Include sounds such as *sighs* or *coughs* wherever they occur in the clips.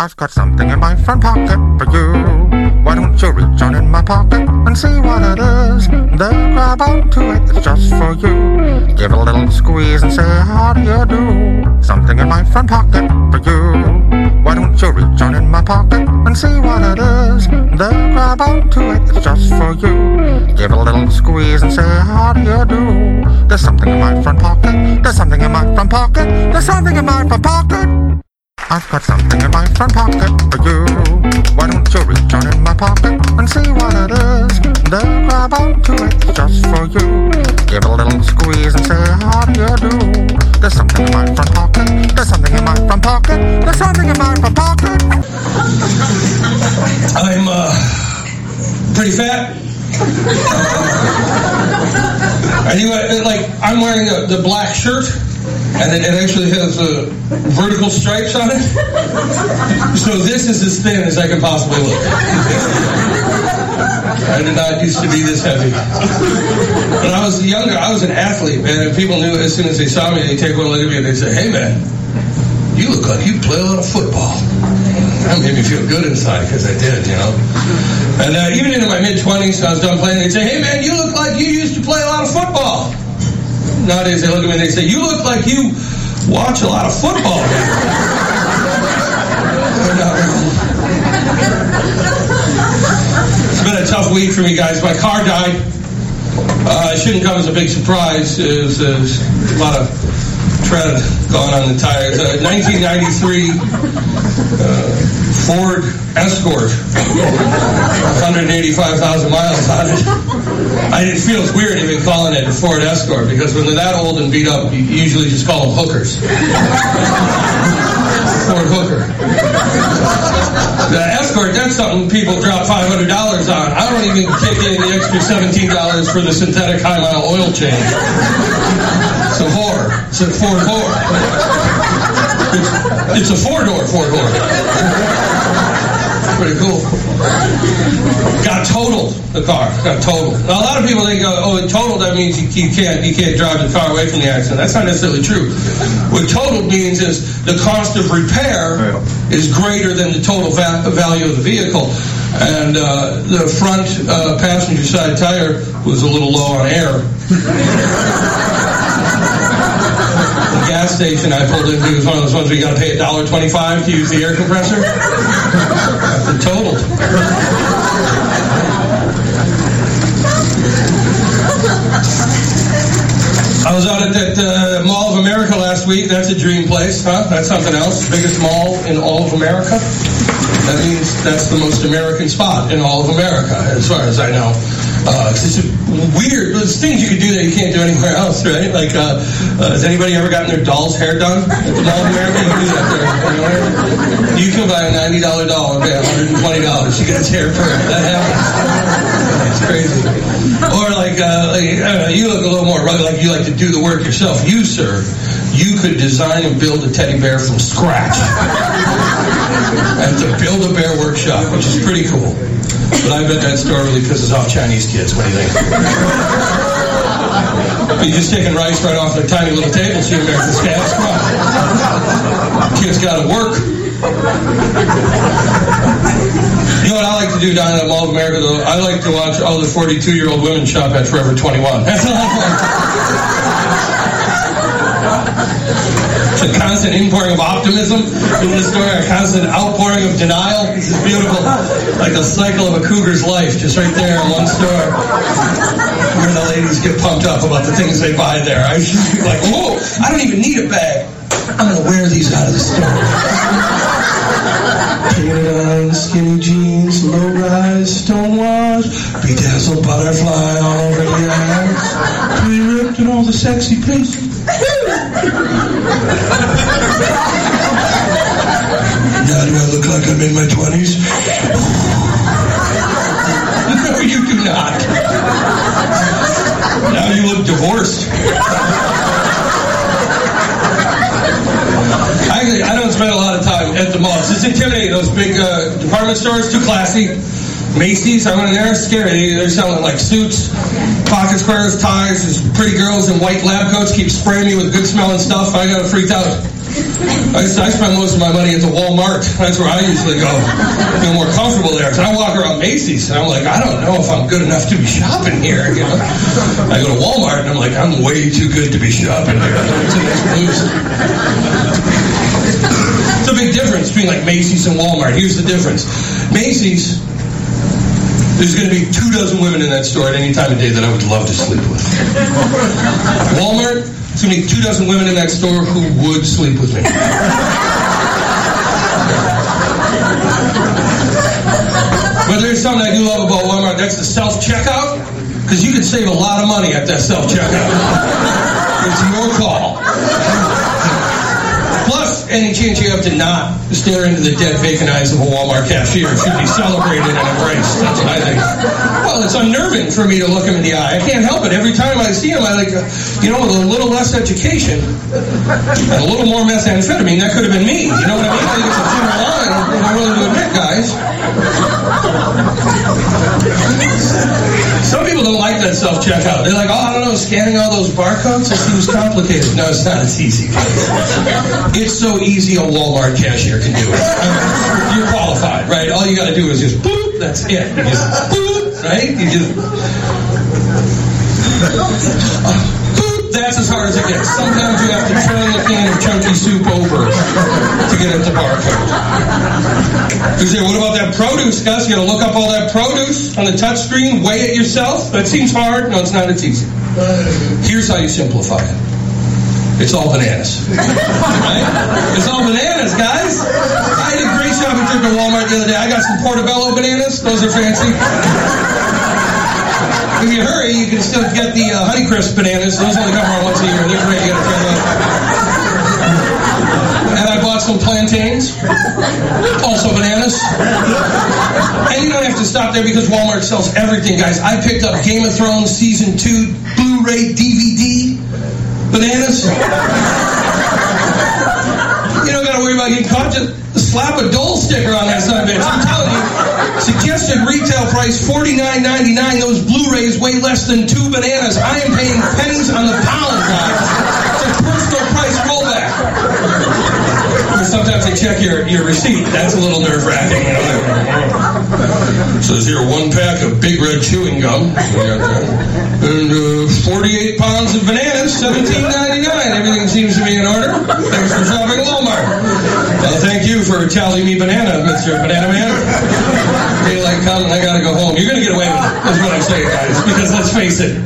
I've got something in my front pocket for you. Why don't you reach on in my pocket and see what it is? Then grab onto it, it's just for you. Give a little squeeze and say, how do you do? Something in my front pocket for you. Why don't you reach on in my pocket and see what it is? Then grab onto it, it's just for you. Give a little squeeze and say, how do you do? There's something in my front pocket. There's something in my front pocket. There's something in my front pocket. I've got something in my front pocket for you. Why don't you reach on in my pocket and see what it is? Then grab onto it, just for you. Give a little squeeze and say, how do you do? There's something in my front pocket. There's something in my front pocket. There's something in my front pocket. I'm uh, pretty fat. And you like I'm wearing the, the black shirt, and it, it actually has uh, vertical stripes on it. So this is as thin as I can possibly look. I did not used to be this heavy. When I was younger, I was an athlete, man. And people knew as soon as they saw me, they take one look at me and they say, "Hey, man, you look like you play a lot of football." That made me feel good inside because I did, you know. And uh, even into my mid 20s, when I was done playing, they'd say, hey man, you look like you used to play a lot of football. Nowadays, they look at me and they say, you look like you watch a lot of football. It's been a tough week for me, guys. My car died. Uh, it shouldn't come as a big surprise. There's, there's a lot of tread gone on the tires. Uh, 1993 uh, Ford Escort, 185,000 miles on it. I it feels weird even calling it a Ford Escort because when they're that old and beat up, you usually just call them hookers. Ford Hooker. The Escort, that's something people drop $500 on. I don't even kick in the extra $17 for the synthetic high mile oil change. It's a whore. It's a Ford whore. It's, it's a four-door four door. Pretty cool. Got totaled the car. Got totaled. Now, a lot of people think, oh, it totaled. That means you, you can't you can't drive the car away from the accident. That's not necessarily true. What totaled means is the cost of repair is greater than the total va- value of the vehicle. And uh, the front uh, passenger side tire was a little low on air. *laughs* The gas station I pulled into was one of those ones where you got to pay a dollar twenty-five to use the air compressor. It totaled. I was out at that uh, Mall of America last week. That's a dream place, huh? That's something else. Biggest mall in all of America. That means that's the most American spot in all of America, as far as I know. Uh, it's just weird. There's things you can do that you can't do anywhere else, right? Like, uh, uh, has anybody ever gotten their doll's hair done at the Mall of America? There. You, can buy a ninety dollar doll and pay one hundred and twenty dollars. You get hair permed. That happens. It's crazy. Or like, uh, like you look a little more rugged, like you like to do the work yourself. You, sir, you could design and build a teddy bear from scratch at the Build a Bear Workshop, which is pretty cool. But I bet that store really pisses off Chinese kids. What do you think? You're just taking rice right off their tiny little tables here, American scabs. Kids got to work. You know what I like to do down at Mall of America, though? I like to watch all the 42-year-old women shop at Forever 21. That's a lot of fun. A constant inpouring of optimism in this store, a constant outpouring of denial. This is beautiful. Like the cycle of a cougar's life, just right there in one store. Where the ladies get pumped up about the things they buy there. I to be like, whoa, I don't even need a bag. I'm to wear these out of the store. Painted on, skinny jeans, low rise, stonewash, bedazzled butterfly all over the eyes, pretty ripped in all the sexy places. Now do I look like I'm in my twenties? *laughs* no, you do not. Now you look divorced. Actually, I don't spend a lot of time at the malls. It's intimidating. Those big uh, department stores, too classy. Macy's, I went in there, scary. They're selling like suits, pocket squares, ties. There's pretty girls in white lab coats keep spraying me with good smelling stuff. I got freaked out. I, I spend most of my money at the Walmart. That's where I usually go. I feel more comfortable there. Cause I walk around Macy's and I'm like, I don't know if I'm good enough to be shopping here. You know? I go to Walmart and I'm like, I'm way too good to be shopping here. It's a big difference between like Macy's and Walmart. Here's the difference. Macy's, there's going to be two dozen women in that store at any time of day that I would love to sleep with. Walmart, there's going to be two dozen women in that store who would sleep with me. But there's something I do love about Walmart. That's the self checkout. Because you can save a lot of money at that self checkout. It's your call. Any chance you have to not stare into the dead vacant eyes of a Walmart cashier should be celebrated and embraced. That's what I think. Well, it's unnerving for me to look him in the eye. I can't help it. Every time I see him, I like, uh, you know, with a little less education and a little more methamphetamine, that could have been me. You know what I mean? I think it's a thin line. I'm willing to admit, guys. Some people don't like that self checkout. They're like, oh, I don't know, scanning all those barcodes, it seems complicated. No, it's not. It's easy. It's so easy a Walmart cashier can do it. *laughs* You're qualified, right? All you got to do is just boop. That's it. You just boop, right? You just boop. That's as hard as it gets. Sometimes you have to turn the can of chunky soup over to get at the barcode. You say, what about that produce, Gus? You got to look up all that produce on the touch screen, weigh it yourself. That seems hard. No, it's not. It's easy. Here's how you simplify it. It's all bananas. *laughs* Right? It's all bananas, guys. I had a great shopping trip to Walmart the other day. I got some portobello bananas. Those are fancy. If you hurry, you can still get the uh, Honeycrisp bananas. Those only come around once a year. They're great. You gotta try those. And I bought some plantains, also bananas. And you don't have to stop there because Walmart sells everything, guys. I picked up Game of Thrones season two Blu-ray DVD bananas. You don't gotta worry about getting caught. Just slap a Dole sticker on that son of a bitch. I'm telling you. Suggested retail price $49.99. Those Blu-rays weigh less than two bananas. I am paying pennies on the pound, guys. It's a personal price rollback. Sometimes they check your, your receipt. That's a little nerve-wracking. You know? Says here one pack of Big Red chewing gum. And uh, 48 pounds of bananas, $17.99. Everything seems to be in order. Thanks for shopping Walmart. Well, thank you for telling me banana, Mr. Banana Man. Daylight coming, I gotta go home. You're gonna get away with it, is what I'm saying, guys. Because let's face it,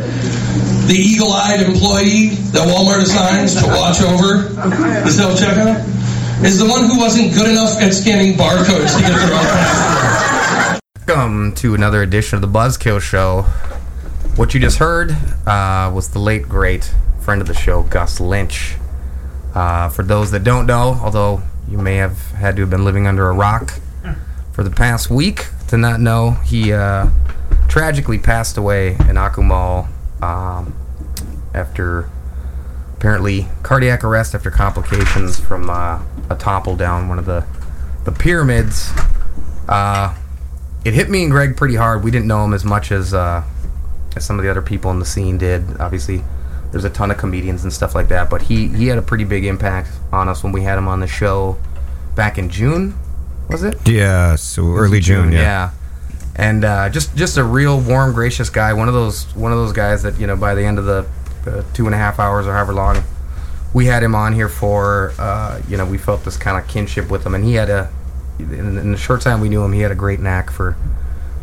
the eagle-eyed employee that Walmart assigns to watch over the self-checkout is the one who wasn't good enough at scanning barcodes to get their own password. Welcome to another edition of the Buzzkill Show. What you just heard uh, was the late, great friend of the show, Gus Lynch. Uh, for those that don't know, although you may have had to have been living under a rock for the past week to not know, he uh, tragically passed away in Akumal um, after apparently cardiac arrest after complications from uh, a topple down one of the the pyramids. Uh, it hit me and Greg pretty hard. We didn't know him as much as uh, as some of the other people in the scene did. Obviously, there's a ton of comedians and stuff like that, but he he had a pretty big impact on us when we had him on the show back in June. Was it? Yeah, so early June, yeah. yeah. And uh, just just a real warm, gracious guy. One of those one of those guys that you know by the end of the, the two and a half hours or however long we had him on here for, uh, you know, we felt this kind of kinship with him, and he had a in, in the short time we knew him, he had a great knack for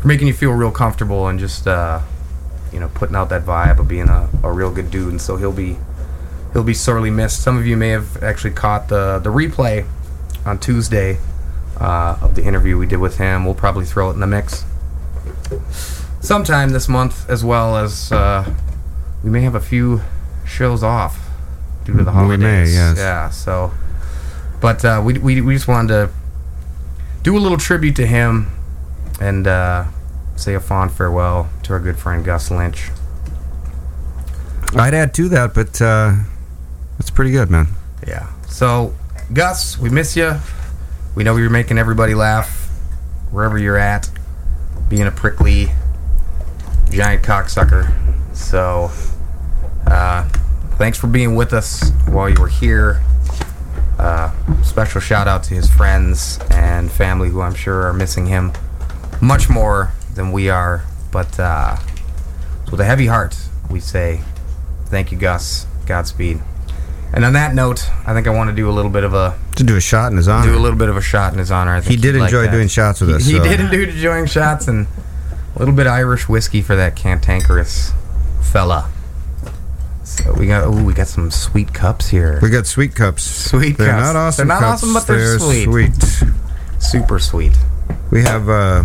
for making you feel real comfortable and just uh, you know putting out that vibe of being a, a real good dude. And so he'll be he'll be sorely missed. Some of you may have actually caught the the replay on Tuesday uh, of the interview we did with him. We'll probably throw it in the mix sometime this month, as well as uh, we may have a few shows off due to the We may, holidays. yes. Yeah. So, but uh, we, we we just wanted to do a little tribute to him and uh, say a fond farewell to our good friend Gus Lynch. I'd add to that, but uh, that's pretty good, man. Yeah. So, Gus, we miss you. We know you're making everybody laugh wherever you're at, being a prickly giant cocksucker. So, uh, thanks for being with us while you were here. Uh, special shout out to his friends and family who I'm sure are missing him much more than we are. But uh, with a heavy heart, we say thank you, Gus. Godspeed. And on that note, I think I want to do a little bit of a To do a shot in his honor. do a little bit of a shot in his honor. I think He did he'd like enjoy doing shots with He- us, He, so- did enjoy doing shots and a little bit of Irish whiskey for that cantankerous fella. So we got ooh, we got some sweet cups here. we got sweet cups. Sweet they're cups. not awesome. They're not cups, awesome, but they're sweet. sweet. Super sweet. We have uh,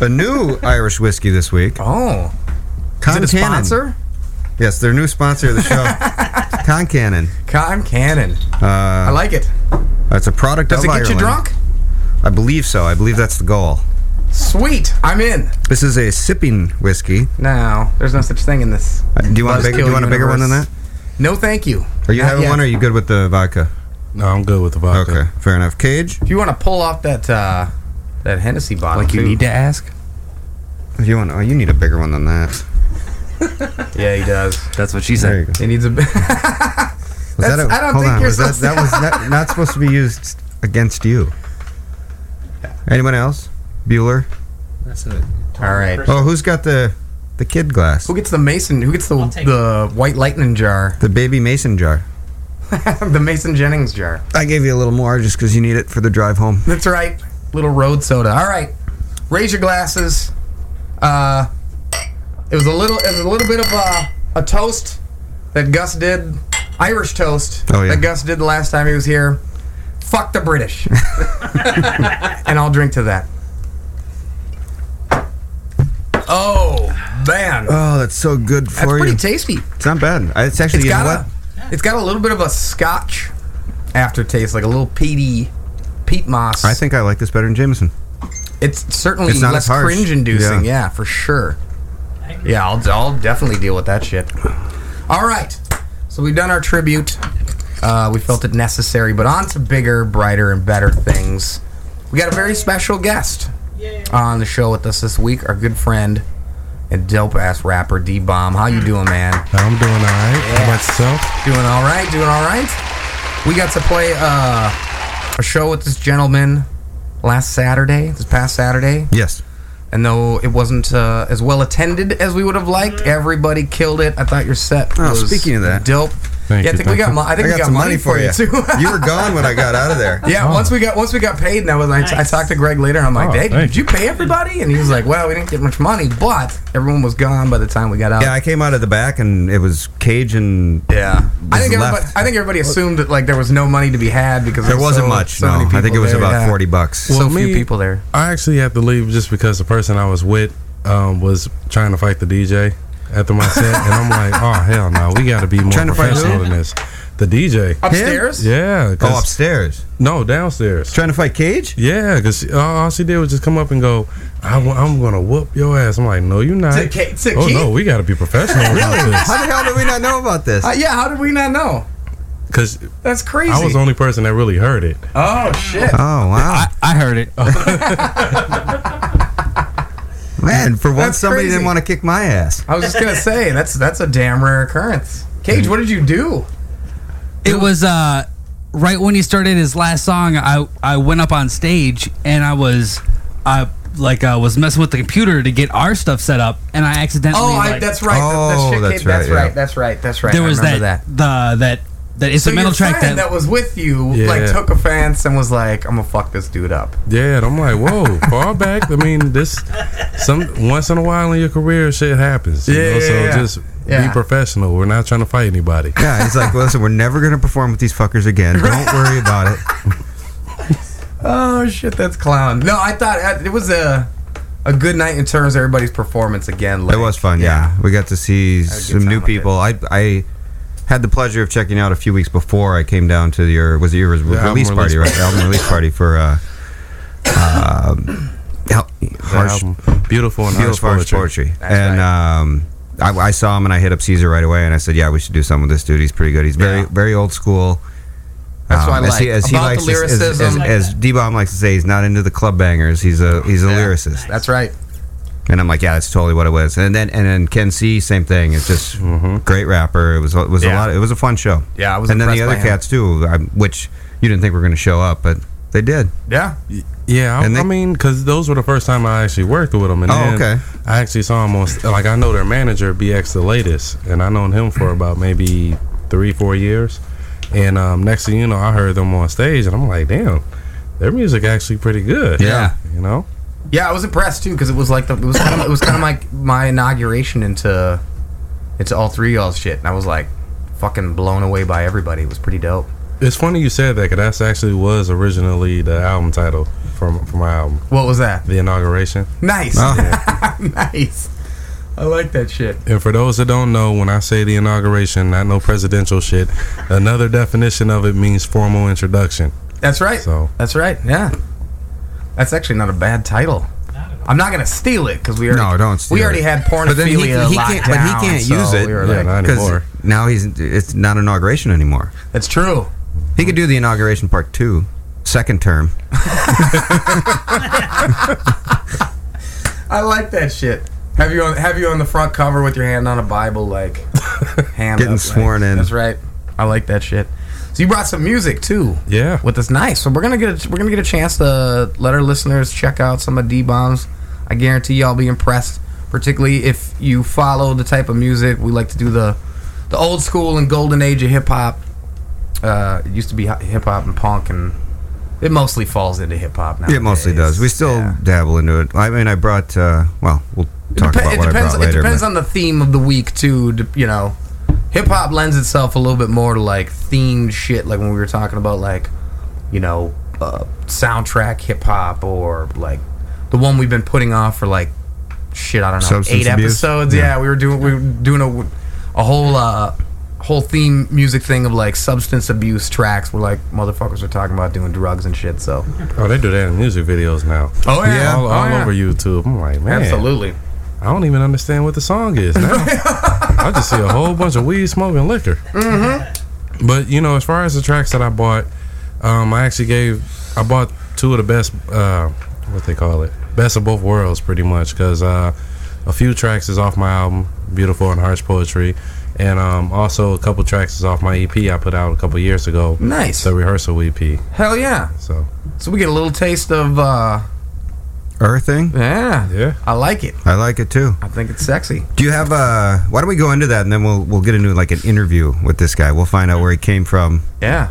a new Irish whiskey this week. Oh, is it? Yes, their new sponsor of the show, *laughs* Con Cannon. Con Cannon. Uh, I like it. it's a product Does of it get Ireland. you drunk? I believe so. I believe that's the goal. Sweet. I'm in. This is a sipping whiskey. No, there's no such thing in this. Uh, Do you want a big, do you want a bigger one than that? No, thank you. Are you Not having yet. one? Or are you good with the vodka? No, I'm good with the vodka. Okay, fair enough. Cage, If you want to pull off that uh, that Hennessy bottle, Like you too. need to ask? if you want, oh, you need a bigger one than that. *laughs* Yeah, he does. That's what she There you said. go. He needs a. *laughs* Was that a, I don't hold think on, you're was that, that was *laughs* not, not supposed to be used against you. Anyone else? Bueller. That's it. All right. Oh, who's got the the kid glass? Who gets the Mason? Who gets the the white lightning jar? The baby mason jar. *laughs* the Mason Jennings jar. I gave you a little more just because you need it for the drive home. That's right. Little road soda. All right. Raise your glasses. Uh, it was a little. It was a little bit of a, a toast that Gus did. Irish toast Oh, yeah. that Gus did the last time he was here. Fuck the British. *laughs* *laughs* and I'll drink to that. Oh man, Oh, that's so good for that's for pretty you. tasty. it's not bad. It's actually It's you know got what? a, it's got a little bit of a Scotch aftertaste, like a little peaty, peat moss. I think I like this better than Jameson. It's certainly It's not less as harsh. cringe-inducing. Yeah. Yeah. for sure. Yeah, I'll, I'll definitely deal with that shit. All right, so we've done our tribute. Uh, we felt it necessary, but on to bigger, brighter, and better things. We got a very special guest on the show with us this week. Our good friend and dope ass rapper Dee Bomb. How you doing, man? I'm doing all right. How about yourself? Doing all right. Doing all right. We got to play uh, a show with this gentleman last Saturday. This past Saturday. Yes. And though it wasn't uh, as well attended as we would have liked, everybody killed it. I thought your set Oh, speaking of that. dope. Thank yeah, I you, think we got. Mo- I think I we got got some money, for you too. you were gone when I got out of there. *laughs* yeah, Oh. once we got once we got paid, and I was like, I talked to Greg later, and I'm like, Oh, hey, thank did you pay everybody? And he was like, Well, we didn't get much money, but everyone was gone by the time we got out. Yeah, I came out of the back and it was Cage and Yeah, I think was everybody. I think everybody assumed that like there was no money to be had because there was wasn't so- much. So no, many I think it was there, about yeah. forty bucks. So Well, few people there. I actually had to leave just because the person I was with um, was trying to fight the DJ after my set, and I'm like, *laughs* oh hell no, we got to be more Trying professional than this. The DJ, Upstairs. yeah. Oh, upstairs. no, downstairs. Trying to fight Cage? Yeah, because all she did was just come up and go, I, am going to whoop your ass. I'm like, no, you're not. To Ke- to oh, Keith? no, we got to be professional about How the hell did we not know about this? Uh, yeah, how did we not know? Because That's crazy. I was the only person that really heard it. oh shit. Oh wow, I heard it. *laughs* *laughs* man! For once, somebody crazy. didn't want to kick my ass. I was just gonna say that's that's a damn rare occurrence. Cage, what did you do? It was uh, right when he started his last song. I I went up on stage and I was I like uh, was messing with the computer to get our stuff set up, and I accidentally. Oh, I, like, that's right. that, that Oh, shit that's came, that's right, right. That's right. That's right. there was remember that, that. the that that So your instrumental track that, that was with you Yeah. like took offense and was like, "I'm gonna fuck this dude up." Yeah, and I'm like, whoa, *laughs* far back. I mean, this some once in a while in your career, shit happens. You Yeah, know? yeah, so yeah. just Yeah. be professional. We're not trying to fight anybody. *laughs* Yeah, he's like, listen, we're never gonna perform with these fuckers again. Don't worry about it. *laughs* Oh shit, that's clown. No, I thought uh, it was a a good night in terms of everybody's performance again. Like, It was fun. Yeah, we got to see some new with people. I I had the pleasure of checking out a few weeks before I came down to your was it your album release party, release right? album release party for uh, um, Hel- The harsh, album, beautiful and beautiful harsh harsh poetry. poetry. And right. um, I, I saw him and I hit up Caesar right away and I said, yeah, we should do something with this dude. He's pretty good. He's very Yeah. very old school. That's what I as he, like. as he likes the to- as- lyricism. as, as, Dee-Bomb likes to say, he's not into the club bangers. He's a he's a Yeah. lyricist. That's right. And I'm like, yeah, that's totally what it was. And then and then Ken C, same thing. It's just great rapper. It was it was a Yeah. lot. It was a fun show. Yeah, I was And then the other cats too, I, which you didn't think were going to show up, but they did. Yeah. Yeah, I, they- I mean, because those were the first time I actually worked with them, and Oh, okay. I actually saw him on like I know their manager, BX the latest, and I known him for about maybe three, four years. And um, next thing you know, I heard them on stage, and I'm like, damn, their music actually pretty good. Yeah. you know. Yeah, I was impressed too because it was like the, it was kind of it was kind of like my inauguration into into all three y'all's shit, and I was like fucking blown away by everybody. It was pretty dope. It's funny you said that because that's actually was originally the album title from from my album, What was that? the inauguration. Nice, Oh. *laughs* nice. I like that shit. And for those that don't know, when I say the inauguration, not no presidential shit, another definition of it means formal introduction. That's right. So- that's right. Yeah, that's actually not a bad title. I'm not gonna steal it because we already No, don't steal we already it. had But then he- pornophilia he can't- but he can't so use it. we Yeah, like- not anymore. now he's it's not inauguration anymore. that's true. He could do the inauguration part two, second term. *laughs* I like that shit. Have you on have you on the front cover with your hand on a Bible, like *laughs* hand Getting up, sworn like- in. That's right. I like that shit. So you brought some music too. Yeah. With us, nice. So we're gonna get a, we're gonna get a chance to let our listeners check out some of Dee Bombs. I guarantee y'all be impressed, particularly if you follow the type of music we like to do the the old school and golden age of hip hop. Uh, it used to be hip hop and punk, and it mostly falls into hip hop now. It mostly does. We still dabble into it. I mean, I brought. Uh, well, we'll talk about it what depends. I brought later. it depends but- on the theme of the week too. You know, hip hop lends itself a little bit more to like themed shit, like when we were talking about like, you know, uh, soundtrack hip hop or like the one we've been putting off for like shit. I don't know, Substance eight abuse? episodes. Yeah. Yeah. we were doing we were doing a a whole uh whole theme music thing of like substance abuse tracks where like motherfuckers are talking about doing drugs and shit. So Oh, they do that in music videos now. oh yeah. all, Oh, all yeah. over YouTube. I'm like, man, absolutely. I don't even understand what the song is now. *laughs* I just see a whole bunch of weed smoking liquor. Mm-hmm. But you know, as far as the tracks that I bought, um, I actually gave I bought two of the best, uh, what they call it, best of both worlds, pretty much, because uh, a few tracks is off my album, Beautiful and Harsh Poetry, and um, also a couple tracks is off my EP I put out a couple years ago, Nice. the rehearsal EP. Hell yeah. So So we get a little taste of uh Earthing. yeah. yeah. I like it. I like it too. I think it's sexy. Do you have uh Why don't we go into that and then we'll we'll get into like an interview with this guy. We'll find out where he came from, Yeah.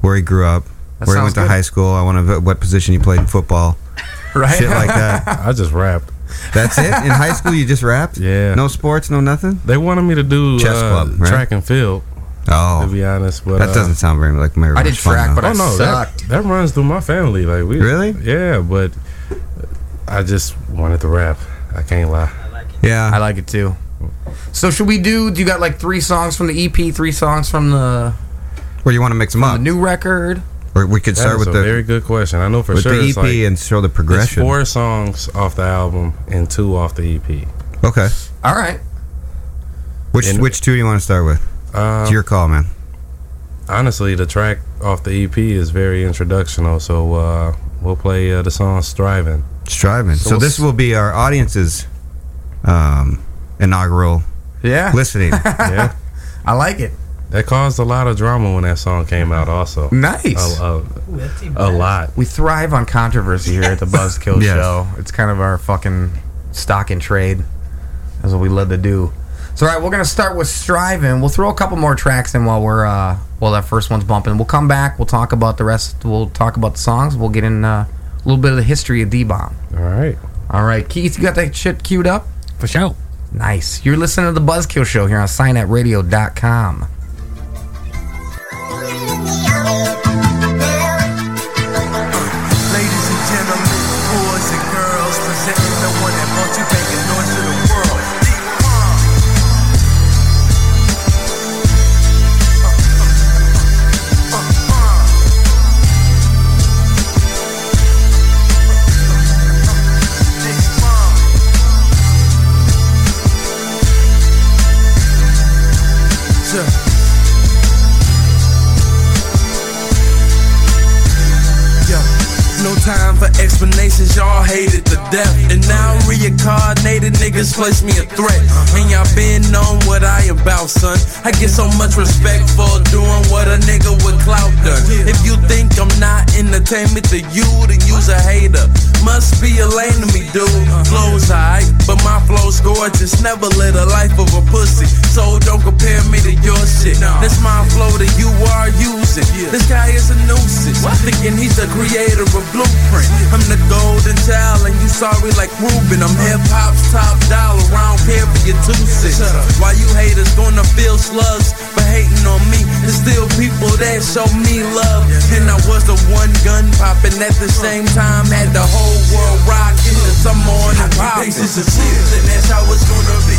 where he grew up, That where he sounds went to good. high school. I want to know what position he played in football, *laughs* Right. shit like that. *laughs* I just rapped. That's it. In high school, you just rapped. Yeah. No sports, no nothing. They wanted me to do Chess uh, club, right? track and field. Oh, to be honest. But that uh, doesn't sound very like very I did much fun, track, though. but I Oh no, that, sucked. that runs through my family. Like we Really? yeah. But I just wanted to rap. I can't lie. yeah. I like it too. So should we do do you got like three songs from the EP, three songs from the, Or you want to mix them the up, new record? or we could start is with a the very good question. I know for with sure the EP it's like and show the progression. four songs off the album and two off the EP. Okay. All right. Which And- which two do you want to start with? Uh, It's your call, man. honestly, the track off the EP is very introductional. So uh, we'll play uh, the song "Striving." Striving. So, we'll this s- will be our audience's um, inaugural Yeah. listening. *laughs* Yeah, I like it. that caused a lot of drama when that song came out. Also, Nice. a, a, a lot. we thrive on controversy here at the Buzzkill *laughs* Yes. Show. It's kind of our fucking stock and trade. That's what we love to do. So, all right, we're gonna start with striving. We'll throw a couple more tracks in while we're uh, while that first one's bumping. We'll come back. We'll talk about the rest. We'll talk about the songs. We'll get in uh, a little bit of the history of Dee Bomb. All right. All right, Keith, you got that shit queued up? For sure. Nice. You're listening to the Buzzkill Show here on SianetRadio.com. reincarnated niggas place me a threat. And y'all been on what I about, son. I get so much respect for doing what a nigga with clout done. If you think I'm not entertainment to you, then you's a hater. Must be a lane to me, dude. Flow's high, but my flow's gorgeous. Never live a life of a pussy. So don't compare me to your shit. That's my flow that you are using. This guy is a nuisance. Thinking he's the creator of Blueprint. I'm the golden child, and you sorry like Ruben. I'm hip hop's top dollar. I don't care for your two cents. Why you haters gonna feel slugs for hating on me? There's still people that show me love. And I was the one gun popping at the same time. Had the whole world rocking. And some on the pop. and that's how it's gonna be.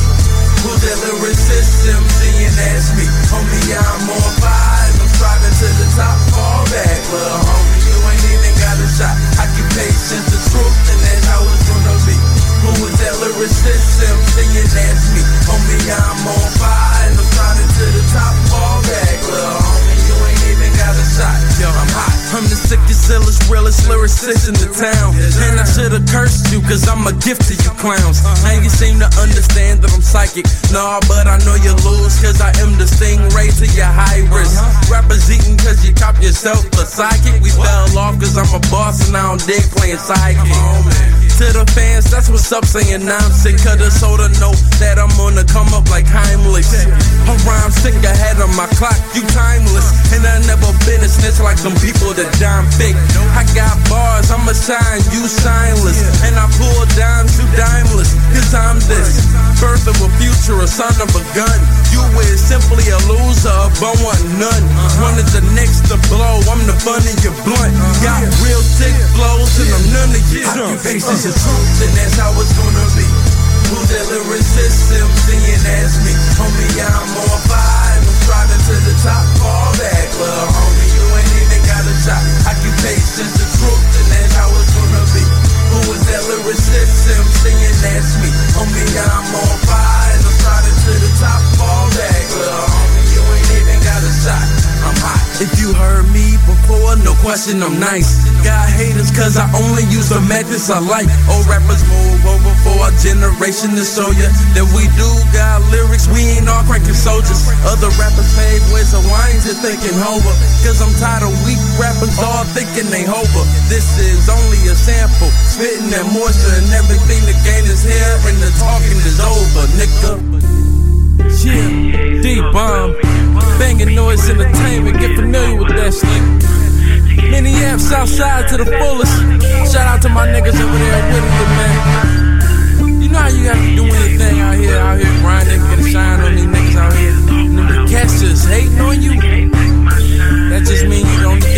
Who's that lyricist? MC and that's me. Homie, I'm on fire. I'm striving to the top. Fall back, little homie. You ain't even got a shot. I can Occupation's the truth, lyricist? MC and that's me. Homie, I'm on fire. And I'm striving to the top. The sickest, illest, realest lyricist in the town. And I should've cursed you, cause I'm a gift to you clowns. And you seem to understand that I'm psychic. Nah, but I know you lose, cause I am the stingray to your high risk. Rappers eating cause you cop yourself a psychic. We fell off cause I'm a boss and I don't dig playing sidekick. To the fans, that's what's up, saying I'm sick. Cut a soda note that I'm gonna come up like Heimlich. A rhyme sick ahead of my clock, you timeless. And I never been a snitch like some people that John fake. I got bars, I'ma shine, you signless. And I pull dimes, you dimeless. Cause I'm this birth of a future, a son of a gun. You is simply a loser, but I want none. Wanted the next to blow, I'm the fun of your blunt. Got real thick flows, and I'm none of your Occupation's the truth, and that's how it's gonna be. Who's that lyricist? MC and that's me. Homie, I'm on fire, I'm striving to the top. Fall back, little homie, shot. Occupation's the truth, and that's how it's gonna be. Who is that lyricist? MC and that's me. Homie, I'm on fire, I'm striving to the top. Fall back, little If you heard me before, no question, I'm nice. Got haters cause I only use the methods I like. Old rappers move over for a generation to show ya that we do got lyrics. We ain't all cranking soldiers. Other rappers pave ways of wines and thinking hover. Cause I'm tired of weak rappers all thinking they hover. This is only a sample. Spitting that moisture and everything the game is here and the talking is over, nigga. Yeah, Dee-Bomb. Banging noise entertainment. Get familiar with that shit. Many apps outside to the fullest. Shout out to my niggas over there with it, man. You know how you gotta do anything out here, out here grinding, get a shine on these niggas out here. And the cats hating on you.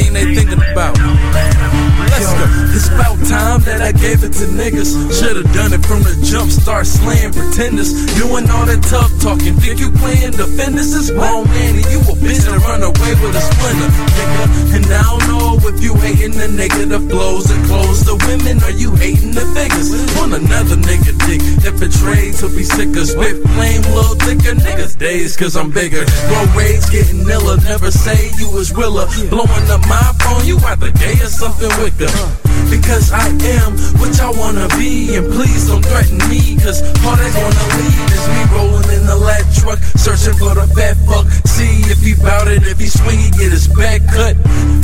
Thing they thinking about. Let's go. It's about time that I gave it to niggas. Should've done it from the jump, start slaying pretenders. Doing all that tough talking. Think you playing defenders? It's wrong, man. And you a bitch that run away with a splinter, nigga. And I don't know if you hating the nigga that flows and clothes the women, are you hating the figures. Want another nigga dick that betrayed to be sicker. Spit flame, little thicker. Niggas days, cause I'm bigger. Grow rage, getting iller. Never say you was realer. Blowing up my phone, you either gay or something wicker. Because I am what y'all wanna be. And please don't threaten me, cause all they gonna lead is me rolling in the lat truck, searching for the fat fuck. See if he bout it, if he swing, he get his back cut.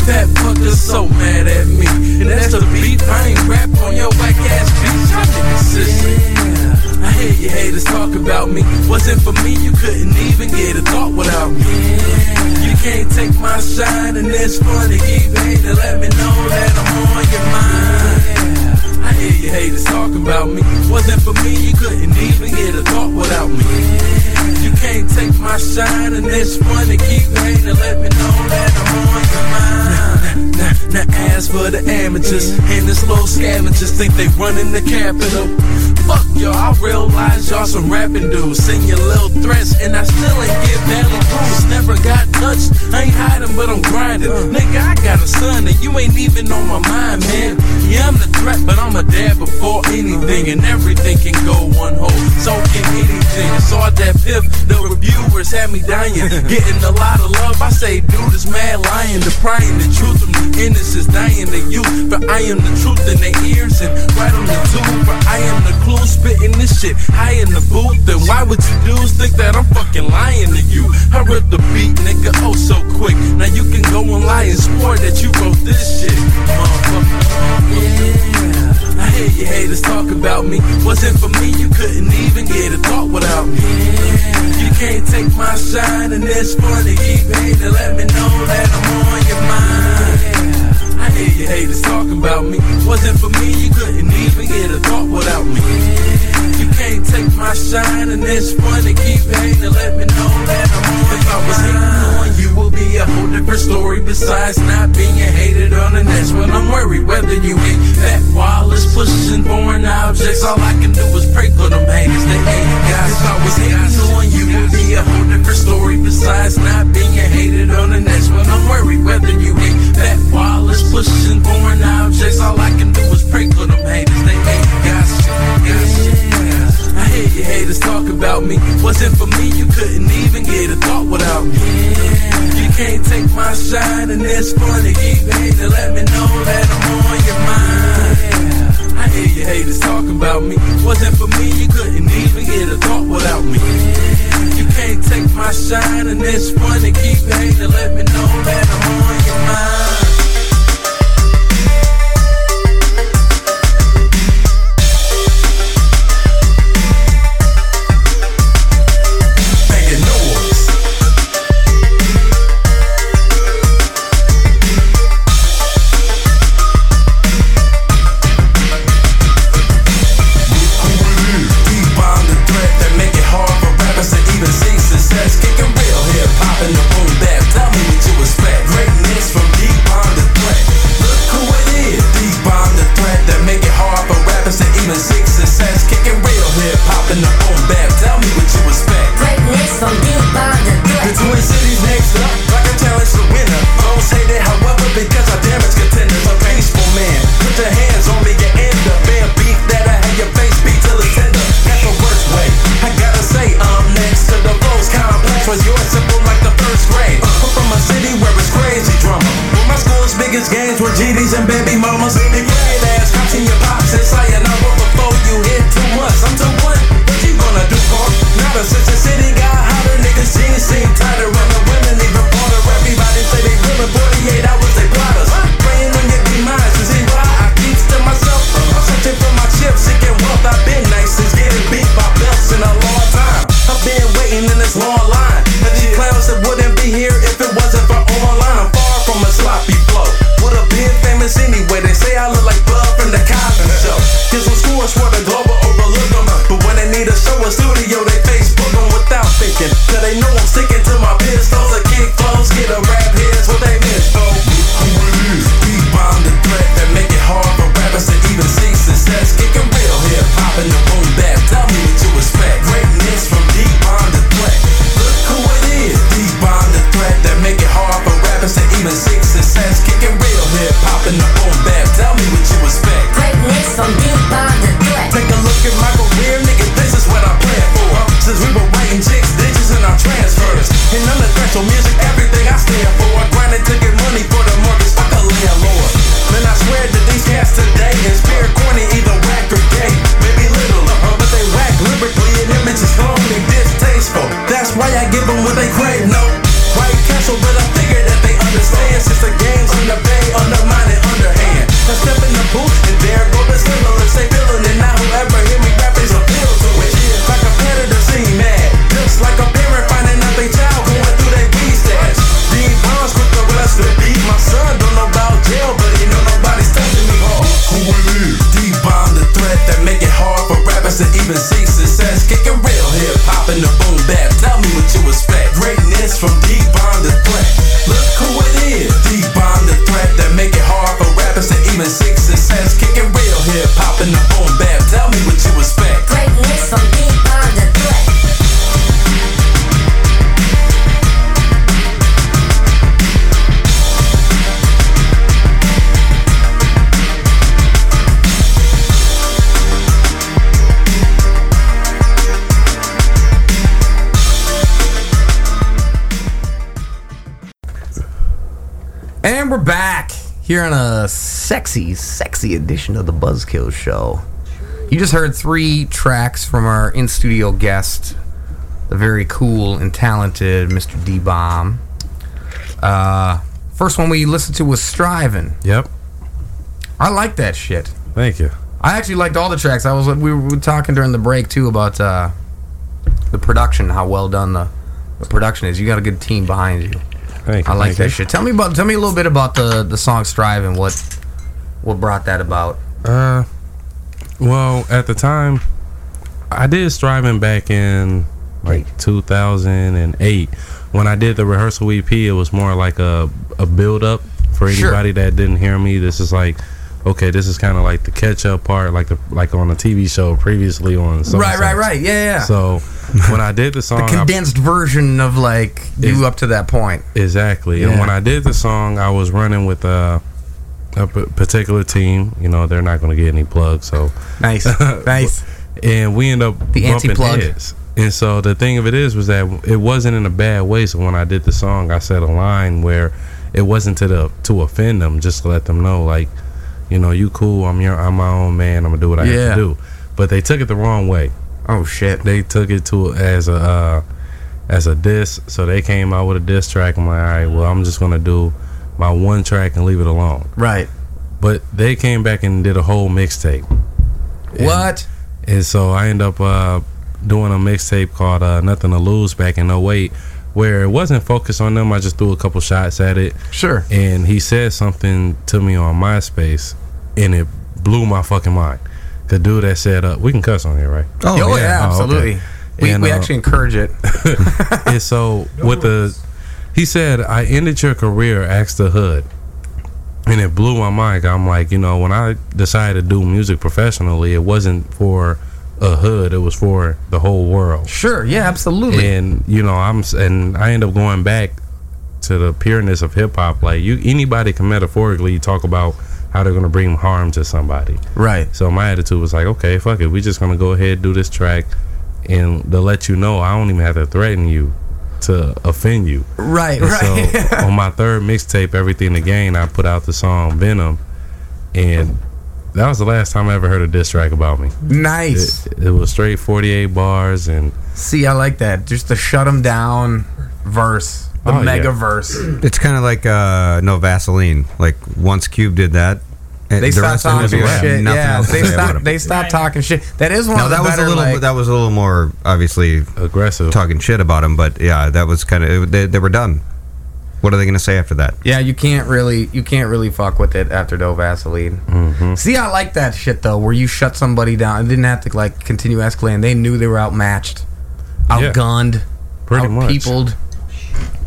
Fat fuckers so mad at me. And that's the beat, I ain't rap on your whack ass. Y'all niggas sissy. I hear you haters talk about me. Wasn't for me, you couldn't even get a thought without me. You can't take my shine, and it's funny. Keep hating, let me know that I'm on your mind. I hear you haters talk about me. Wasn't for me, you couldn't even get a thought without me. You can't take my shine, and it's funny. Keep hating, let me know that I'm on your mind. Now, now, now as for the amateurs and this little scavengers think they running the capital. Fuck y'all, I realize y'all some rapping dudes. Send your little threats, and I still ain't get valid proofs. Never got touched, I ain't hiding, but I'm grinding. Nigga, I got a son, and you ain't even on my mind, man. Yeah, I'm the threat, but I'm a dad before anything, and everything can go one hole. So can anything. I saw that piff, the reviewers had me dying. Getting a lot of love, I say, dude, is mad lying. The prying, the truth of me, innocence dying to you. But I am the truth in their ears and right on the tube. But I am the clue, spitting this shit high in the booth. Then why would you dudes think that I'm fucking lying to you? I ripped the beat, nigga, oh so quick. Now you can go and lie and swear that you wrote this shit. Yeah. I hear you haters talk about me. Wasn't for me, you couldn't even get a thought without me. You can't take my shine, and it's funny. Keep hating, let me know that I'm on your mind. Hear you haters talking about me. Wasn't for me, you couldn't even get a thought without me. You take my shine, and it's funny. Keep hating, let me know that I'm on If I was hating on you, will be a whole different story. Besides not being hated on, and that's when I'm worried. Whether you hate fat wallets, pushing foreign objects, all I can do is pray for them haters. They hate guys. If I was hating on you, will be a whole different story. Besides not being hated on, and that's when I'm worried. Whether you hate fat wallets, pushing foreign objects, all I can do is pray for them haters. They hate guys. Yeah. I hear you haters talk about me. Wasn't for me, you couldn't even get a thought without me. You can't take my shine, and it's funny. Keep hating, let me know that I'm on your mind. I hear you haters talking about me. Wasn't for me, you couldn't even get a thought without me. You can't take my shine, and it's funny. Keep hating, let me know that I'm on your mind. Sexy, sexy edition of the Buzzkill Show. You just heard three tracks from our in studio guest, the very cool and talented Mr. Dee Bomb. Uh, first one we listened to was Striving. Yep. I like that shit. Thank you. I actually liked all the tracks. I was we were talking during the break too about uh, the production, how well done the, the production is. You got a good team behind you. Thank you. I like that you. shit. Tell me about tell me a little bit about the the song Strive and what what brought that about. Uh, well, at the time, I did striving back in like 2008. When I did the rehearsal EP, it was more like a a build up for Sure. anybody that didn't hear me. This is like, okay, this is kind of like the catch up part, like the like on a TV show previously on. so-and-so. Right, right, right. Yeah, yeah. So when I did the song, the I- condensed version of like you up to that point. Exactly. And when I did the song, I was running with a, a p- particular team. You know, they're not going to get any plugs. So, Nice, *laughs* nice. and we end up The bumping anti-plug. heads. And so the thing of it is, was that it wasn't in a bad way. So when I did the song, I said a line where it wasn't to the to offend them, just to let them know, like, you know, you cool. I'm your, I'm my own man. I'm gonna do what I Yeah. have to do. But they took it the wrong way Oh shit. they took it to as a uh, as a diss. So they came out with a diss track. I'm like, all right, well, I'm just gonna do my one track and leave it alone. Right. But they came back and did a whole mixtape, What? and so I end up uh, doing a mixtape called uh, "Nothing to Lose" back in 08, where it wasn't focused on them. I just threw a couple shots at it, Sure. and he said something to me on MySpace, and it blew my fucking mind. The dude that said, uh, "We can cuss on here, right?" Oh, yeah, Oh, okay. absolutely. We, And, we uh, actually encourage it. *laughs* and so with the he said i ended your career asked the hood and it blew my mind i'm like you know when i decided to do music professionally it wasn't for a hood it was for the whole world Sure. Yeah, absolutely. and you know i'm and i end up going back to the pureness of hip-hop like you anybody can metaphorically talk about how they're going to bring harm to somebody right. so my attitude was like, okay, fuck it. we're just gonna go ahead do this track, and to let you know, I don't even have to threaten you to offend you. Right. And Right. So *laughs* on my third mixtape, everything to gain, I put out the song Venom, and that was the last time I ever heard a diss track about me. nice. It, it was straight 48 bars, and See, I like that. Just the shut them down verse, the Oh, yeah. mega verse. It's kind of like uh, no Vaseline. Like once Cube did that, and They the stopped talking the movie had shit. Yeah, they stopped. They stopped talking shit. That is one No, of the that was better, a little. like- that was a little more obviously aggressive. talking shit about him. But yeah, that was kind of they, they were done. What are they going to say after that? Yeah, you can't really you can't really fuck with it after no Vaseline. Mm-hmm. See, I like that shit though, where you shut somebody down and didn't have to like continue escalating. They knew they were outmatched, Yeah. outgunned, Pretty much. outpeopled.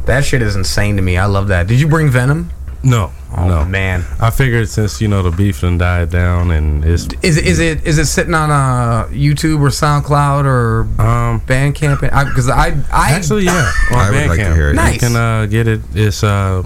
That shit is insane to me. I love that. Did you bring Venom? No, Oh no. man, I figured since you know the beef done died down, and it's is it is it is it sitting on uh, YouTube or SoundCloud or um Bandcamp? Because I, I Actually, yeah. On I would like to hear it. Nice. You can uh, get it. It's uh,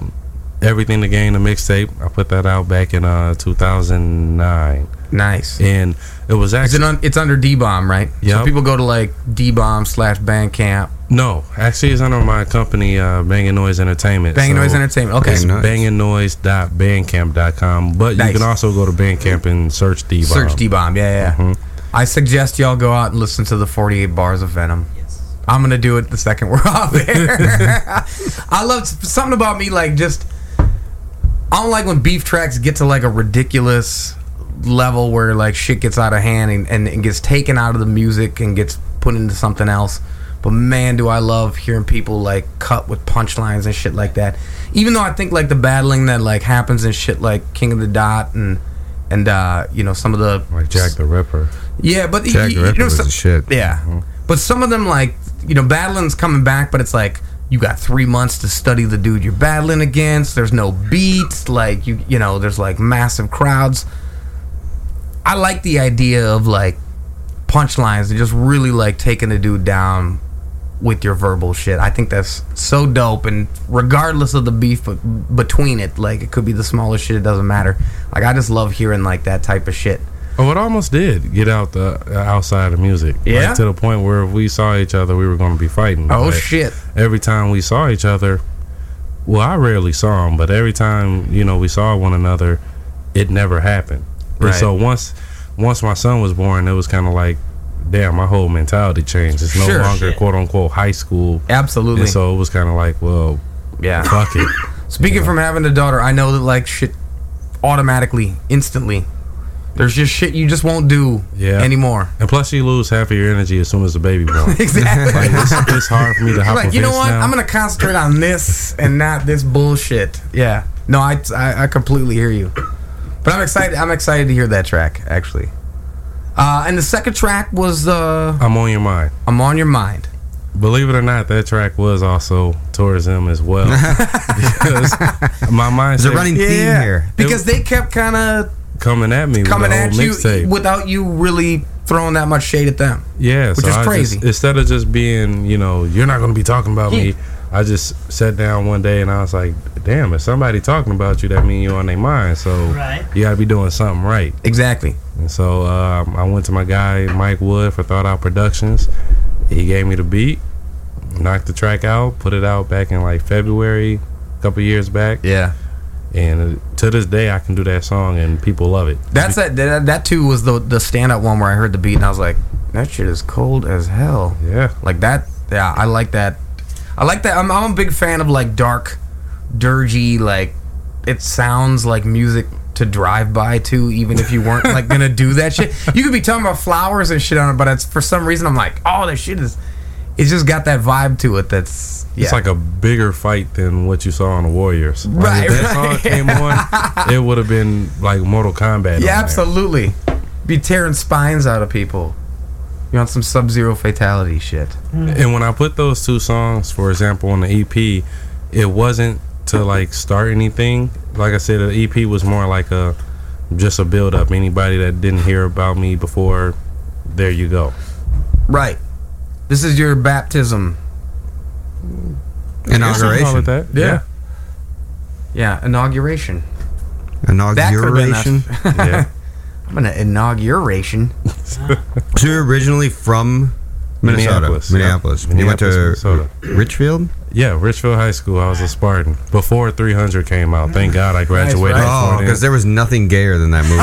everything to gain the mixtape. I put that out back in uh 2009, nice. and it was Is it actually un, it's under Dee Bomb, right? So people go to like Dee Bomb slash Bandcamp. No, actually it's under my company, uh, Banging Noise Entertainment. Banging So Noise Entertainment. Okay. It's Banging Noise. bangingnoise.bandcamp.com, but Nice. you can also go to Bandcamp and search Dee Bomb. Search Dee Bomb. Yeah, yeah. I suggest y'all go out and listen to the 48 bars of Venom. Yes. I'm gonna do it the second we're *laughs* off air. *laughs* I love something about me like just. I don't like when beef tracks get to like a ridiculous level where like shit gets out of hand and, and, and gets taken out of the music and gets put into something else. But man, do I love hearing people like cut with punchlines and shit like that. Even though I think like the battling that like happens in shit like King of the Dot and and uh, you know some of the Like Jack the Ripper. yeah, but Jack you, the Ripper know, was some- shit. Yeah, but some of them like you know battling's coming back, but it's like you got three months to study the dude you're battling against. There's no beats, like you you know there's like massive crowds. I like the idea of like punchlines and just really like taking the dude down with your verbal shit. I think that's so dope, and regardless of the beef between it, like it could be the smallest shit. It doesn't matter. Like I just love hearing like that type of shit. Oh, it almost did get out the uh, outside of music. Like, Yeah? to the point where if we saw each other, we were going to be fighting. Oh But shit! Every time we saw each other, well, I rarely saw him, but every time you know we saw one another, it never happened. And Right. so once once my son was born, it was kind of like, damn, my whole mentality changed. It's no Sure. longer quote unquote high school. Absolutely. And so it was kind of like, well, yeah. fuck it. *laughs* Speaking from having a daughter, I know that like shit automatically, instantly. There's just shit you just won't do Yeah. anymore. And plus, you lose half of your energy as soon as the baby born. *laughs* Exactly. like it's, it's hard for me to hop like you know what? now. I'm gonna concentrate on this and not this bullshit. Yeah. No, I, I I completely hear you. But I'm excited. I'm excited to hear that track actually. Uh, and the second track was uh, I'm on your mind. "I'm on Your Mind." Believe it or not, that track was also towards him as well. *laughs* because my mindset There's a running theme here. because they kept kind of coming at me coming with the at whole you mixtape. without you really throwing that much shade at them. Yeah, which so is I crazy. Just, instead of just being, you know, you're not going to be talking about me. I just sat down one day and I was like, damn, if somebody talking about you, that mean you on their mind. So Right. you got to be doing something right. Exactly. And so um, I went to my guy Mike Wood for Thought Out Productions. He gave me the beat, knocked the track out, put it out back in like February, a couple years back. Yeah. And uh, to this day, I can do that song and people love it. That's that, that. That too was the the stand up one where I heard the beat and I was like, that shit is cold as hell. Yeah. Like that. Yeah, I like that. I like that. I'm, I'm a big fan of like dark, dirgy. Like it sounds like music to drive by to, even if you weren't like gonna do that shit. You could be talking about flowers and shit on it, but it's for some reason I'm like, oh, that shit is. It's just got that vibe to it. That's yeah. It's like a bigger fight than what you saw on the Warriors. Like, Right, if that right. song came on, *laughs* it would have been like Mortal Kombat. Yeah, there. absolutely. Be tearing spines out of people. You want some Sub Zero fatality shit. Mm. And when I put those two songs, for example, on the EP, it wasn't to like start anything. Like I said, the EP was more like a just a build up. Anybody that didn't hear about me before, there you go. Right. This is your baptism. I guess you call it Inauguration. that. Yeah. Yeah, inauguration. Inauguration. Yeah. Yeah. I'm an inauguration. *laughs* So you're originally from Minnesota, Minneapolis, Minneapolis. yeah. You went to Minnesota. Richfield. Yeah, Richfield High School. I was a Spartan before 300 came out. Thank God I graduated. right. Oh, because there was nothing gayer than that movie.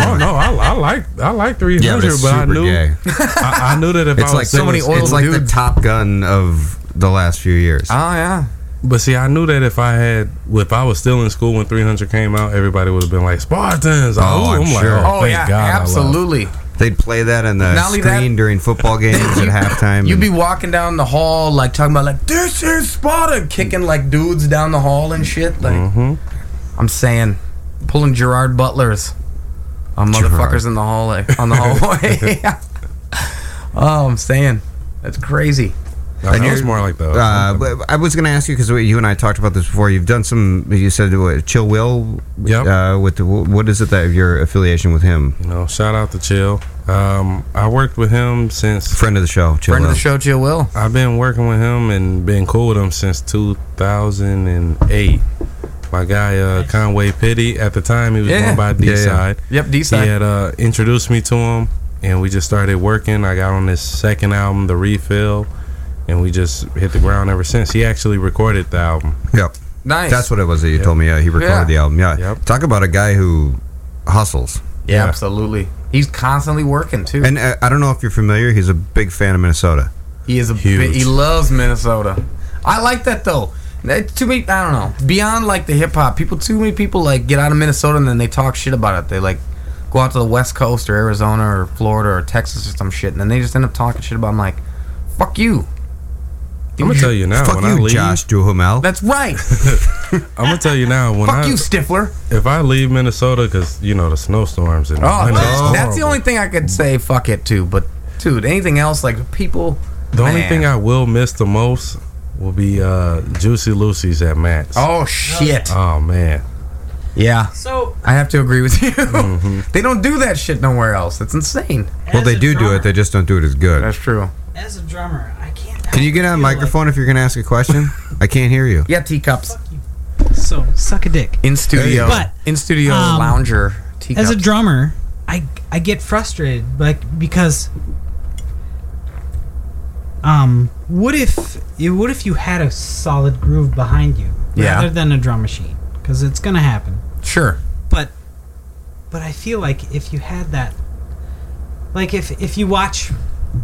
Oh no, I, I like I like 300, Yeah, but but I knew gay. I, I knew that if It's I was like so many still- oil It's like the. Top Gun of the last few years. Oh yeah. But see, I knew that if I had, if I was still in school when 300 came out, everybody would have been like Spartans. Oh, Oh, I'm I'm like, sure. oh, Oh thank yeah, God, absolutely. They'd play that on the Not screen that- during football *laughs* games at halftime. You'd be walking down the hall like talking about like this is Sparta, kicking like dudes down the hall and shit. Like Mhm. I'm saying, pulling Gerard Butlers on motherfuckers in the hallway on the hallway. *laughs* *laughs* oh, I'm saying that's crazy. No, that was more like the. Uh, but I was going to ask you because you and I talked about this before. You've done some. You said what, Chill Will. Yep. Uh, with the, what is it that your affiliation with him? you know, shout out to Chill. Um, I worked with him since Friend of the show. Chill Friend Will. of the show, Chill Will. I've been working with him and been cool with him since 2008. My guy uh, Conway Pitty at the time he was Yeah. going by D Yeah, yeah. side. Yep, D Side. He had uh, introduced me to him, and we just started working. I got on this second album, The Refill, and we just hit the ground ever since. He actually recorded the album. Yep. Nice. That's what it was that you told me. Uh, he recorded Yeah. the album. Yeah. Yep. Talk about a guy who hustles. yeah, yeah. absolutely. He's constantly working too. And uh, I don't know if you're familiar. He's a big fan of Minnesota. He is a Huge. big, he loves Minnesota. I like that though. That, too many I don't know. Beyond like the hip hop, people too many people like get out of Minnesota and then they talk shit about it. They like go out to the West Coast or Arizona or Florida or Texas or some shit and then they just end up talking shit about I'm like, fuck you. I'm gonna tell you now Fuck when you, I leave. Josh Duhamel. That's right. *laughs* I'm gonna tell you now when I. fuck I you, Stifler. if I leave Minnesota because you know the snowstorms and Oh, I that's the only thing I could say fuck it to, but dude, anything else like people The only thing I will miss the most will be uh, Juicy Lucy's at Matt's. Oh shit. Oh, man. Yeah. So I have to agree with *laughs* you. Mm-hmm. they don't do that shit nowhere else. It's insane. well, they a do do it. They just don't do it as good. That's true. as a drummer, I can't. Can you get on a microphone if you're going to ask a question? *laughs* I can't hear you. Yeah, teacups. So suck a dick. In studio. But, in studio um, lounger teacups. As a drummer, I I get frustrated like because um what if you what if you had a solid groove behind you? Yeah. rather than a drum machine because it's gonna happen. Sure. But but I feel like if you had that, like if if you watch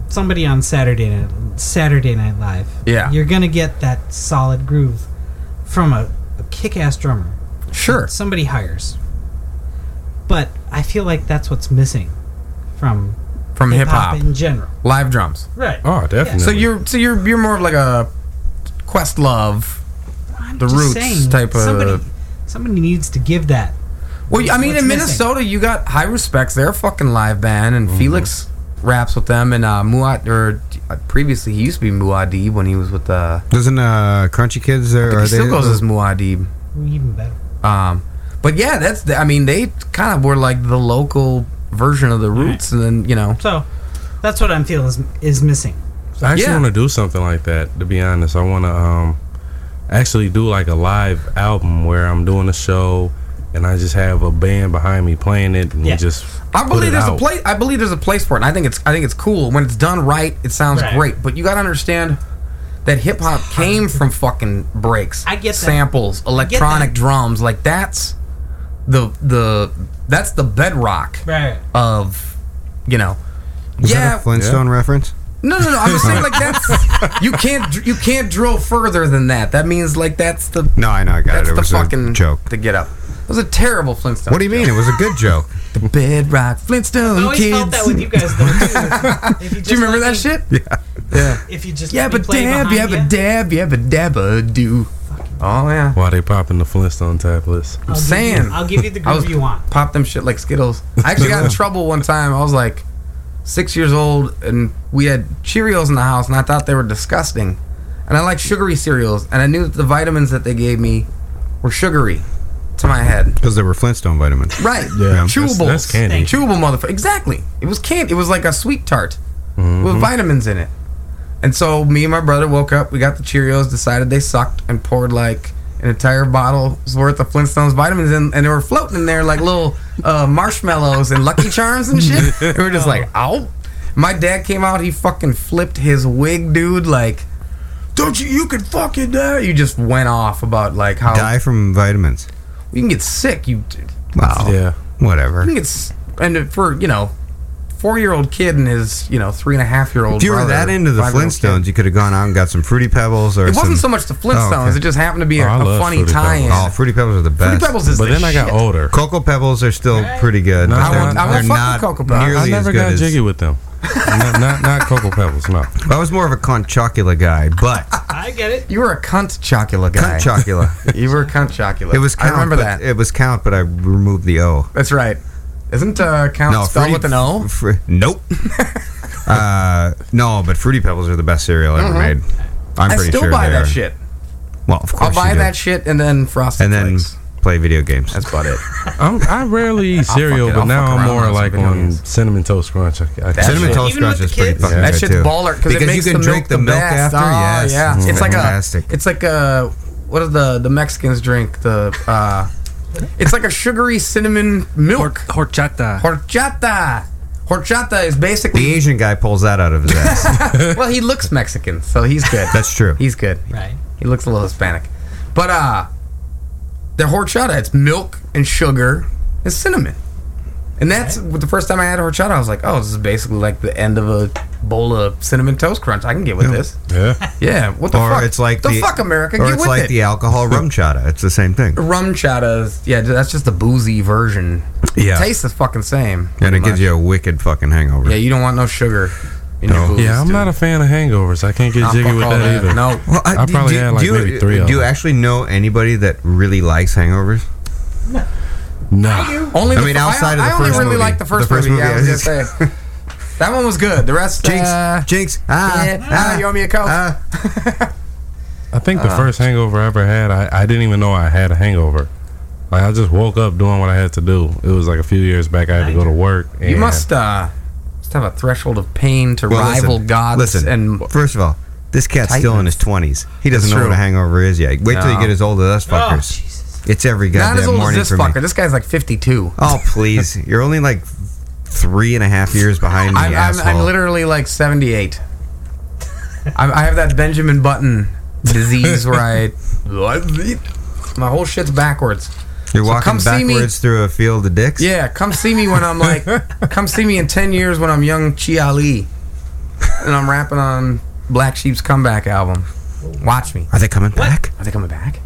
somebody on Saturday Night Saturday Night Live, Yeah. you're gonna get that solid groove from a, a kick-ass drummer. Sure. Somebody hires. But I feel like that's what's missing from From hip hip-hop in general. live drums. Right. Oh, definitely. So you're so you're you're more of like a Questlove, I'm the roots saying, type of. somebody, somebody needs to give that. Well, I mean, What's in missing? Minnesota, you got Heiruspecs. They're a fucking live band, and mm-hmm. Felix raps with them. And uh, Muad, or uh, previously he used to be Muad'Dib when he was with the. Doesn't uh, Crunchy Kids there? he Are still they, goes as Muad'Dib. Even better. Um, but yeah, that's. The, I mean, they kind of were like the local version of the Roots, and then you know. So that's what I'm feeling is, is missing. I actually Yeah. want to do something like that. To be honest, I want to um, actually do like a live album where I'm doing a show and I just have a band behind me playing it and Yeah. we just. I believe it there's a place. I believe there's a place for it. And I think it's. I think it's cool when it's done right. It sounds Right. great. But you got to understand that hip hop *sighs* came from fucking breaks, I get that. samples, electronic that. drums. Like that's the the that's the bedrock Right. of you know. Is yeah. that a Flintstone reference? no, no, no. I'm just saying like that's *laughs* you can't you can't drill further than that. That means like that's the No, I know. I got that's it. It the was fucking a joke. to get up. It was a terrible Flintstone. What do you mean? It was a good joke. *laughs* The bedrock Flintstone I always kids. felt that with you guys though too. *laughs* You do you remember that me- shit? Yeah. Yeah. If you just Yeah, let but dab, behind yeah, you, but dab, yeah, but dab a do. Oh yeah. While they popping the Flintstone tablets. I'll give saying. you- I'll give you the *laughs* I was groove you want. pop them shit like Skittles. I actually got in trouble one time. I was like six years old, and we had Cheerios in the house, and I thought they were disgusting. And I like sugary cereals, and I knew that the vitamins that they gave me were sugary to my head. Because they were Flintstone vitamins. Right. Yeah. Chewable. That's- that's candy. Chewable motherfucker. Exactly. It was candy. It was like a sweet tart with vitamins in it. And so me and my brother woke up, we got the Cheerios, decided they sucked, and poured like an entire bottle's worth of Flintstones vitamins in, and they were floating in there like little uh, marshmallows and Lucky Charms and shit. *laughs* And we were just like, ow. My dad came out, he fucking flipped his wig, dude, like, don't you, you can fucking die. You just went off about like how Die from vitamins. You can get sick. You, Wow. Yeah. Whatever. I think it's and for you know, four year old kid and his you know three and a half year old. If you were that into the Flintstones, you could have gone out and got some Fruity Pebbles or it wasn't so much the oh, Flintstones. Oh, okay. It just happened to be Oh, a, I a love funny Fruity tie-in. Oh, Fruity Pebbles are the best. Fruity best. Pebbles is But the then I got shit. older. Cocoa Pebbles are still pretty good. No, but I they're, won't- I won't they're not Cocoa Pebbles. nearly I never as good got as. jiggy with them. Not, not not Cocoa Pebbles, no. I was more of a cunt chocula guy, but *laughs* I get it. You were a cunt chocula guy. cunt chocula. *laughs* you were a cunt chocula. It was count. I remember but that. It was count, but I removed the O. That's right. Isn't uh, count spelled Fruity- with an O? Fr- nope. *laughs* uh, no, but Fruity Pebbles are the best cereal ever made. I'm Mm-hmm. I pretty still sure buy they that are. shit. Well, of course I'll buy you do. that shit and then frosted and then flakes. Play video games. That's about it. *laughs* I'm, I rarely eat cereal, it, but I'll now I'm more like on games. cinnamon toast crunch. I, I Cinnamon shit. Toast Crunch is pretty kids? fucking That good shit's too. baller because it Because you can the drink milk the milk best. after, Oh, yes. yeah. It's It's like fantastic. a. It's like a. What do the the Mexicans drink? The. uh It's like a sugary cinnamon milk. Horchata. Horchata. Horchata is basically The. Asian guy pulls that out of his ass. *laughs* well, he looks Mexican, so he's good. That's true. He's good. Right. He looks a little Hispanic, but uh, the horchata it's milk and sugar and cinnamon, and that's the first time I had horchata. I was like, oh, this is basically like the end of a bowl of cinnamon toast crunch. I can get with this. Yeah. Yeah, what the or fuck? it's like the, the, fuck America. Or it's like it. the alcohol *laughs* RumChata. It's the same thing. RumChatas. Yeah, that's just a boozy version. Yeah. tastes the fucking same. And it pretty gives you a wicked fucking hangover. Yeah, you don't want no sugar in your No. booze. Yeah, I'm dude. not a fan of hangovers. I can't get Nah, jiggy with all that, either. No. Well, I do- probably do, had like you, maybe three Do you them. actually know anybody that really likes hangovers? No. No. I Only I mean, fir- outside of I the only first really movie. liked the first, The first movie. Yeah, I was gonna say. *laughs* That one was good. The rest, Jinx, uh, Jinx, ah, yeah, ah, you owe me a coke. ah. *laughs* I think the first hangover I ever had, I, I didn't even know I had a hangover. Like I just woke up doing what I had to do. It was like a few years back. I had to go to work. And you must uh, must have a threshold of pain to Well, rival listen, gods. Listen, and first of all, this cat's still in his twenties. He doesn't know what a hangover is yet. Wait till you get as old as us Oh, fuckers. Jesus. it's every not goddamn as old as morning this for fucker. me. This guy's like 52. Oh please, *laughs* you're only like three and a half years behind me, I'm, I'm. I'm literally like 78. *laughs* I, I have that Benjamin Button disease where I. *laughs* My whole shit's backwards. You're So walking come see me- backwards through a field of dicks. Yeah, come see me when I'm like, *laughs* come see me in ten years when I'm young Chi-Ali, and I'm rapping on Black Sheep's comeback album. Watch me. Are they coming back? Are they coming back?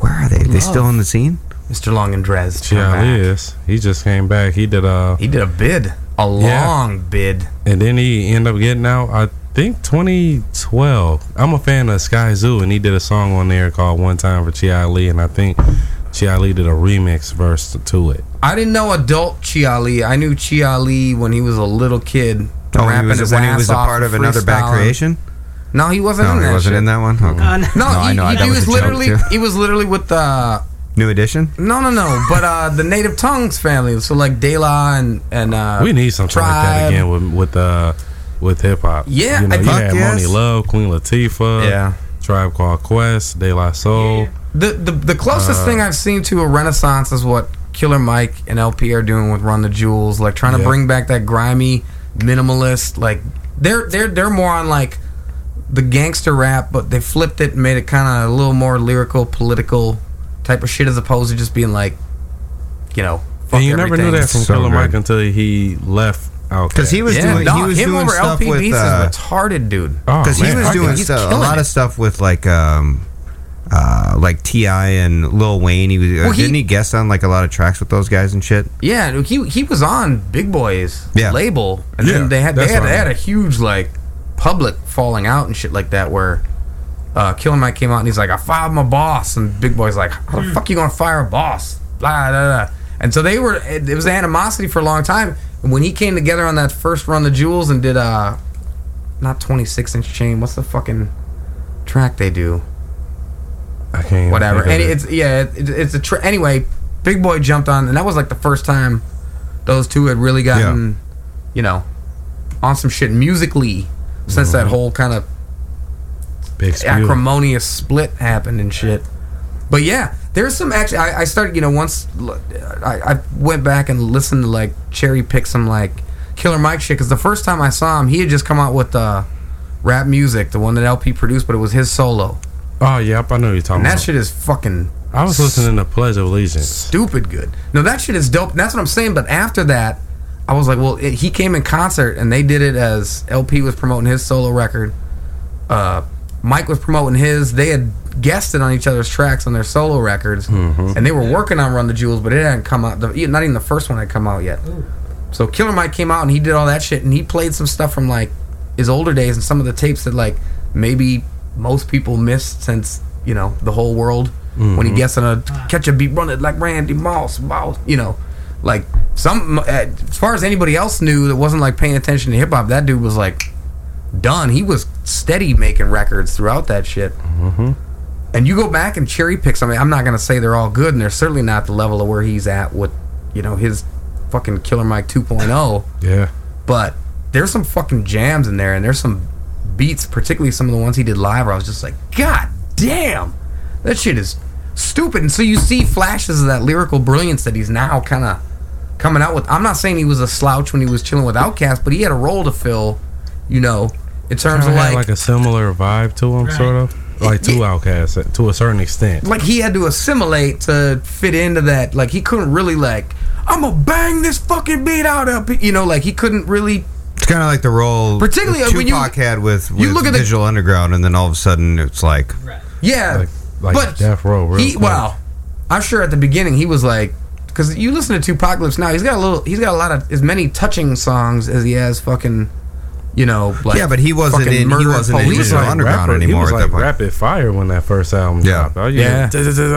Where are they? They still on the scene? Mr. Lawnge and Dres. come Yeah, he is. He just came back. He did a He did a bid, a Yeah. long bid. and then he ended up getting out. I think 2012. I'm a fan of Skyzoo, and he did a song on there called "One Time for Chi-Ali," and I think Chi-Ali did a remix verse to it. I didn't know adult Chi-Ali. I knew Chi-Ali when he was a little kid. Oh, when rapping he was, his when he ass was a part of another bad creation? No, he wasn't No, in he that wasn't shit. in that one? Okay. Uh, no. No, No, he, I know, he, he was was literally he was literally with the New edition? no no no, but uh the Native Tongues family. So like De La and and uh we need something like that Tribe. again with with uh with hip hop. Yeah, you know, I- you had yes. Monie Love, Queen Latifah, Yeah. Tribe Called Quest, De La Soul. The the, the closest Uh, thing I've seen to a renaissance is what Killer Mike and El-P are doing with Run the Jewels, like trying to Yeah. bring back that grimy minimalist. Like they're they're they're more on like the gangster rap, but they flipped it and made it kind of a little more lyrical, political type of shit, as opposed to just being like, you know, fuck and you never knew that from So Killer good. Mike until he left out. Because he was Yeah, doing no, he was him doing over stuff El-P with beats uh, is retarded, dude. because he was doing he's stuff, a lot it. of stuff with like um uh like T.I. and Lil Wayne. He was uh, Well, he- didn't he guest on like a lot of tracks with those guys and shit. Yeah, he he was on Big Boi's Yeah. label, and Yeah, then they had they had, they had a huge like public falling out and shit like that where uh, Killer Mike came out and he's like, I fired my boss, and Big Boi's like, How the fuck you gonna fire a boss? Blah, blah, blah. And so they were it, it was animosity for a long time. And when he came together on that first run the jewels and did uh not twenty six inch chain, what's the fucking track they do? I can't whatever. And it. it's yeah, it, it's a tr- anyway. Big Boi jumped on, and that was like the first time those two had really gotten, you know, on some shit musically since Mm-hmm. that whole kind of acrimonious split happened and shit. But yeah, there's some actually. I, I started, you know, once I, I went back and listened to like cherry pick some like Killer Mike shit because the first time I saw him, he had just come out with uh, rap music, the one that El-P produced, but it was his solo, Oh, yep, I know what you're talking and that about. shit is fucking I was listening to Pledge of Allegiance. stupid good. No, that shit is dope. That's what I'm saying. But after that, I was like, well, it, he came in concert and they did it as El-P was promoting his solo record. Uh, Mike was promoting his. They had guested on each other's tracks on their solo records, and they were working on Run the Jewels, but it hadn't come out. The, not even the first one had come out yet. So Killer Mike came out and he did all that shit, and he played some stuff from like his older days and some of the tapes that like maybe most people missed since you know the whole world when he mm-hmm. gets on a catch a beat, running like Randy Moss, Moss, you know, like some as far as anybody else knew that wasn't like paying attention to hip hop, that dude was like done. He was steady making records throughout that shit. Mm-hmm. And you go back and cherry pick something. I'm not gonna say they're all good, and they're certainly not the level of where he's at with, you know, his fucking Killer Mike 2.0 Yeah. but there's some fucking jams in there and there's some beats particularly some of the ones he did live where i was just like god damn that shit is stupid. And so you see flashes of that lyrical brilliance that he's now kind of coming out with. I'm not saying he was a slouch when he was chilling with Outkast, but he had a role to fill you know in terms of like like a similar vibe to him, sort of. Like to Outkast uh, to a certain extent. like he had to assimilate to fit into that. Like he couldn't really like i'm gonna bang this fucking beat out up you know like he couldn't really It's kind of like the role Particularly Tupac uh, when you- had with, you with look at the- Digital Underground, and then all of a sudden it's like Yeah, Like- like but Death Row, real he quick. well, I'm sure at the beginning he was like, because you listen to 2Pacalypse now, he's got a little, he's got a lot of as many touching songs as he has fucking, you know, like Yeah, but he wasn't fucking in- he wasn't in Police. Digital like Underground rapper- anymore He was at that like point. rapid fire when that first album Yeah. dropped. Oh, Yeah.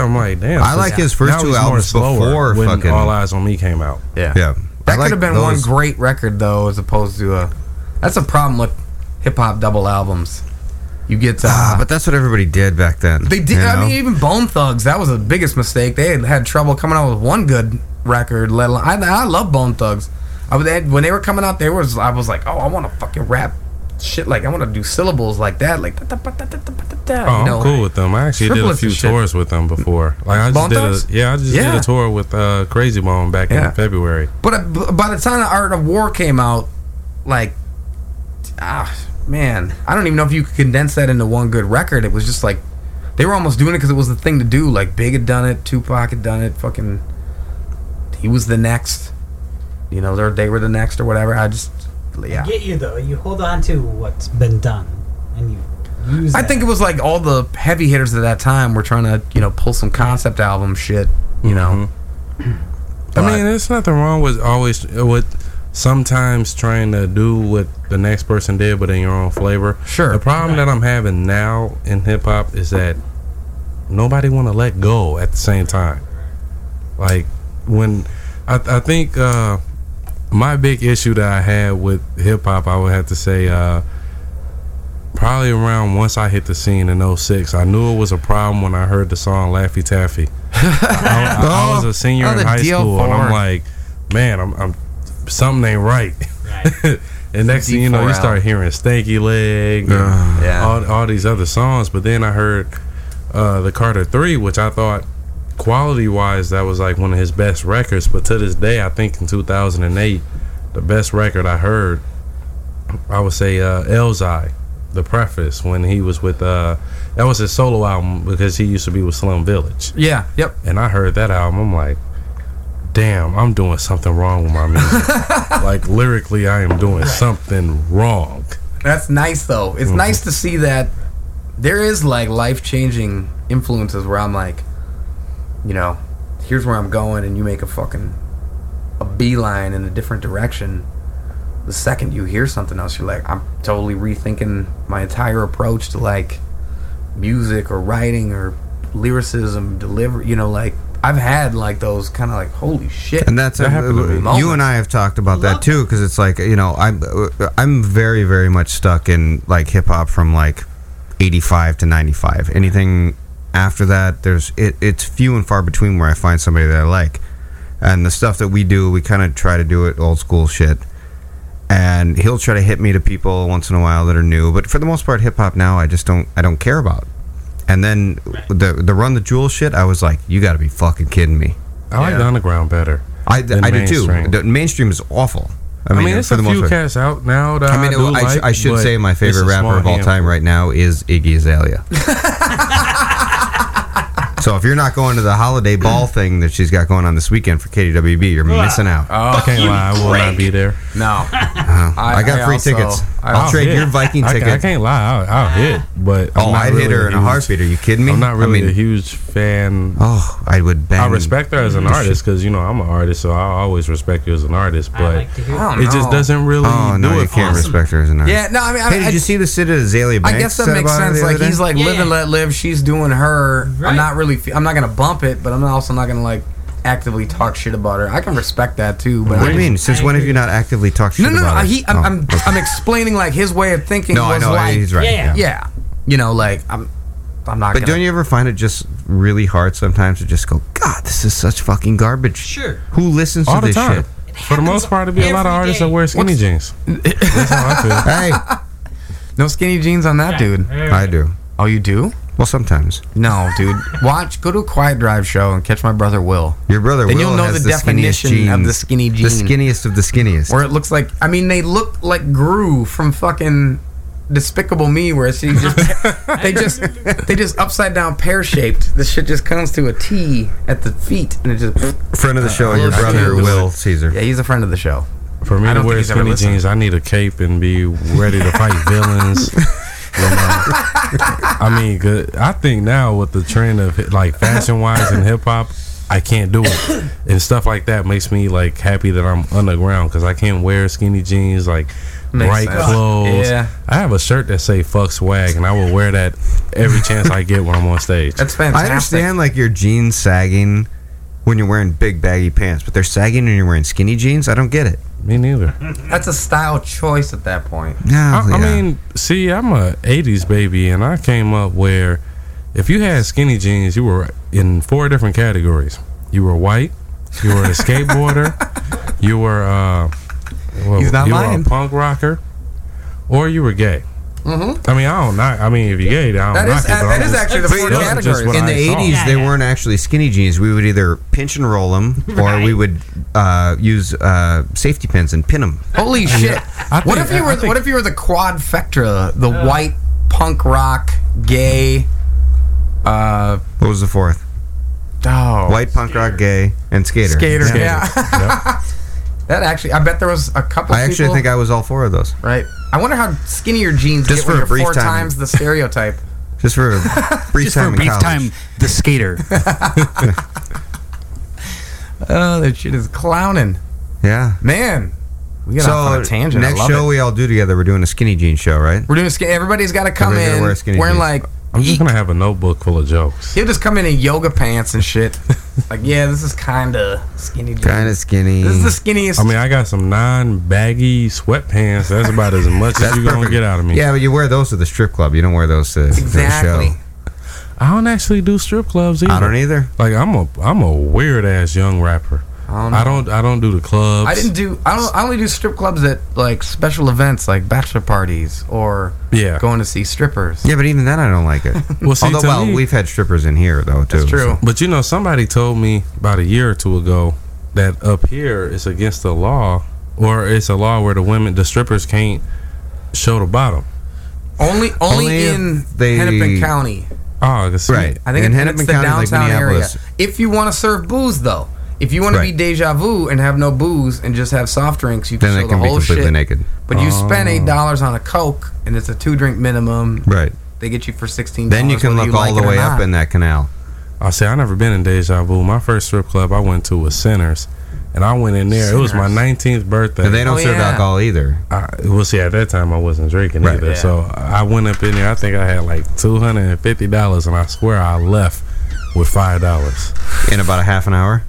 I'm like, damn. I like his first Now two he's albums before when fucking- All Eyez on Me came out. Yeah, yeah. That like could have been one great record though, as opposed to a. That's a problem with hip hop double albums. You get, uh, Ah, but that's what everybody did back then. They did. you I mean, even Bone Thugs. That was the biggest mistake. They had had trouble coming out with one good record. Let alone, I, I love Bone Thugs. I they when they were coming out. There was I was like, oh, I want to fucking rap shit like I want to do syllables like that, like da, da, da, da, Oh, know. I'm cool with them. I actually did a few tours with them before. Like I just Bone did Thugs? a yeah, I just Yeah. did a tour with uh, Crazy Bone back Yeah. in February. But uh, by the time the Art of War came out, like, ah, man, I don't even know if you could condense that into one good record. It was just like they were almost doing it because it was the thing to do. Like Big had done it, Tupac had done it. Fucking, he was the next. You know, they were the next or whatever. I just, yeah. I get you though. You hold on to what's been done, and you use. I that. think it was like all the heavy hitters at that time were trying to, you know, pull some concept album shit. You know, I mean, there's nothing wrong with always with sometimes trying to do what the next person did, but in your own flavor. Sure. The problem that I'm having now in hip hop is that nobody want to let go at the same time. Like when I, I think uh, my big issue that I had with hip hop, I would have to say. Uh, Probably around once I hit the scene in 06. I knew it was a problem when I heard the song Laffy Taffy. *laughs* I, I- I was a senior Oh, in high school, and I'm like, man, I'm, I'm something ain't right. Right. *laughs* and next thing you know, you start hearing Stanky Leg, and Yeah. all, all these other songs. But then I heard uh, the Carter Three, which I thought quality wise that was like one of his best records. But to this day, I think in 2008, the best record I heard, I would say uh, Elzhi, the preface when he was with uh, that was his solo album because he used to be with Slum Village. yeah, yep. And I heard that album. I'm like, damn, I'm doing something wrong with my music. *laughs* like lyrically, I am doing something wrong. That's nice though. It's Mm-hmm. nice to see that there is like life changing influences where I'm like, you know, here's where I'm going, and you make a fucking a beeline in a different direction. The second you hear something else, you're like, I'm totally rethinking my entire approach to like music or writing or lyricism, delivery. You know, like I've had like those kind of like holy shit. And that's That happened to me. Uh, you and I have talked about that too because it's like you know I'm uh, I'm very very much stuck in like hip hop from like 85 to 95. Anything after that, there's it, it's few and far between where I find somebody that I like. And the stuff that we do, we kind of try to do it old school shit. And he'll try to hit me to people once in a while that are new, but for the most part, hip hop now I just don't I don't care about. And then the the run the jewel shit, I was like, you got to be fucking kidding me. I like the underground better. I, than I do too. The mainstream is awful. I mean, it's a few cats out now that I, I mean, do I, like, I should say my favorite rapper of all handful. time right now is Iggy Azalea. *laughs* so if you're not going to the holiday ball *clears throat* thing that she's got going on this weekend for KDWB, you're missing out. I can't lie, I will not be there. no, *laughs* uh-huh. I, got I free also- tickets. I I'll trade hit. your Viking I, ticket. I can't lie, I'll, I'll hit, but oh, I'm not I'd really hit her in a huge- heartbeat. Are you kidding me? I'm not really I a mean, huge fan. oh, I would bang. I respect her as an *laughs* artist because you know I'm an artist, so I always respect you as an artist. But like to hear. I don't it just doesn't really Oh do no, it you can't me. respect her as an artist. Yeah, no, I mean, I, Hey, did I, you see the sit at Azealia Banks? I guess that makes sense. Like he's like Yeah, live and let live. She's doing her. I'm not really. Fe- I'm not gonna bump it, but I'm also not gonna like actively talk shit about her. I can respect that too. But What I do you mean? Since when have you not actively talked shit No, no, no. about? He, I'm, Oh, I'm, okay. I'm explaining like his way of thinking. No, I know. Like, he's right. Yeah, Yeah. Yeah, you know, like I'm. I'm not. But gonna, don't you ever find it just really hard sometimes to just go, God, this is such fucking garbage? Sure. Who listens all to the this time. shit? For the most part, it'd be a lot of artists day. that wear skinny jeans. *laughs* That's how I feel. Hey, No skinny jeans on that dude. I do. Oh, you do? Well, sometimes No, dude. Watch. Go to a Quiet Drive show and catch my brother Will. your brother. Then Will you'll know has the the skinniest definition of the skinny jeans. the skinniest of the skinniest. Where it looks like. I mean, they look like Gru from fucking Despicable Me, where it's just *laughs* they just they just upside down pear shaped. This shit just comes to a T at the feet, and it just. Friend of the uh, show, I your brother. Will Caesar. Yeah, he's a friend of the show. For me I to don't wear skinny jeans, I need a cape and be ready to fight *laughs* villains. You *laughs* know? I mean, 'cause I think now with the trend of like fashion wise and hip hop, I can't do it, and stuff like that makes me like happy that I'm underground because I can't wear skinny jeans like Makes bright sense. clothes. Yeah. I have a shirt that say "fuck swag" and I will wear that every chance I get when I'm on stage. That's fantastic. I understand like your jeans sagging when you're wearing big baggy pants, but they're sagging and you're wearing skinny jeans. I don't get it. Me neither. *laughs* That's a style choice at that point. No, I, I mean, see, I'm a '80s baby, and I came up where if you had skinny jeans, you were in four different categories. You were white, you were a *laughs* skateboarder, you were uh, well, He's not you lying. were a punk rocker, or you were gay. Mm-hmm. I mean, I don't knock. I mean, if you're gay, I don't That knock is it. but that I'm is just- actually the those four are categories. what in the I saw. 80s Yeah, they yeah. weren't actually skinny jeans we would either pinch and roll them *laughs* or Right. we would uh, use uh, safety pins and pin them Holy shit! I what think- if you I were think- what if you were the quadfecta, the white punk rock gay? Uh, What was the fourth? oh, White punk rock, gay, and skater. skater. Yeah. Yeah. *laughs* that actually, I bet there was a couple. I actually people, think I was all four of those. right. I wonder how skinny your jeans Just get when a you're brief four time. times the stereotype. *laughs* Just for a *laughs* brief Just for time a in brief college. time, the skater. *laughs* Oh, that shit is clowning, Yeah. man. We got off on So a tangent. I next love show it. we all do together, we're doing a skinny jeans show, right? We're doing. Sk- everybody's got to come Everybody's gotta in wear skinny wearing jeans. like. I'm just gonna have a notebook full of jokes. He'll just come in in yoga pants and shit. *laughs* like, yeah, this is kind of skinny. Kind of skinny. This is the skinniest. I mean, I got some non-baggy sweatpants. That's about as much as you're gonna get out of me. yeah, but you wear those to the strip club. You don't wear those to, to the show. I don't actually do strip clubs either. I don't either. Like I'm a I'm a weird ass young rapper. I don't know. I don't I don't do the clubs. I didn't do. I don't. I only do strip clubs at like special events, like bachelor parties or Yeah. going to see strippers. Yeah, but even then, I don't like it. *laughs* Well, see, Although, well, me- we've had strippers in here though too. That's true. But you know, somebody told me about a year or two ago that up here it's against the law, or it's a law where the women, the strippers can't show the bottom. Only, only, Only in they- Hennepin County. Oh, I see Right. I think In it- Hennepin it's the County, like area. Minneapolis. If you want to serve booze, though, if you want Right. to be deja vu and have no booze and just have soft drinks, you can Then show they can the whole completely shit. naked. But you spend eight oh. dollars on a coke and it's a two drink minimum. Right. They get you for sixteen. Then you can look all the way up in that canal. I say I never been in Deja Vu. My first strip club I went to was Sinners, and I went in there. It was my 19th birthday. And they don't Oh, serve yeah. alcohol either. I, well, see, at that time I wasn't drinking Right. either. Yeah. So I went up in there. I think I had like two hundred and fifty dollars, and I swear I left with five dollars. In about a half an hour.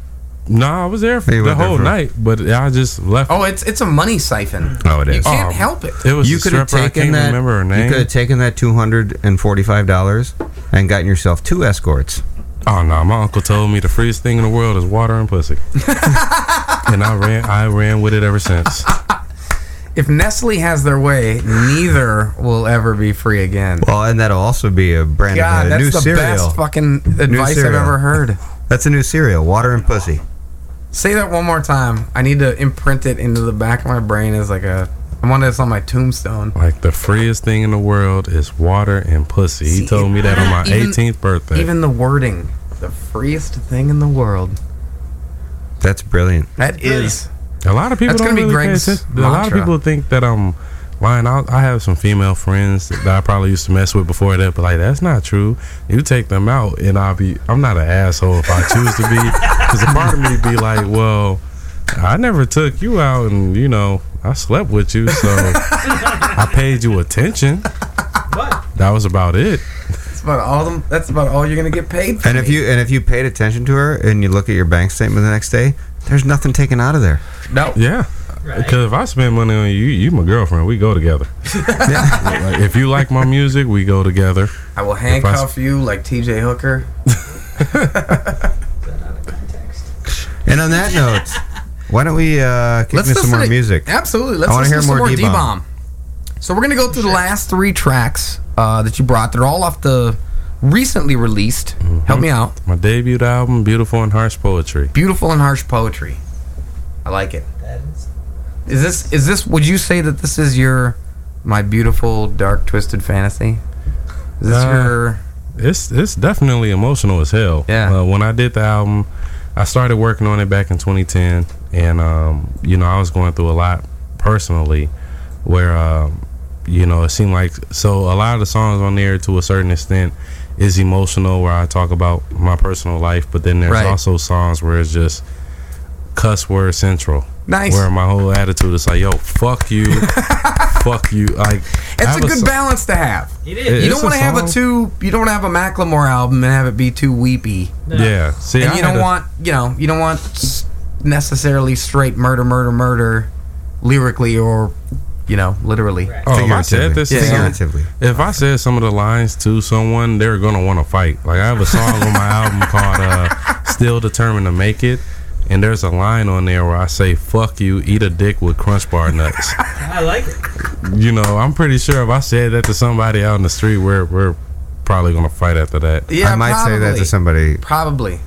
No, I was there for You the whole for- night, but I just left. Oh, it's it's a money siphon. Oh, it is. You can't Oh, help it. It was you could have stripper. I taken can't that. remember her You could have taken that two hundred and forty-five dollars and gotten yourself two escorts. Oh no, my uncle told me the freest thing in the world is water and pussy, *laughs* and I ran. I ran with it ever since. *laughs* If Nestle has their way, neither will ever be free again. Well, and that'll also be a brand God, of a that's new the cereal. best fucking advice I've ever heard. *laughs* That's a new cereal, water and pussy. Say that one more time. I need to imprint it into the back of my brain as like a. I want this on my tombstone. Like the freest thing in the world is water and pussy. He told me that on my *laughs* even- 18th birthday. Even the wording, the freest thing in the world. That's brilliant. That is. A lot of people That's don't gonna be really pay Greg's. A lot of people think that I'm lying. I, I have some female friends that I probably used to mess with before that, but like that's not true. You take them out, and I'll be. I'm not an asshole if I choose to be, because a part of me be like, well, I never took you out, and you know, I slept with you, so I paid you attention. But that was about it. That's about all. Them, that's about all you're gonna get paid. For And if you and if you paid attention to her and you look at your bank statement the next day, there's nothing taken out of there. no, Yeah. Because if I spend money on you, you my girlfriend. We go together. *laughs* Like, if you like my music, we go together. I will handcuff you like T.J. Hooker. *laughs* And on that note, why don't we uh, kick into some more to- music? Absolutely. Let's I wanna listen hear to some more more Dee-Bomb. Dee-Bomb. So we're gonna go through the last three tracks uh, that you brought. They're all off the recently released. Help me out. My debut album, Beautiful and Harsh Poetry. Beautiful and harsh poetry. I like it. Is this is this? Would you say that this is your my beautiful dark twisted fantasy? Is this Uh, your It's it's definitely emotional as hell. Yeah. Uh, when I did the album, I started working on it back in 2010, and um, you know I was going through a lot personally, where um, you know it seemed like so a lot of the songs on there to a certain extent is emotional, where I talk about my personal life, but then there's Right. also songs where it's just cuss word central. Nice. Where my whole attitude is like, yo, fuck you, *laughs* fuck you. Like, It's a good so- balance to have. It It- is. You it's don't want to have a song. too. You don't want to have a Macklemore album and have it be too weepy. Yeah. See, and I you don't a- want you know you don't want necessarily straight murder, murder, murder, lyrically or you know literally. Oh, if I said this, Yeah. some- Figuratively. if I said some of the lines to someone, they're gonna want to fight. Like I have a song on my *laughs* album called uh, "Still Determined to Make It," and there's a line on there where I say "fuck you, eat a dick with Crunch Bar nuts." *laughs* I like it. you know, I'm pretty sure if I said that to somebody out in the street, we're we're probably gonna fight after that. Yeah, I might say that to somebody. Probably.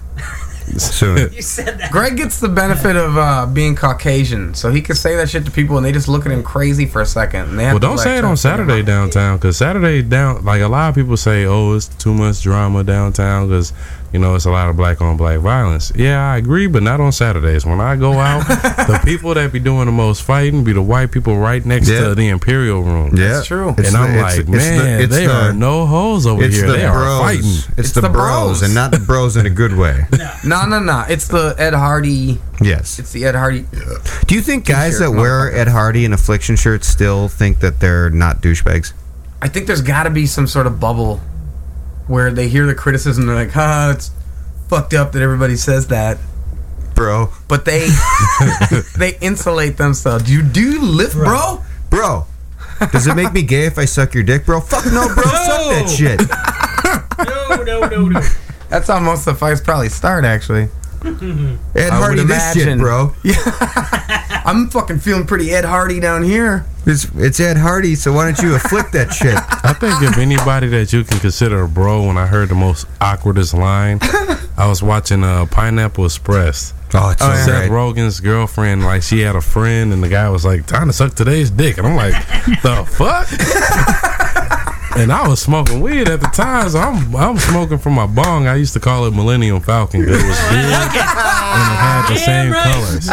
soon. *laughs* You said that. Greg gets the benefit of uh, being Caucasian, so he can say that shit to people, and they just look at him crazy for a second. And they have Well, don't like, say it on Saturday out. downtown because Saturday down, like a lot of people say, oh, it's too much drama downtown because you know it's a lot of black on black violence. Yeah, I agree, but not on Saturdays. When I go out, *laughs* the people that be doing the most fighting be the white people right next Yeah. to the Imperial Room. Yeah, That's true. It's and the- I'm it's- like, it's the- man, it's they the- are no hoes over It's here. the They are fighting. It's, It's the, the bros, bros. and not the bros in a good way. *laughs* No, no, no. It's the Ed Hardy. Yes. It's the Ed Hardy. Do you think guys that wear motherfucker. Ed Hardy and Affliction shirts still think that they're not douchebags? I think there's got to be some sort of bubble where they hear the criticism. They're like, "Huh, it's fucked up that everybody says that." Bro, But they *laughs* they insulate themselves. Do you do you lift, bro? bro. Does it make me gay if I suck your dick, bro? Fuck no, bro. Suck that shit. *laughs* No, no, no, no. That's how most of the fights probably start. Actually, Ed I Hardy, this shit, imagine. bro. *laughs* I'm fucking feeling pretty Ed Hardy down here. It's, it's Ed Hardy, so why don't you afflict that shit? *laughs* I think if anybody that you can consider a bro, when I heard the most awkwardest line, I was watching uh, Pineapple Express. Oh, it's so Seth great. Rogen's girlfriend, like she had a friend, and the guy was like, "Time to suck today's dick," and I'm like, "The fuck." *laughs* And I was smoking weed at the time, so I'm I'm smoking from my bong. I used to call it Millennium Falcon because it was *laughs* big and it had the same colors.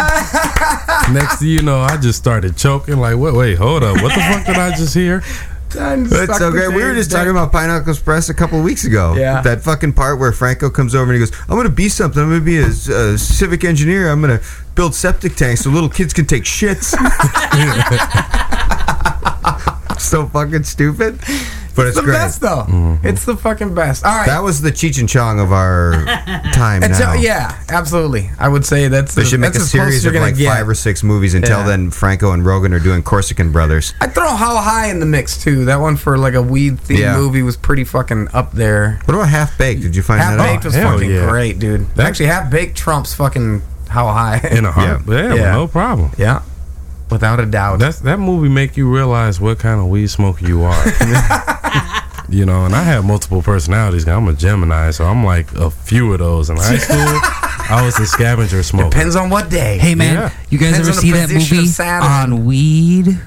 Next thing you know, I just started choking. Like, wait, wait, hold up, what the fuck did I just hear? That's so great. We were just talking about Pineapple Express a couple weeks ago. Yeah. That fucking part where Franco comes over and he goes, I'm going to be something. I'm going to be a, a civic engineer. I'm going to build septic tanks so little kids can take shits. *laughs* *laughs* so fucking stupid. But it's, It's the great. best though. Mm-hmm. It's the fucking best. All right. That was the Cheech and Chong of our *laughs* time It's- now. yeah, absolutely. I would say that's. They should make that's a series of like get. five or six movies. Until Yeah. then, Franco and Rogen are doing Corsican Brothers. I throw How High in the mix too. That one for like a weed themed Yeah. movie was pretty fucking up there. What about Half Baked? Did you find Half that Baked out? was oh, hell fucking yeah. great, dude. That- Actually, Half Baked trumps fucking How High. In a heart, yeah, Yeah. no problem. yeah, without a doubt. That's that movie make you realize what kind of weed smoker you are. *laughs* you know, and I have multiple personalities. I'm a Gemini, so I'm like a few of those. In high school, *laughs* I was a scavenger smoker. Depends on what day. Hey man, Yeah. you guys Depends ever see that movie Saturn. on weed? *laughs*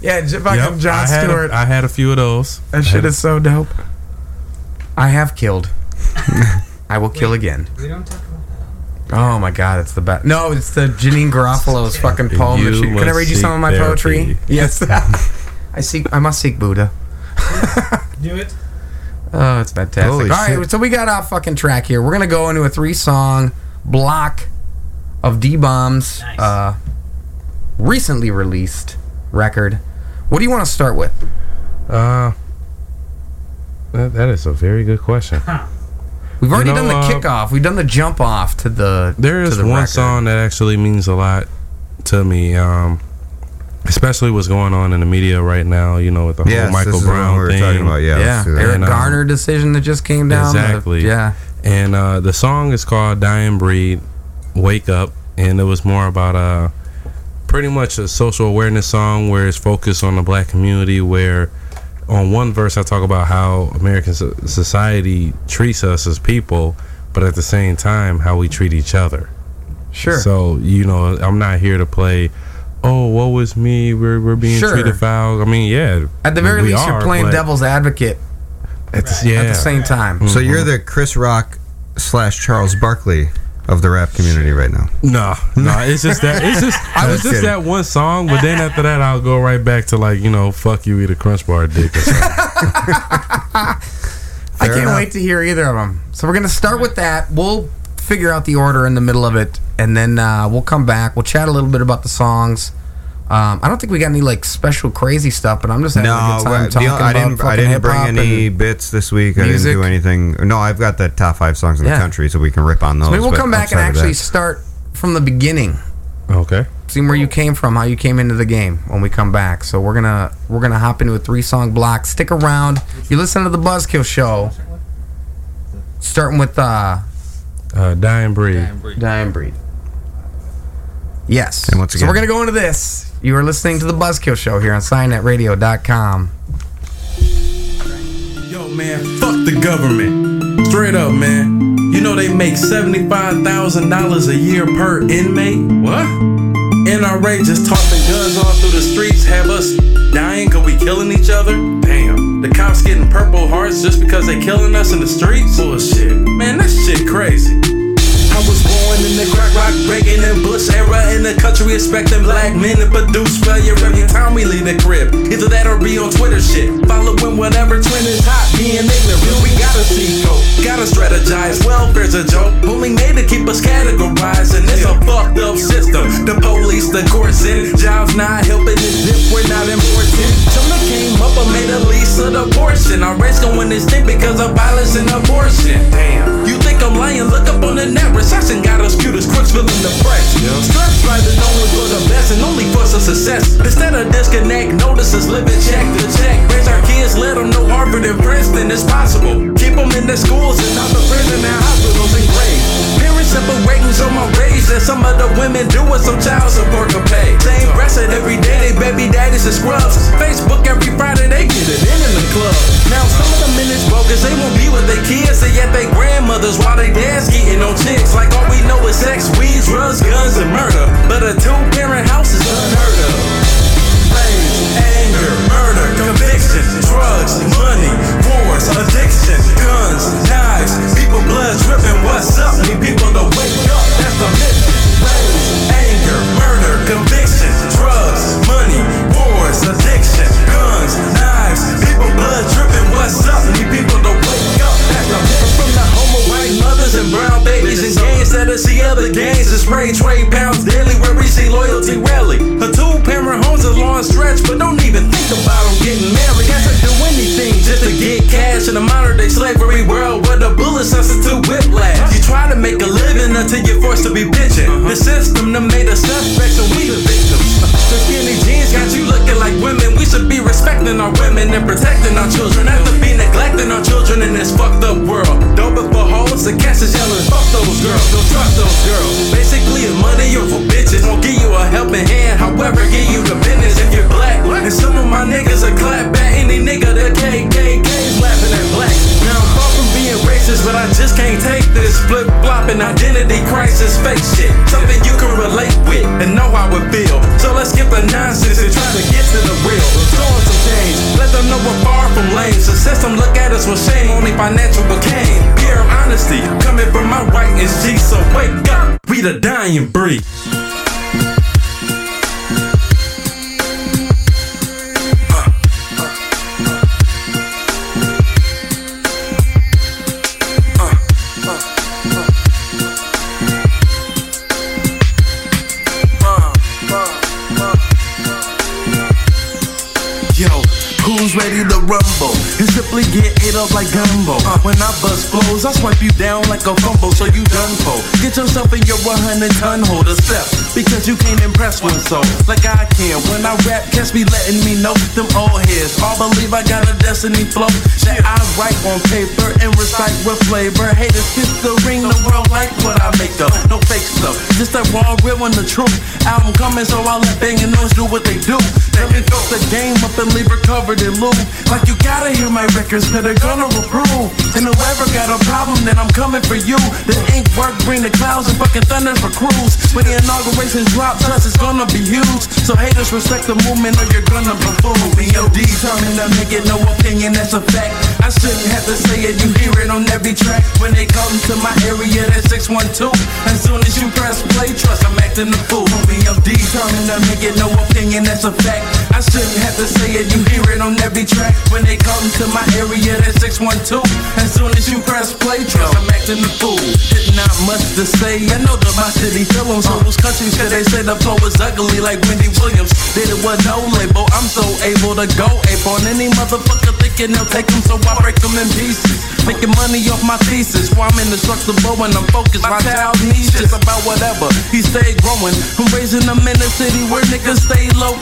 yeah, J- fucking Yep, Jon I had, Stewart. a, I had a few of those. that shit is so dope. I have killed. I will kill again. We don't talk about Oh my god, it's the best. No, it's the Janeane Garofalo's fucking poem. that she- Can I read you some of my poetry? Yes. *laughs* I seek. I must seek Buddha. Do it. Oh, it's fantastic. Holy All right, shit. so we got off fucking track here. We're gonna go into a three-song block of Dee Bomb's Nice. uh, recently released record. What do you want to start with? Uh, that, that is a very good question. We've already You know, done the uh, kickoff. We've done the jump off to the. There is the one record. song that actually means a lot to me. Um, especially what's going on in the media right now. You know, with the whole Michael this is the one Brown we were thing. talking about. Yeah, Yeah, let's. Eric And, um, Garner decision that just came down. the- Exactly. yeah. And uh, the song is called "Dying Breed," "Wake Up," and it was more about a pretty much a social awareness song where it's focused on the black community. Where on one verse I talk about how American society treats us as people, but at the same time how we treat each other. Sure. So you know, I'm not here to play. Oh, woe is me. We're we're being Sure. treated foul. I mean, yeah. At the very we least, you're are, playing devil's advocate It's, yeah. at the same time. So you're mm-hmm. the Chris Rock slash Charles Barkley of the rap community right now. No, no, it's just that it's just *laughs* I was Just just kidding. that one song, but then after that I'll go right back to like you know fuck you eat a crunch bar dick or something. *laughs* I can't enough. wait to hear either of them. So we're gonna start with that. We'll figure out the order in the middle of it, and then uh, we'll come back. We'll chat a little bit about the songs. Um, I don't think we got any like special crazy stuff, but I'm just having a good time well, talking the- I about didn't. I didn't bring any bits this week. I didn't do anything. No, I've got the top five songs in Yeah. the country, so we can rip on those. Maybe we'll come back and actually start from the beginning. okay. See where you came from, how you came into the game when we come back. So we're gonna we're gonna hop into a three song block. Stick around. You listen to the Buzzkill show. Starting with uh Uh, dying breed. Dying Breed. Yes. And once so again- we're gonna go into this. You are listening to the Buzzkill show here on SianetRadio.com. Yo, man, fuck the government. Straight up, man. You know they make $75,000 a year per inmate? What? NRA just tossing guns all through the streets, have us dying cause we killing each other? Damn. The cops getting purple hearts just because they killing us in the streets? Bullshit. Man, that shit crazy. I was born in the crack rock, Reagan and Bush era in the country, expecting black men to produce failure every time we leave the crib. Either that or be on Twitter shit, following whatever trend is hot, being ignorant. We gotta see go, gotta strategize. Welfare's a joke, only made to keep us categorized, and it's a fucked up system. The police, the courts, and jobs not helping us if we're not important. Children came up and made a lease of the portion. Our race going extinct because of violence and abortion. Damn. You think I'm lying? Look up on the net. Recession got us cute as crooks feeling depressed. Stress driving only for the best and only for some success. Instead of disconnect, notices living check to check. Raise our kids, let them know Harvard and Princeton is possible. Keep them in their schools and not the prison and hospitals and graves. Parents separating so my rage that some of the women do with some child support can pay. Same breasted every day, they baby daddies and scrubs. Facebook every Friday, they get it in in the club. Now some of the is bogus, they won't be with their kids, they at their grandmothers while they dads getting on chicks. Like all we know is sex, weed, drugs, guns, and murder. But a two-parent house is unheard of. Rage, anger, murder, conviction, drugs, money, wars, addiction, guns, knives, people blood dripping. What's up? Need people to wake up. That's the mission. Rage, anger, murder, conviction, drugs, money, wars, addiction, guns, knives, people blood dripping. What's up? Need people to wake up. That's the mission. From the homo white mothers and brown babies and I see other gangs and spray trade pounds daily where we see loyalty rally. A two parent home's a long stretch, but don't even think about them getting married. Guess I do anything just to get cash in a modern day slavery world where the bullet substitute whiplash. You try to make a living until you're forced to be bitching. The system that made us suspects and we the victims. The skinny jeans got you looking like women. We should be respecting our women and protecting our children after be 100 ton holder step. Because you can't impress one so like I can. When I rap, catch me letting me know them old heads. All believe I got a destiny flow that I write on paper and recite with flavor. Haters kiss the ring, the world like what I make up. No fake stuff, just that raw, real and the truth. Album coming, so I let banging noise do what they do. Let me throw the game up and leave her covered in loot. Like you gotta hear my records, cause they're gonna approve. And whoever got a problem, then I'm coming for you. The ink work, bring the clouds and fucking thunder for crews. When the inauguration drops, trust is gonna be huge. So haters respect the movement or you're gonna be fooled. B.O.D. to make it no opinion, that's a fact. I shouldn't have to say it, you hear it on every track. When they come to my area, that's 612. As soon as you press play, trust I'm acting the fool. B.O.D. to make it no opinion, that's a fact. I shouldn't have to say it, you hear it on every track. When they come to my area, that's 612. As soon as you press play, trust I'm acting the fool. It's not much to say, I know that my city feel 'em, So those countries, cause they say the flow is ugly like Wendy Williams. Did it with no label, I'm so able to go ape on any motherfucker thinking they'll take them, so I break them in pieces. Making money off my thesis, while I'm indestructible and I'm focused. My child needs just about whatever. He stay growing. I'm raising them in the city where niggas stay low.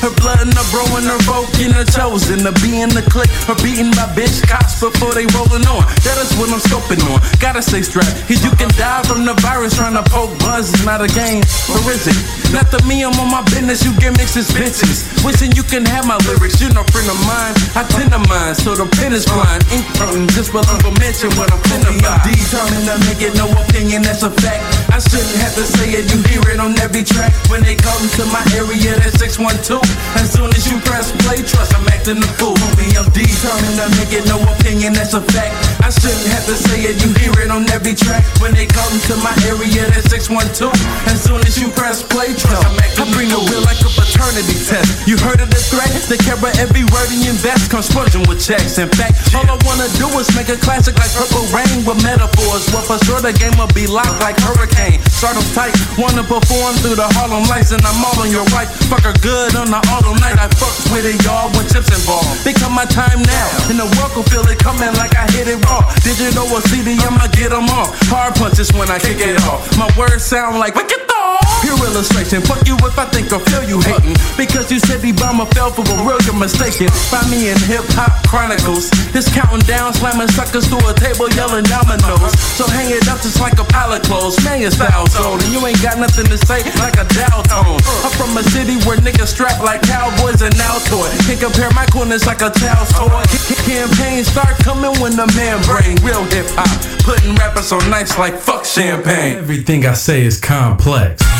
Her blood and her bro and her folk in the chosen. To be in the clique, her beating my bitch cops before they rolling on. That is what I'm scoping on. Gotta stay strapped, cause you can die from the virus trying to poke buzz. It's not a game, or is it? Not to me, I'm on my business. You mixed as bitches. Wishing you can have my lyrics. You're no friend of mine. I tend to landmine, so the pen is blind. Ink burning, just for below mention what I'm finna about. Determined to make it no opinion, that's a fact. I shouldn't have to say it, you hear it on every track. When they come to my area, that's 612. As soon as you press play, trust I'm acting the fool. Homie, I'm determined to make it no opinion, that's a fact. I shouldn't have to say it, you hear it on every track. When they come to my area, that's 612. As soon as you press play, I bring the real like a paternity test. You heard of the threat? They care about every word in your invest, come sponging with checks. In fact, all I wanna do is make a classic like Purple Rain with metaphors. Well, for sure the game will be locked like Hurricane. Start 'em tight, wanna perform through the Harlem lights, and I'm all on your right. Fuck her good on the auto night. I fuck with it, y'all, when chips involved. Become my time now, and the world will feel it coming like I hit it raw. Digital or CD, I'ma get 'em all. Hard punches when I kick it off. My words sound like wicked dog. Pure illustration. Fuck you if I think or feel you hating. Because you said the bomber fell for a real, you're mistaken. Find me in Hip Hop Chronicles. It's counting down, slamming suckers through a table, yelling dominoes. So hang it up just like a pile of clothes. Man, your style's old, and you ain't got nothing to say like a Dow tone. I'm from a city where niggas strap like cowboys and now toy. Can't compare my coolness like a child's toy. Campaigns start coming when the man bring real hip hop. Putting rappers on nights like fuck champagne. Everything I say is complex.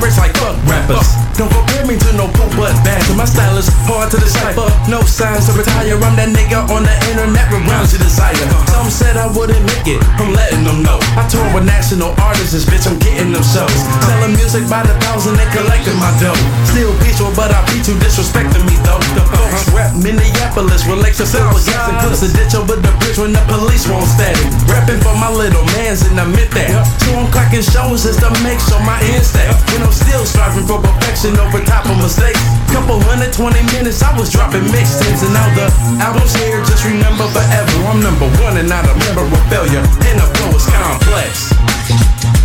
them niggas jaws dry like nutcrackers above average like fuck rappers. Don't compare me to no poop butt bastard. My style is hard to decipher. No signs to retire. I'm that nigga on the internet with rounds you desire. Some said I wouldn't make it. I'm letting them know. I tour with national artists, bitch. I'm getting them shows. Selling music by the thousand and collecting my dough. Still peaceful, but I beat you disrespecting me though. The folks rap Minneapolis with Lexus Silver gas and puts a ditch over the bridge when the police won't static. Rapping for my little mans and I admit that. So I'm cracking shows just to make sure my ends stack. When I'm still striving for perfection over top of mistakes. Couple hundred twenty minutes, I was dropping mixtapes and now the album's here. Just remember forever, I'm number one and not a member of failure. And the flow is complex.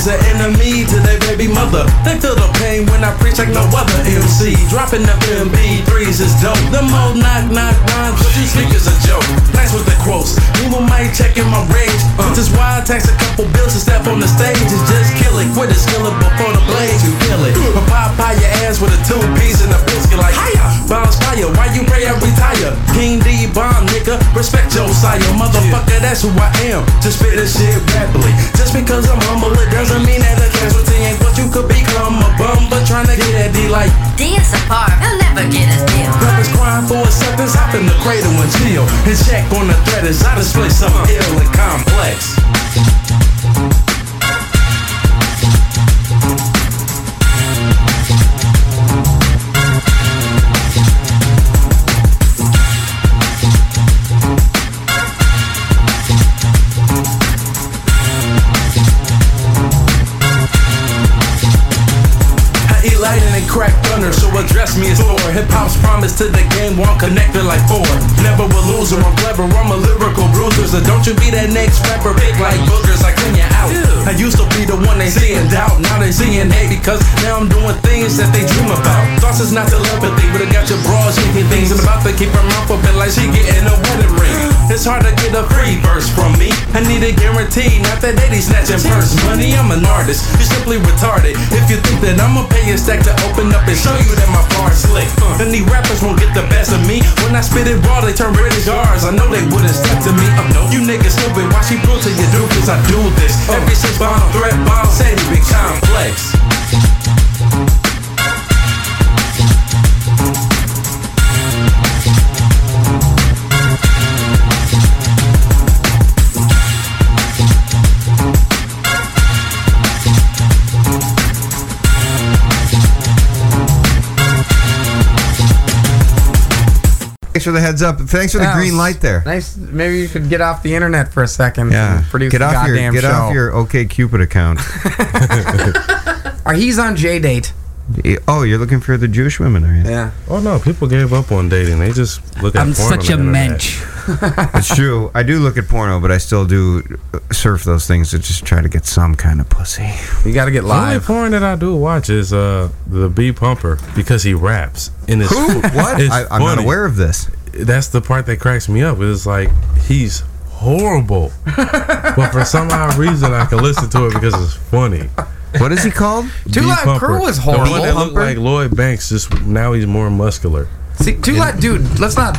Is an enemy to their baby mother. They feel the pain when I preach like no other MC. Dropping the MP3s is dope. The mo knock knock rhymes, but think it's a joke. Nice with the quotes. People might check in my rage. Which is why I tax a couple bills to step on the stage and just kill it. Quit it, skill before the blades, you feel it. But pop your ass with a two piece and a biscuit like hiya. Bounce fire, why you pray I retire? King Dee Bomb, nigga. Respect your sire, motherfucker. That's who I am. Just spit this shit rapidly. Just because I'm humble, it doesn't mean that a casualty ain't what you could become. A bum, but trying to get that D like D is a bar, he'll never get his deal. Rappers crying for acceptance, hop in the cradle and chill. And check on the threat as I display something ill and complex. Crack so address me as Thor. Hip hop's promise to the game, one connected like four. Never a loser, I'm clever, I'm a lyrical bruiser. So don't you be that next rapper, big like boogers, I clean you out. I used to be the one they see in doubt, now they see seeing hate because now I'm doing things that they dream about. Thoughts is not telepathy, but I got your bras shaking things. I'm about to keep her mouth open like she getting a wedding ring. It's hard to get a free verse from me. I need a guarantee, not that they snatching purse money. I'm an artist, you're simply retarded. If you think that I'ma pay a stack to open up and show you that my bar's slick, then these rappers won't get the best of me. When I spit it raw, they turn red as jars. I know they wouldn't step to me. I know you niggas stupid. Why she prove to you do? Cause I do this. Every since bomb threat, bomb say big complex. Thanks for the heads up. Thanks for the Yeah, green light there. Nice. Maybe you could get off the internet for a second. Yeah. produce Get off your get show. off your OkCupid account. *laughs* Or he's on JDate. Oh, you're looking for the Jewish women, are you? Yeah. Oh no, people gave up on dating. They just look at porn. I'm such a on the internet. mensch. *laughs* It's true. I do look at porno, but I still do surf those things to just try to get some kind of pussy. You got to get live. The only live. porn that I do watch is uh the B Pumper because he raps in his Who? *laughs* What? It's I, I'm not aware of this. That's the part that cracks me up. It's like he's horrible, *laughs* but for some odd reason I can listen to it because it's funny. What is he called? Two B Crew was horrible. The one horrible. that looked like Lloyd Banks, just now he's more muscular. See, Two Live, dude. Let's not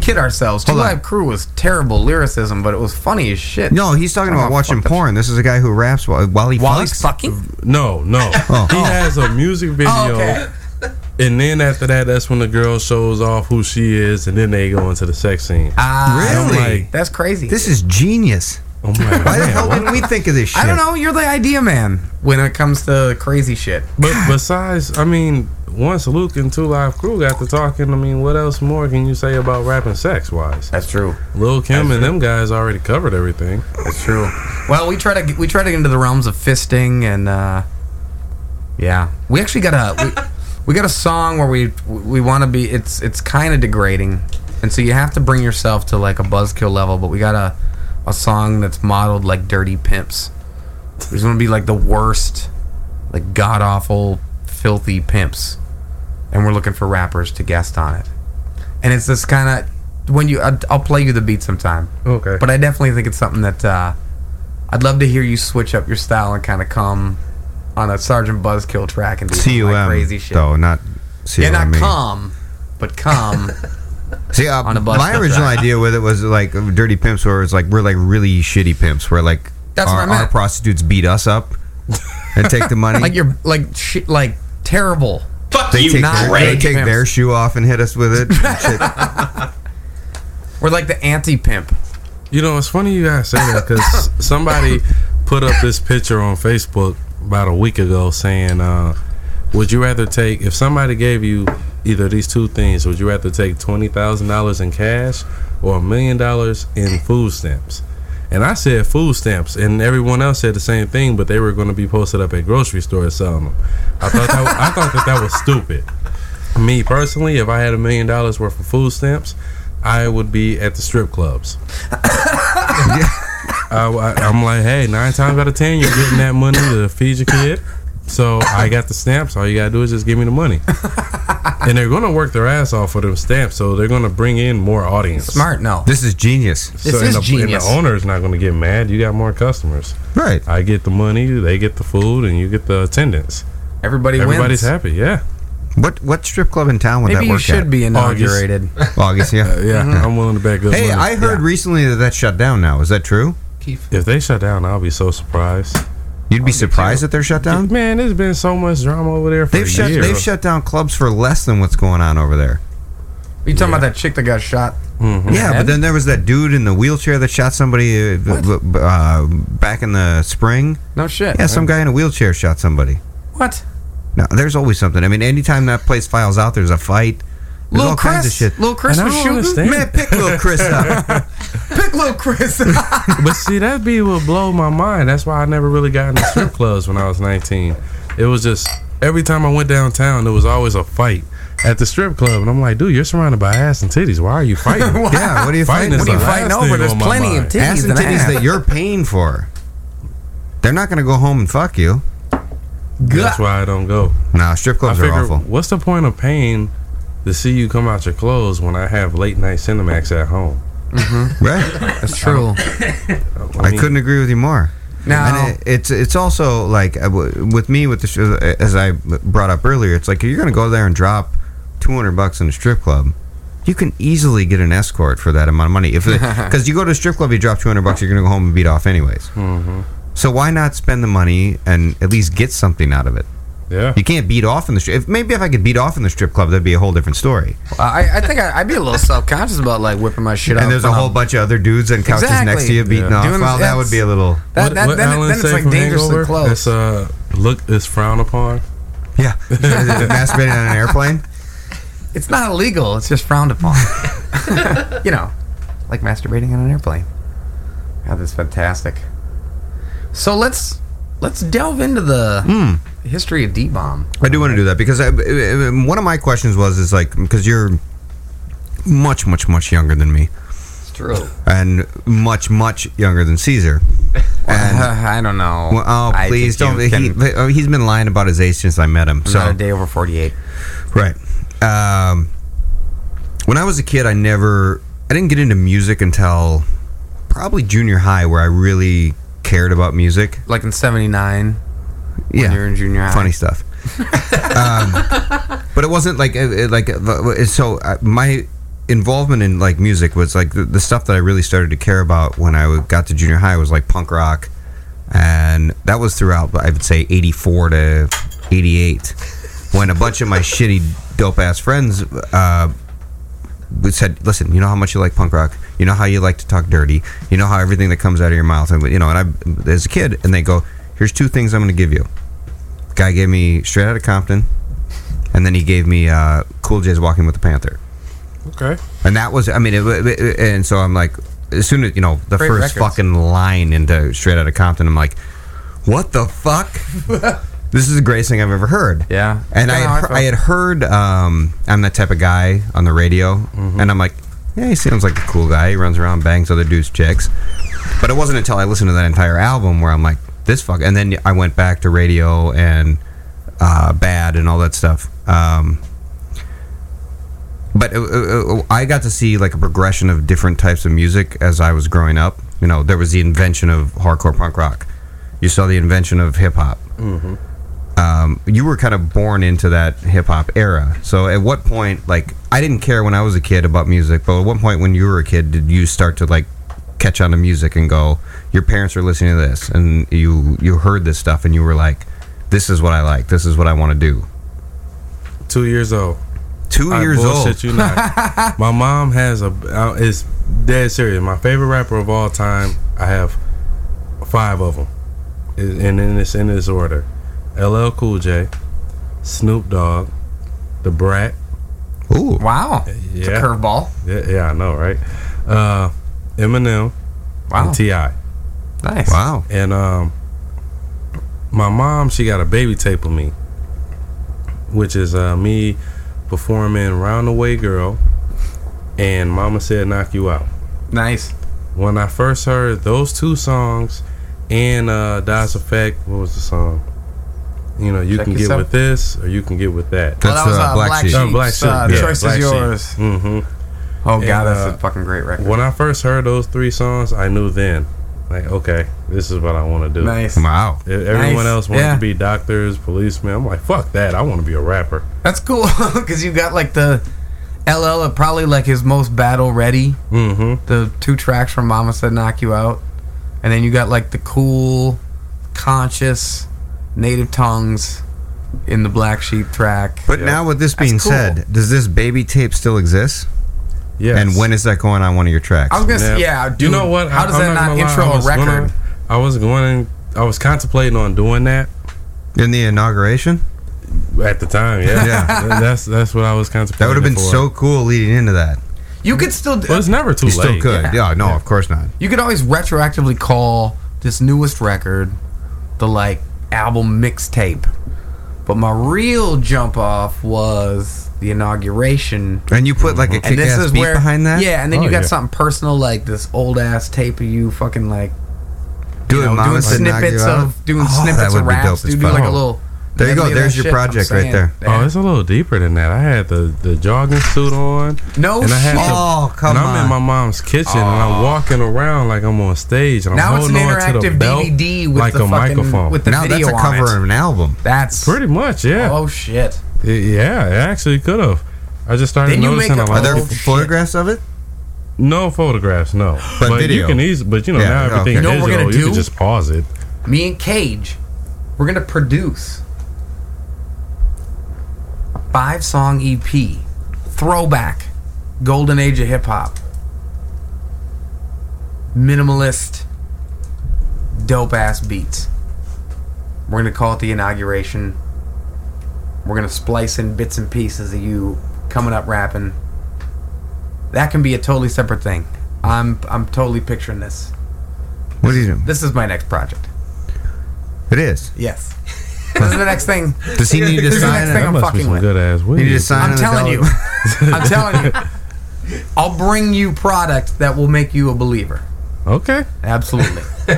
kid ourselves. Two Hold on. Live Crew was terrible lyricism, but it was funny as shit. No, he's talking Oh, about watching porn. This is a guy who raps while, while he While fucks. he's fucking. No, no, *laughs* Oh. he has a music video. Oh, okay. And then after that, that's when the girl shows off who she is, and then they go into the sex scene. Ah, Really? like, That's crazy. This is genius. I'm like, Why the hell what- didn't we think of this shit? I don't know. You're the idea man when it comes to crazy shit. But besides, I mean, once Luke and Two Live Crew got to talking, I mean, what else more can you say about rapping sex wise? That's true. Lil Kim and them guys already covered everything. That's true. Well, we try to get- we try to get into the realms of fisting and uh, yeah, we actually got a we, *laughs* we got a song where we we want to be. It's it's kind of degrading, and so you have to bring yourself to like a buzzkill level. But we got a a song that's modeled like Dirty Pimps. There's gonna be like the worst, like god awful, filthy pimps, and we're looking for rappers to guest on it. And it's this kind of when you I'll I'll play you the beat sometime. Okay. But I definitely think it's something that uh, I'd love to hear you switch up your style and kind of come on a Sergeant Buzzkill track and do some cum like crazy shit. though, not cum. yeah, not come, but come. *laughs* See, uh, on a bus my trip. original idea with it was like dirty pimps, where it's like we're like really shitty pimps, where like That's our, what I meant. our prostitutes beat us up *laughs* and take the money. like you're like shit, like terrible. Fuck they you, take, not their, they take pimps. their shoe off and hit us with it. *laughs* We're like the anti pimp. You know, it's funny you guys say that because *laughs* somebody put up this picture on Facebook about a week ago saying, uh, "Would you rather take if somebody gave you either these two things? Would you rather take twenty thousand dollars in cash or a million dollars in food stamps?" And I said food stamps, and everyone else said the same thing, but they were going to be posted up at grocery stores selling them. I thought that, I thought that that was stupid. Me personally, if I had a million dollars worth of food stamps, I would be at the strip clubs. *laughs* I, am like, hey, nine times out of ten, you're getting that money to feed your kid. So I got the stamps. All you gotta do is just give me the money. *laughs* and they're gonna work their ass off for them stamps, so they're gonna bring in more audience. Smart, no. this is genius, This So, and is the, genius. And the owner is not gonna get mad. You got more customers. right? I get the money, they get the food, and you get the attendance. Everybody Everybody's wins. happy. Yeah, What what strip club in town would Maybe that you work should at? be inaugurated. August, yeah. *laughs* Uh, yeah. I'm willing to bet good Hey, money. I heard Yeah. recently that that shut down now. Is that true? Keith. if they shut down, I'll be so surprised. You'd be surprised that they're shut down. Man, there's been so much drama over there for They've a shut year. they've shut down clubs for less than what's going on over there. you talking about that chick that got shot? Yeah, but then there was that dude in the wheelchair that shot somebody uh, b- b- uh, back in the spring. No shit. Yeah, some guy in a wheelchair shot somebody. What? No, there's always something. I mean, anytime that place files out, there's a fight. There's Little Chris. kinds of shit. Little Chris And I was don't shooting. understand. Man, pick little Chris up. *laughs* Pick little Chris. up. *laughs* But see, that be what blow my mind. That's why I never really got into strip clubs when I was 19. It was just every time I went downtown, there was always a fight at the strip club, and I'm like, dude, you're surrounded by ass and titties. Why are you fighting? *laughs* yeah, what are you Fighting fighting? what are you fighting over? There's plenty of titties Ass and and titties that you're paying for. They're not going to go home and fuck you. That's why I don't go. No, strip I clubs are awful. what's the point of paying to see you come out your clothes when I have late night Cinemax at home? Mm-hmm. *laughs* Right? That's true. *laughs* I couldn't agree with you more. Now, And it, it's it's also like uh, with me with the sh- uh, as I brought up earlier, it's like you're gonna go there and drop two hundred bucks in a strip club. You can easily get an escort for that amount of money if because *laughs* you go to a strip club, you drop two hundred bucks, you're gonna go home and beat off anyways. Mm-hmm. So why not spend the money and at least get something out of it? Yeah. You can't beat off in the strip. If, maybe if I could beat off in the strip club, that'd be a whole different story. I, I think I, I'd be a little self conscious about like whipping my shit out. And there's a on whole bunch of other dudes on couches Exactly. next to you beating Yeah. off. Doing- well, that would be a little. That, that, then, Alan then it's say like dangerously Hangover? close. It's uh, look, it's frowned upon. Yeah, *laughs* masturbating on an airplane. It's not illegal. It's just frowned upon. *laughs* you know, like masturbating on an airplane. God, that's fantastic. So let's let's delve into the history of Dee Bomb. I do want to do that because I, I- I- one of my questions was is like because you're much much much younger than me It's true. and much much younger than Caesar. *laughs* And I don't know. well, oh I please don't. He, he's been lying about his age since I met him. So not a day over forty-eight. Right. Um, when I was a kid, I never, I didn't get into music until probably junior high, where I really cared about music. Like in '79. Yeah, you're in junior high. funny stuff. um, but it wasn't like, uh, like, so uh, my involvement in like music was like the, the stuff that I really started to care about when I got to junior high was like punk rock, and that was throughout I would say '84 to '88 when a bunch of my shitty dope ass friends uh, said, "Listen, you know how much you like punk rock. You know how you like to talk dirty. You know how everything that comes out of your mouth, and you know." And I, as a kid, and they go, "Here's two things I'm going to give you." Guy gave me Straight Outta Compton, and then he gave me uh, Cool J's Walking with the Panther, Okay. and that was, I mean, it, it- and so I'm like, as soon as you know the Great first records. fucking line into Straight Outta Compton, I'm like, "What the fuck." *laughs* This is the greatest thing I've ever heard. Yeah. And I Kinda I had, heard. I had heard um, I'm that type of guy on the radio, Mm-hmm. and I'm like, yeah, he seems like a cool guy. He runs around, bangs other dudes' chicks. But it wasn't until I listened to that entire album where I'm like, this fuck. And then I went back to radio and uh, Bad and all that stuff. Um, but uh, uh, uh, I got to see like a progression of different types of music as I was growing up. You know, there was the invention of hardcore punk rock. You saw the invention of hip hop um, you were kind of born into that hip hop era. So at what point, like, I didn't care when I was a kid about music, but at what point when you were a kid did you start to like catch on to music and go, your parents are listening to this, and you you heard this stuff, and you were like, this is what I like, this is what I want to do. Two years old. Two I years old. you not. *laughs* My mom has a uh, is dead serious. My favorite rapper of all time. I have five of them, and in this in this order: LL Cool J, Snoop Dogg, Da Brat. Ooh, Wow. It's a Yeah. curveball. Yeah, yeah, I know, right? Uh, Eminem, Wow. and T.I. Nice. wow. And um, my mom, she got a baby tape of me, which is uh, me performing "Round the Way Girl," and "Mama Said Knock You Out." Nice. When I first heard those two songs, and uh, Das EFX, what was the song? You know, you Check can get with this, or you can get with that. That's uh, Black Sheep. Oh, Black Sheep, Uh, yeah, choice Black is Sheep. yours. Mm-hmm. Oh god, that's uh, a fucking great record. When I first heard those three songs, I knew then, like, okay, this is what I want to do. nice. Wow. E- Everyone Nice. else wanted Yeah. to be doctors, policemen. I'm like, fuck that. I want to be a rapper. That's cool *laughs* because you got like the LL, uh, probably like his most battle ready. Mm-hmm. The two tracks from Mama Said Knock You Out, and then you got like the cool, conscious, native tongues in the Black Sheep track. But now, with this being cool. said, does this baby tape still exist? Yeah. And when is that going on one of your tracks? I was gonna say, yeah, dude, you know what? How does I'm that not, gonna lie. intro I a was record? Gonna, I was going. I was contemplating on doing that In the inauguration? at the time. Yeah. Yeah. *laughs* that's that's what I was contemplating. That would have been for. so cool leading into that. you could still, But it's never too You late. still could. Yeah. Yeah, no, of course not. you could always retroactively call this newest record the like album mixtape. But my real jump off was the inauguration And you put like a and kick this ass is beat where behind that? yeah and then Oh, you got yeah. something personal like this old ass tape of you fucking like Doing you know, doing snippets of doing Oh, that snippets would of raps dude do like a little oh. There you go, there's your shit, project right there. Oh, it's a little deeper than that. I had the, the jogging suit on. no and I had shit. to, Oh, come and I'm on. in my mom's kitchen and I'm walking around like I'm on stage and I'm now it's an holding on to the belt DVD with like the a fucking microphone. with the now that's a cover on of an album. That's Pretty much, yeah. oh shit It- yeah, it actually could have. I just started you noticing a a- lot. Are there of, shit. photographs of it? no photographs, no. *gasps* But video. you can easily, but you know Yeah, now everything okay. You know what we're digital. gonna You can just pause it. me and Cage, we're gonna produce five song EP, throwback, golden age of hip hop, minimalist, dope ass beats. We're gonna call it the inauguration. We're gonna splice in bits and pieces of you coming up rapping. That can be a totally separate thing. I'm I'm totally picturing this. What are you doing? This is my next project. It is. Yes. *laughs* this is the next thing. Does he need to This is the sign next it? thing I'm Must be fucking with. good ass You need to sign I'm telling you. *laughs* I'm telling you. I'll bring you product that will make you a believer. Okay. Absolutely. *laughs*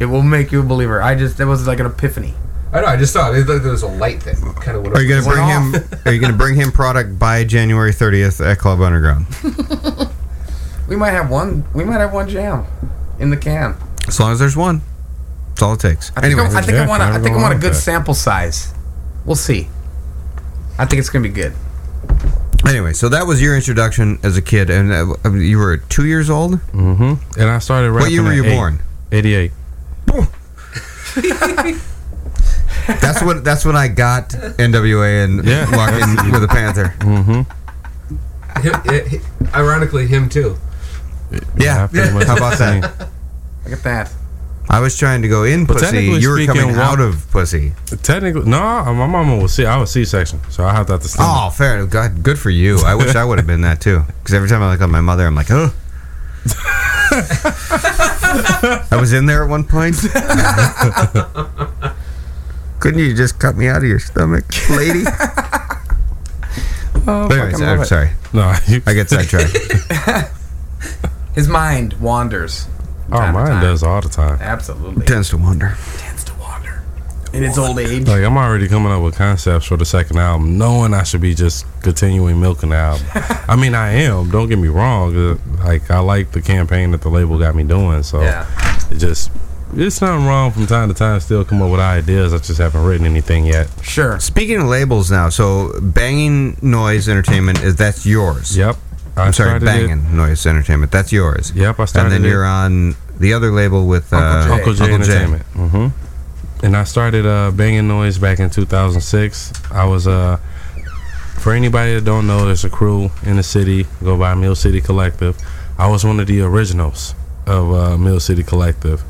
it will make you a believer. I just it was like an epiphany. I know. I just thought it, there was a light thing. Kind of. Are you gonna Went bring him? Are you gonna bring him product by January 30th at Club Underground? *laughs* We might have one. We might have one jam in the can. As long as there's one, that's all it takes. I think, Anyway, I, I think yeah, I want. I think I want a good that. sample size. We'll see. I think it's gonna be good. anyway, so that was your introduction as a kid, and uh, you were two years old. Mm-hmm. And I started rapping. What year were you eight. born? 88. *laughs* *laughs* That's what. That's when I got NWA and Yeah. walking with a Panther. Mm-hmm. Him, he- ironically, him too. Yeah. pretty much How about that? Look at that. I was trying to go in But pussy. You were speaking, coming out of pussy. Technically, no. My mama was C. I was C-section, so I had that to stand. Oh, fair. God, good for you. I wish I would have been that too. Because every time I look at my mother, I'm like, oh. *laughs* I was in there at one point. *laughs* Couldn't you just cut me out of your stomach, lady? *laughs* Oh, But anyways, fucking I'm it. sorry. No, you, I get sidetracked. *laughs* His mind wanders. from oh, time to mine time. does all the time. Absolutely. Tends to wonder. Tends to wander. In its old age. Like I'm already coming up with concepts for the second album, knowing I should be just continuing milking the album. *laughs* I mean, I am. Don't get me wrong. uh, Like I like the campaign that the label got me doing, so Yeah. it just it's nothing wrong from time to time. Still come up with ideas. I just haven't written anything yet. Sure. Speaking of labels now, so Banging Noise Entertainment is that's yours. Yep. I I'm sorry, started Banging Noise Entertainment. That's yours. Yep. I And then it- you're on the other label with uh, Uncle Uncle J Entertainment. hmm And I started uh, Banging Noise back in 2006. I was uh, for anybody that don't know, there's a crew in the city go by Mill City Collective. I was one of the originals of uh, Mill City Collective.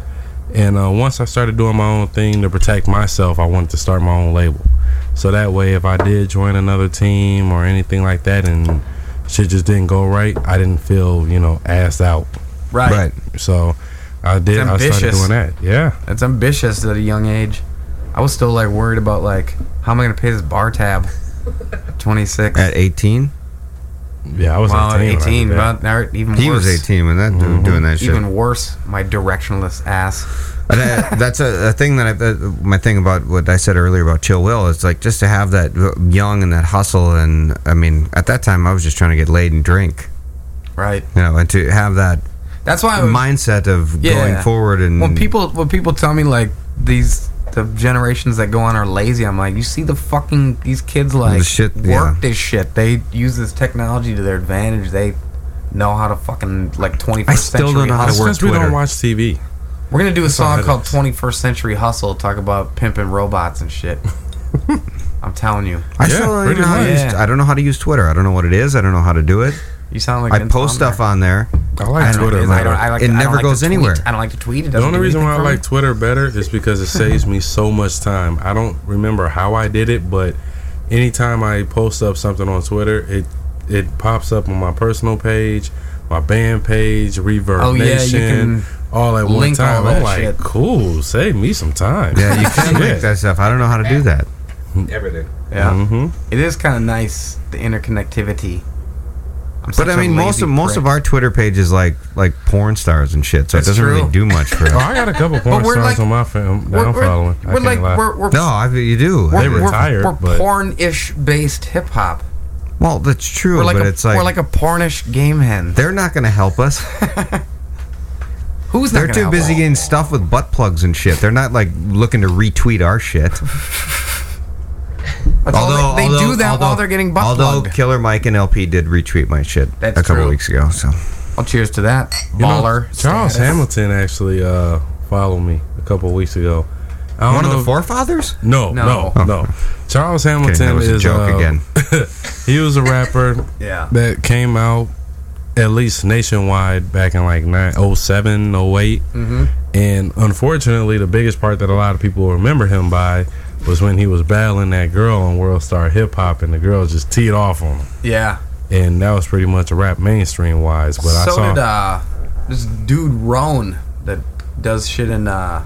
And uh, once I started doing my own thing to protect myself, I wanted to start my own label. So that way, if I did join another team or anything like that, and shit just didn't go right, I didn't feel you know assed out. Right. Right. So I did. I started doing that. Yeah. It's ambitious at a young age. I was still like worried about like how am I gonna pay this bar tab? *laughs* Twenty six. At 18, Yeah, I was Well, 18. when I eighteen, that. but now even he worse. was 18 when that dude doing that shit. Even worse, my directionless ass. And that- that's a, a thing that I, that, my thing about what I said earlier about Chill Will is like just to have that young and that hustle and I mean at that time I was just trying to get laid and drink, Right. you know, and to have that That's why I was, mindset of Yeah. going forward and when people when people tell me like these the generations that go on are lazy, I'm like, you see the fucking these kids like The shit, work yeah. this shit. They use this technology to their advantage. They know how to fucking like 21st I still century don't know how to That's hustle. work because we don't watch TV. We're gonna do a all song called is. 21st Century Hustle. Talk about pimping robots and shit. *laughs* I'm telling you, I Yeah, still don't know how to use, Yeah. I don't know how to use Twitter. I don't know what it is. I don't know how to do it. You sound like I Vince post Vaughn stuff on there. I like I don't know what Twitter it is. I don't. I like, It I don't never like goes anywhere. I don't like to tweet. It the only reason why I like. Twitter better is because it saves me so much time. I don't remember how I did it, but anytime I post up something on Twitter, it it pops up on my personal page, my band page, Reverb Oh, yeah, you Nation, can all at one link all time. that I'm like, shit. cool, save me some time. Yeah, you *laughs* can Yeah. make that stuff. I don't know how to do that. Everything. Yeah, hmm it is kind of nice the interconnectivity. I'm But I mean, most lazy of most of our Twitter page is like like porn stars and shit, so That's it doesn't really do much for *laughs* Oh, us. I got a couple porn stars like- on my film that we're, I'm we're- following. I we're can't like we're we're, No, I, you do. They we're, retired, we're, but- porn-ish based hip hop. Well, that's true, We're like but a it's like, we're like a pornish game hen. they're not going to help us. *laughs* *laughs* Who's They're gonna too help busy us? getting stuff with butt plugs and shit. They're not like looking to retweet our shit. That's all they, they do that while although- they're getting butt Although plugged. Killer Mike and El-P did retweet my shit That's a couple true. weeks ago. So Well, cheers to that, You know. Charles. Hamilton actually uh, followed me a couple weeks ago. I don't one of the forefathers. No, No. no, no. Charles Hamilton that was a is joke uh, again. *laughs* he was a rapper *laughs* Yeah. that came out at least nationwide back in like nine, 07, 08. Mm-hmm. And unfortunately, the biggest part that a lot of people remember him by was when he was battling that girl on World Star Hip Hop, and the girl just teed off on him. Yeah. and that was pretty much a rap mainstream wise. But I saw did uh, this dude Roan that does shit in uh,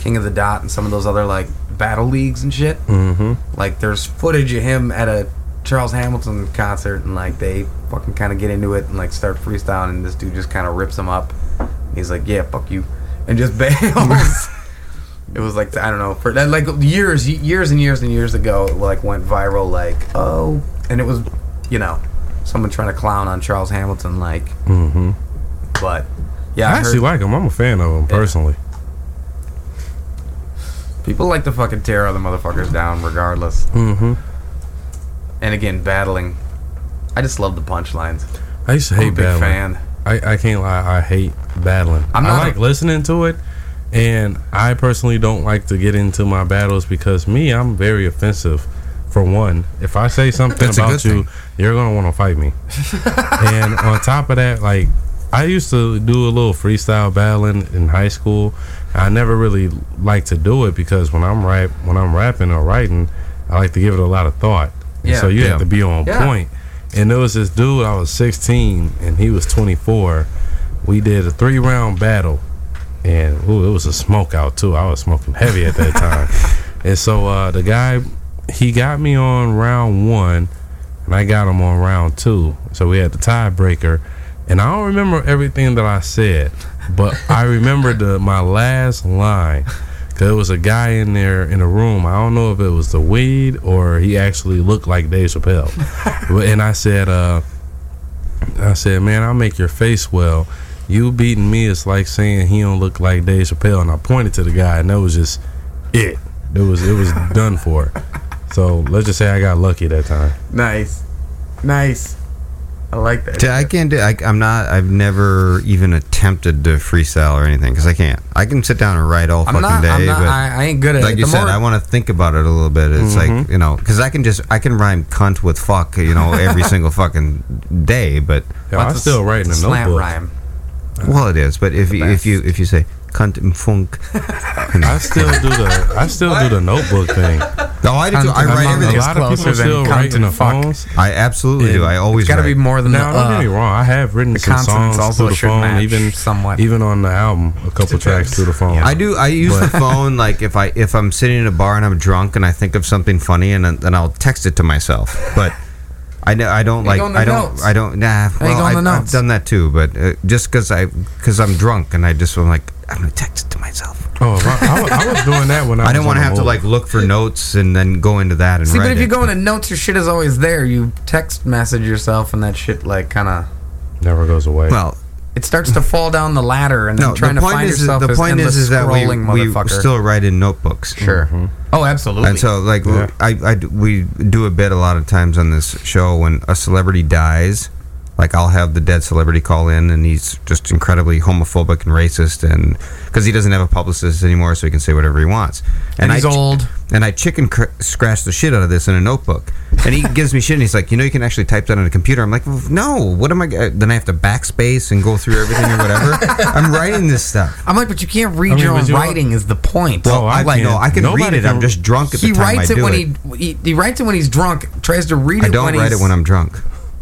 King of the Dot and some of those other like battle leagues and shit. hmm Like there's footage of him at a Charles Hamilton concert and like they fucking kind of get into it and like start freestyling and this dude just kind of rips him up. He's like, "Yeah, fuck you," and just *laughs* bails. It was like I don't know for like years, years and years and years ago, it like went viral. Like oh, and it was you know someone trying to clown on Charles Hamilton. Like, Mm-hmm. but yeah, I I actually heard like him. I'm a fan of him personally. people like to fucking tear other motherfuckers down regardless. Mm-hmm. And again, battling. I just love the punchlines. I used to I'm a hate big battling. fan. I, I can't lie. I hate battling. I'm I not like a- listening to it, and I personally don't like to get into my battles because me, I'm very offensive. For one, if I say something about you, you're gonna want to fight me. *laughs* and on top of that, like I used to do a little freestyle battling in high school. I never really liked to do it because when I'm rap, when I'm rapping or writing, I like to give it a lot of thought. And Yeah. so you Yeah. have to be on Yeah. point. And there was this dude, I was 16 and he was 24. We did a three round battle. And ooh, it was a smoke out too. I was smoking heavy at that time. *laughs* and so uh, the guy, he got me on round one and I got him on round two. So we had the tiebreaker. And I don't remember everything that I said, but I remember the my last line. Cause there was a guy in there in the room. I don't know if it was the weed or he actually looked like Dave Chappelle. *laughs* But- and I said, uh, I said, man, I'll make your face well. You beating me is like saying he don't look like Dave Chappelle. And I pointed to the guy, and that was just it. It was it was *laughs* done for. So let's just say I got lucky that time. Nice, nice. I like that. I can't do. I, I'm not. I've never even attempted to freestyle or anything because I can't. I can sit down and write all I'm fucking not. day, I'm not but I, I ain't good at like it. you The said, more- I want to think about it a little bit. It's Mhm. like you know, because I can just I can rhyme cunt with fuck, you know, every *laughs* single fucking day. But Yeah, I'm still writing write in a slant notebook. rhyme. Well, it is. But if you if you if you say cunt and funk, I still do the I still do the notebook thing. no, I do. too. I write funk A lot of people still cunt write in the fuck. phones. I absolutely do. I always It's got to be more than Now, the. don't get me Uh, wrong. I have written the some songs also through the phone, match even somewhat. even on the album, a couple tracks through the phone. I do. I use the *laughs* phone like if I if I'm sitting in a bar and I'm drunk and I think of something funny and then, then I'll text it to myself. But I know I don't like go in the I don't notes? I don't nah. Well, I, I've done that too, but uh, just because I because I'm drunk and I just I'm like I'm gonna text it to myself. Oh, I, I was- I was doing that when I, *laughs* I, was don't want to the have to like look for notes and then go into that and See, write but if you it. go into notes, your shit is always there. You text message yourself, and that shit like kind of never goes away. well, it starts to fall down the ladder, and then no. trying The to find is yourself the as point is endless is that we we still write in notebooks. sure. Mm-hmm. Oh, absolutely. And so, like, Yeah. I, I d- we do a bit a lot of times on this show when a celebrity dies. Like, I'll have the dead celebrity call in, and he's just incredibly homophobic and racist, and because he doesn't have a publicist anymore, so he can say whatever he wants. and he's I, old. And I chicken cr- scratch the shit out of this in a notebook. And he *laughs* gives me shit, and he's like, "You know, you can actually type that on a computer." I'm like, "No, what am I?" g- uh, Then I have to backspace and go through everything or whatever. *laughs* I'm writing this stuff. I'm like, but you can't read I mean, your own you- writing. Is the point? Well, Oh, I I, like, no, can't. I can Nobody read it. I'm just drunk at the he time writes I it when it. he, he he writes it when he's drunk. Tries to read it. I don't when write it when I'm drunk.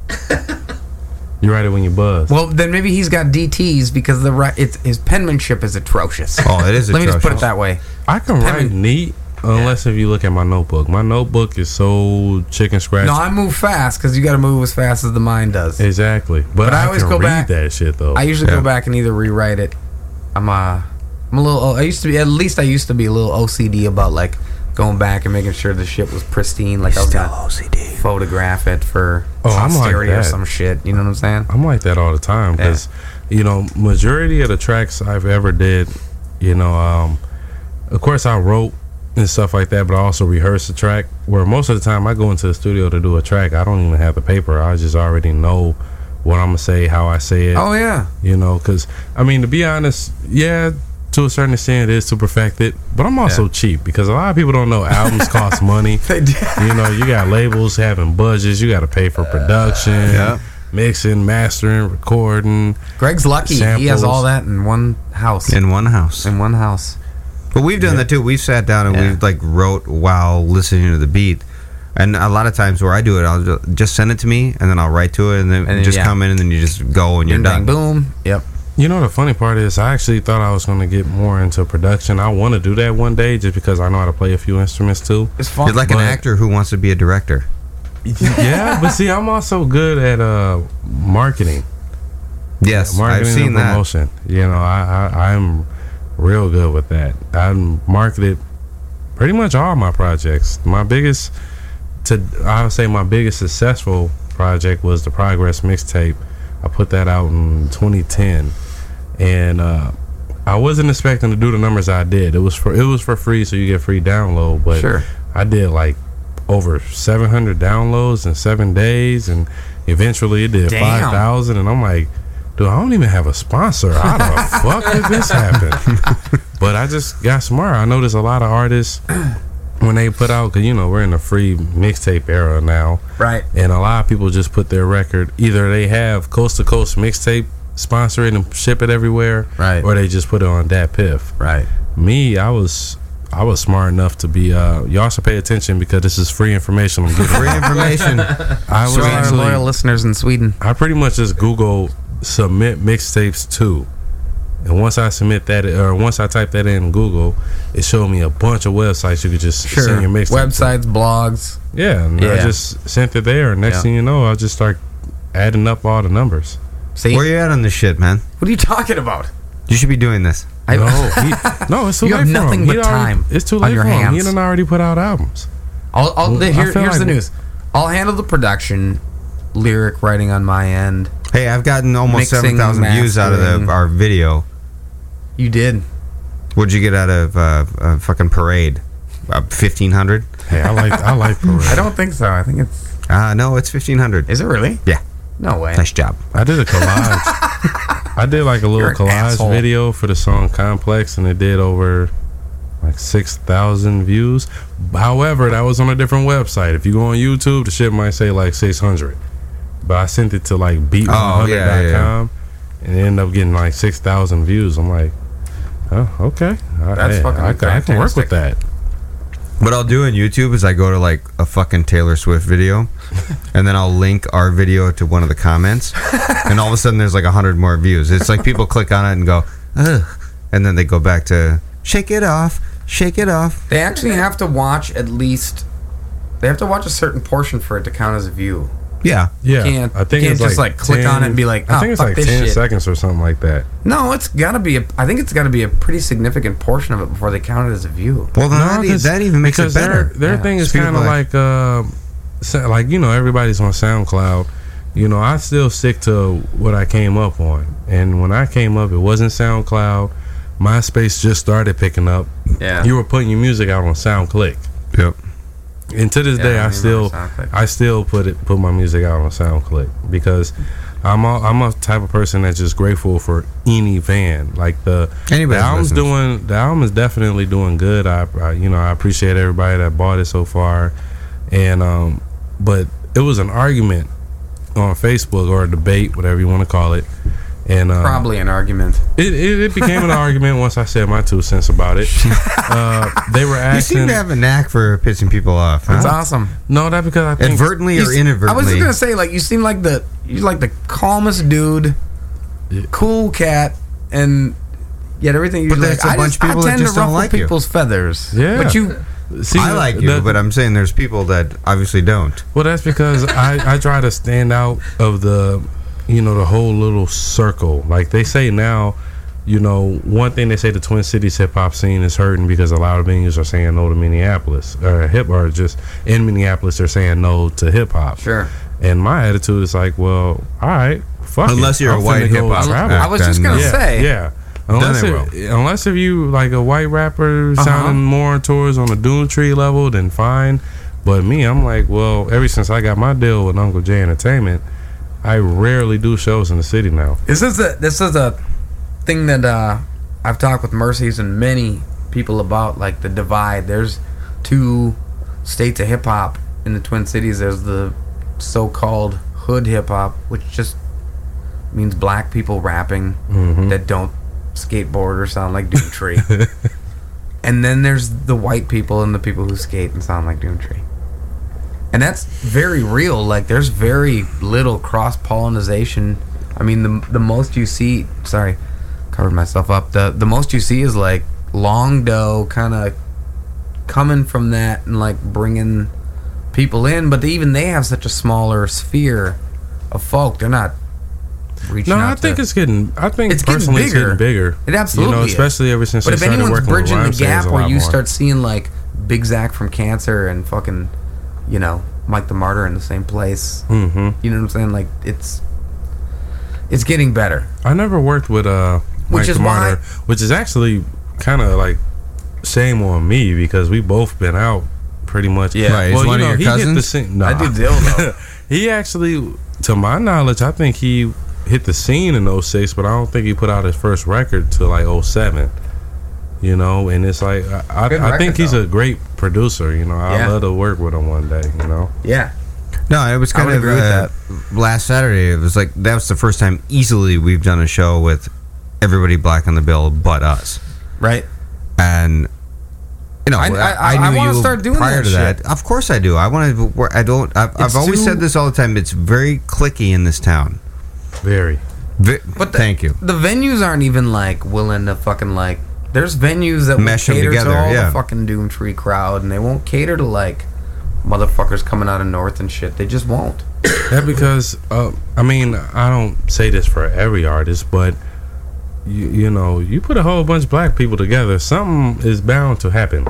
*laughs* you write it when you buzz. Well, then maybe he's got DTS because the ri- it's, his penmanship is atrocious. Oh, it is *laughs* Let me just put it that way. I can write neat unless if you look at my notebook. My notebook is so chicken scratch. No, I move fast because you got to move as fast as the mind does. exactly, but, But I I, always go back- that shit though. I usually Yeah. go back and either rewrite it. I'm uh, I'm a little. I used to be at least I used to be a little OCD about like going back and making sure the shit was pristine. Like I was gonna OCD. photograph it for Oh, I'm like posterity or some shit. You know what I'm saying? I'm like that all the time because you know majority of the tracks I've ever did, you know, um, of course I wrote and stuff like that, but I also rehearse the track. Where most of the time I go into the studio to do a track, I don't even have the paper. I just already know what I'm gonna say, how I say it. Oh yeah. You know, because I mean, to be honest, yeah, to a certain extent, it is to perfect it. But I'm also Yeah. cheap because a lot of people don't know albums *laughs* cost money. They do. You know, you got labels having budgets. You got to pay for production, Yeah. mixing, mastering, recording. Greg's lucky. He has all that in one house. In one house. in one house. But we've done Yeah. that too. We've sat down and Yeah. we've like wrote while listening to the beat. And a lot of times where I do it, I'll just send it to me, and then I'll write to it, and then And then, just yeah. come in, and then you just go, and you're Bing, bang, done. boom. Yep. You know the funny part is I actually thought I was going to get more into production. I want to do that one day just because I know how to play a few instruments too. It's fun. You're like an actor who wants to be a director. *laughs* yeah, but see, I'm also good at uh, marketing. Yes, marketing I've seen and that. promotion. You know, I, I I'm real good with that. I marketed pretty much all my projects. My biggest, to I would say, my biggest successful project was the Progress mixtape. I put that out in 2010, and uh, I wasn't expecting to do the numbers I did. It was for it was for free, so you get free download. But Sure. I did like over 700 downloads in seven days, and eventually it did Damn. 5,000. And I'm like, dude, I don't even have a sponsor. How the *laughs* fuck did this happen? but I just got smart. I noticed a lot of artists *clears throat* when they put out, cause you know we're in a free mixtape era now, Right. and a lot of people just put their record. Either they have coast to coast mixtape, sponsor it and ship it everywhere, Right. or they just put it on DatPiff. Right. Me, I was. I was smart enough to be. Uh, y'all should pay attention because this is free information. I'm giving. *laughs* Free information. *laughs* I was So our actually loyal listeners in Sweden. I pretty much just Google submit mixtapes to. And once I submit that, or once I type that in Google, it showed me a bunch of websites you could just Sure. send your mixtape. to. Websites, blogs. Yeah, and I just sent it there. And next Yeah. thing you know, I just start adding up all the numbers. See? Where you at on this shit, man? what are you talking about? You should be doing this. I, no, *laughs* he, no, it's too You late have for nothing him. but He already- time It's too on late your for him. He hands. done already put out albums. I'll, I'll, Well, here, feel here's the news. I'll handle the production, lyric writing on my end. Hey, I've gotten almost Mixing, seven thousand views out of the, our video. You did. What'd you get out of uh, a fucking parade? Uh, Fifteen hundred? Hey, I like I like *laughs* Parade. I don't think so. I think it's. Uh no, it's fifteen hundred. Is it really? Yeah. No way. Nice job. I did a collage. I did like a little collage asshole. video for the song Complex, and it did over like six thousand views. However, that was on a different website. If you go on YouTube, the shit might say like six hundred. But I sent it to like beat100.com, Oh, yeah, yeah. and it ended up getting like six thousand views. I'm like, oh, okay, That's hey, fucking I, ca- I can work with that. What I'll do on YouTube is I go to like a fucking Taylor Swift video, *laughs* and then I'll link our video to one of the comments, *laughs* and all of a sudden there's like a hundred more views. It's like people click on it and go, ugh, and then they go back to shake it off, shake it off. They actually have to watch at least. They have to watch a certain portion for it to count as a view. Yeah, Yeah, Can't- I think can't it's just, like, like, click on it and be like, I "Oh, think it's fuck like ten shit." seconds or something like that. No, it's got to be. A, I think it's got to be a pretty significant portion of it before they count it as a view. Well, then that, e- that even makes it better. Their, their Yeah. thing is kind of like- like, uh, like you know, everybody's on SoundCloud. You know, I still stick to what I came up on, and when I came up, it wasn't SoundCloud. MySpace just started picking up. Yeah. You were putting your music out on SoundClick, Yep. And to this Yeah, day, I I still, I still put it, put my music out on SoundClick because. I'm a, I'm a type of person that's just grateful for any fan. Like the Anybody the album's listens. doing the album is definitely doing good. I, I you know I appreciate everybody that bought it so far, and um, but it was an argument on Facebook or a debate, whatever you want to call it, and um, Probably an argument. it, it, it became an *laughs* argument once I said my two cents about it. *laughs* Uh, they were asking. You asking, seem to have a knack for pissing people off. That's awesome. no, that because I think Advertently or s- inadvertently? I was just gonna say, like, you seem like the you like the calmest dude, cool cat, and yet everything. You But like, that's a I bunch of people I that tend just to don't ruffle like you. people's feathers. Yeah. but you. see, I like you, the- but I'm saying there's people that obviously don't. Well, that's because I, I try to stand out of the, you know, the whole little circle. Like they say now, you know, one thing they say the Twin Cities hip hop scene is hurting because a lot of venues are saying no to Minneapolis or hip or just in Minneapolis they're saying no to hip hop. Sure. And my attitude is like, well, all right, fuck. Unless it. you're a I'm white finna go hip-hop travel. act. I was just gonna yeah, say. yeah. Unless they if, unless if you like a white rapper uh-huh. sounding more towards on the Doomtree level, then fine. But me, I'm like, well, ever since I got my deal with Uncle J Entertainment, I rarely do shows in the city now. This is a this is a thing that uh, I've talked with Mercies and many people about, like the divide. There's two states of hip hop in the Twin Cities. There's the so-called hood hip hop, which just means black people rapping that don't skateboard or sound like Doomtree. *laughs* and then there's the white people and the people who skate and sound like Doomtree. And that's very real. Like there's very little cross pollination. I mean, the the most you see. Sorry, covered myself up. The the most you see is like long dough, kind of coming from that and like bringing people in. But they, even they have such a smaller sphere of folk. They're not reaching No, I think to, it's getting. I think It's getting personally, it's bigger. getting bigger. It absolutely You know, is. especially ever since But if anyone's bridging the gap where you more. start seeing like Big Zach from Kanser and fucking, you know, Mike the Martyr in the same place. Mhm. You know what I'm saying? Like it's it's getting better. I never worked with uh Which Mike is the why- Martyr, which is actually kind of like shame on me because we both been out pretty much. Yeah. Right, well, one you of know, your he hit the scene. Nah. I do dildo. *laughs* he actually, to my knowledge, I think he hit the scene in 06, but I don't think he put out his first record till like 07. You know, and it's like i, I, I think record, he's though. a great producer. You know, I'd Yeah. love to work with him one day. You know, Yeah. No, it was kind of agree with uh, last Saturday. It was like that was the first time easily we've done a show with everybody black on the bill but us, Right. and you know I- I, I- I, I wanna start doing prior that to that. shit. Of course I do. I want to. I don't. I've, I've always too- said this all the time. It's very clicky in this town. very. Vi- But the, thank you. The venues aren't even like willing to fucking like. There's venues that Mesh will 'em cater together, to all yeah. the fucking Doomtree crowd, and they won't cater to like motherfuckers coming out of North and shit. They just won't. *coughs* That because uh, I mean I don't say this for every artist, but you you know you put a whole bunch of black people together, something is bound to happen,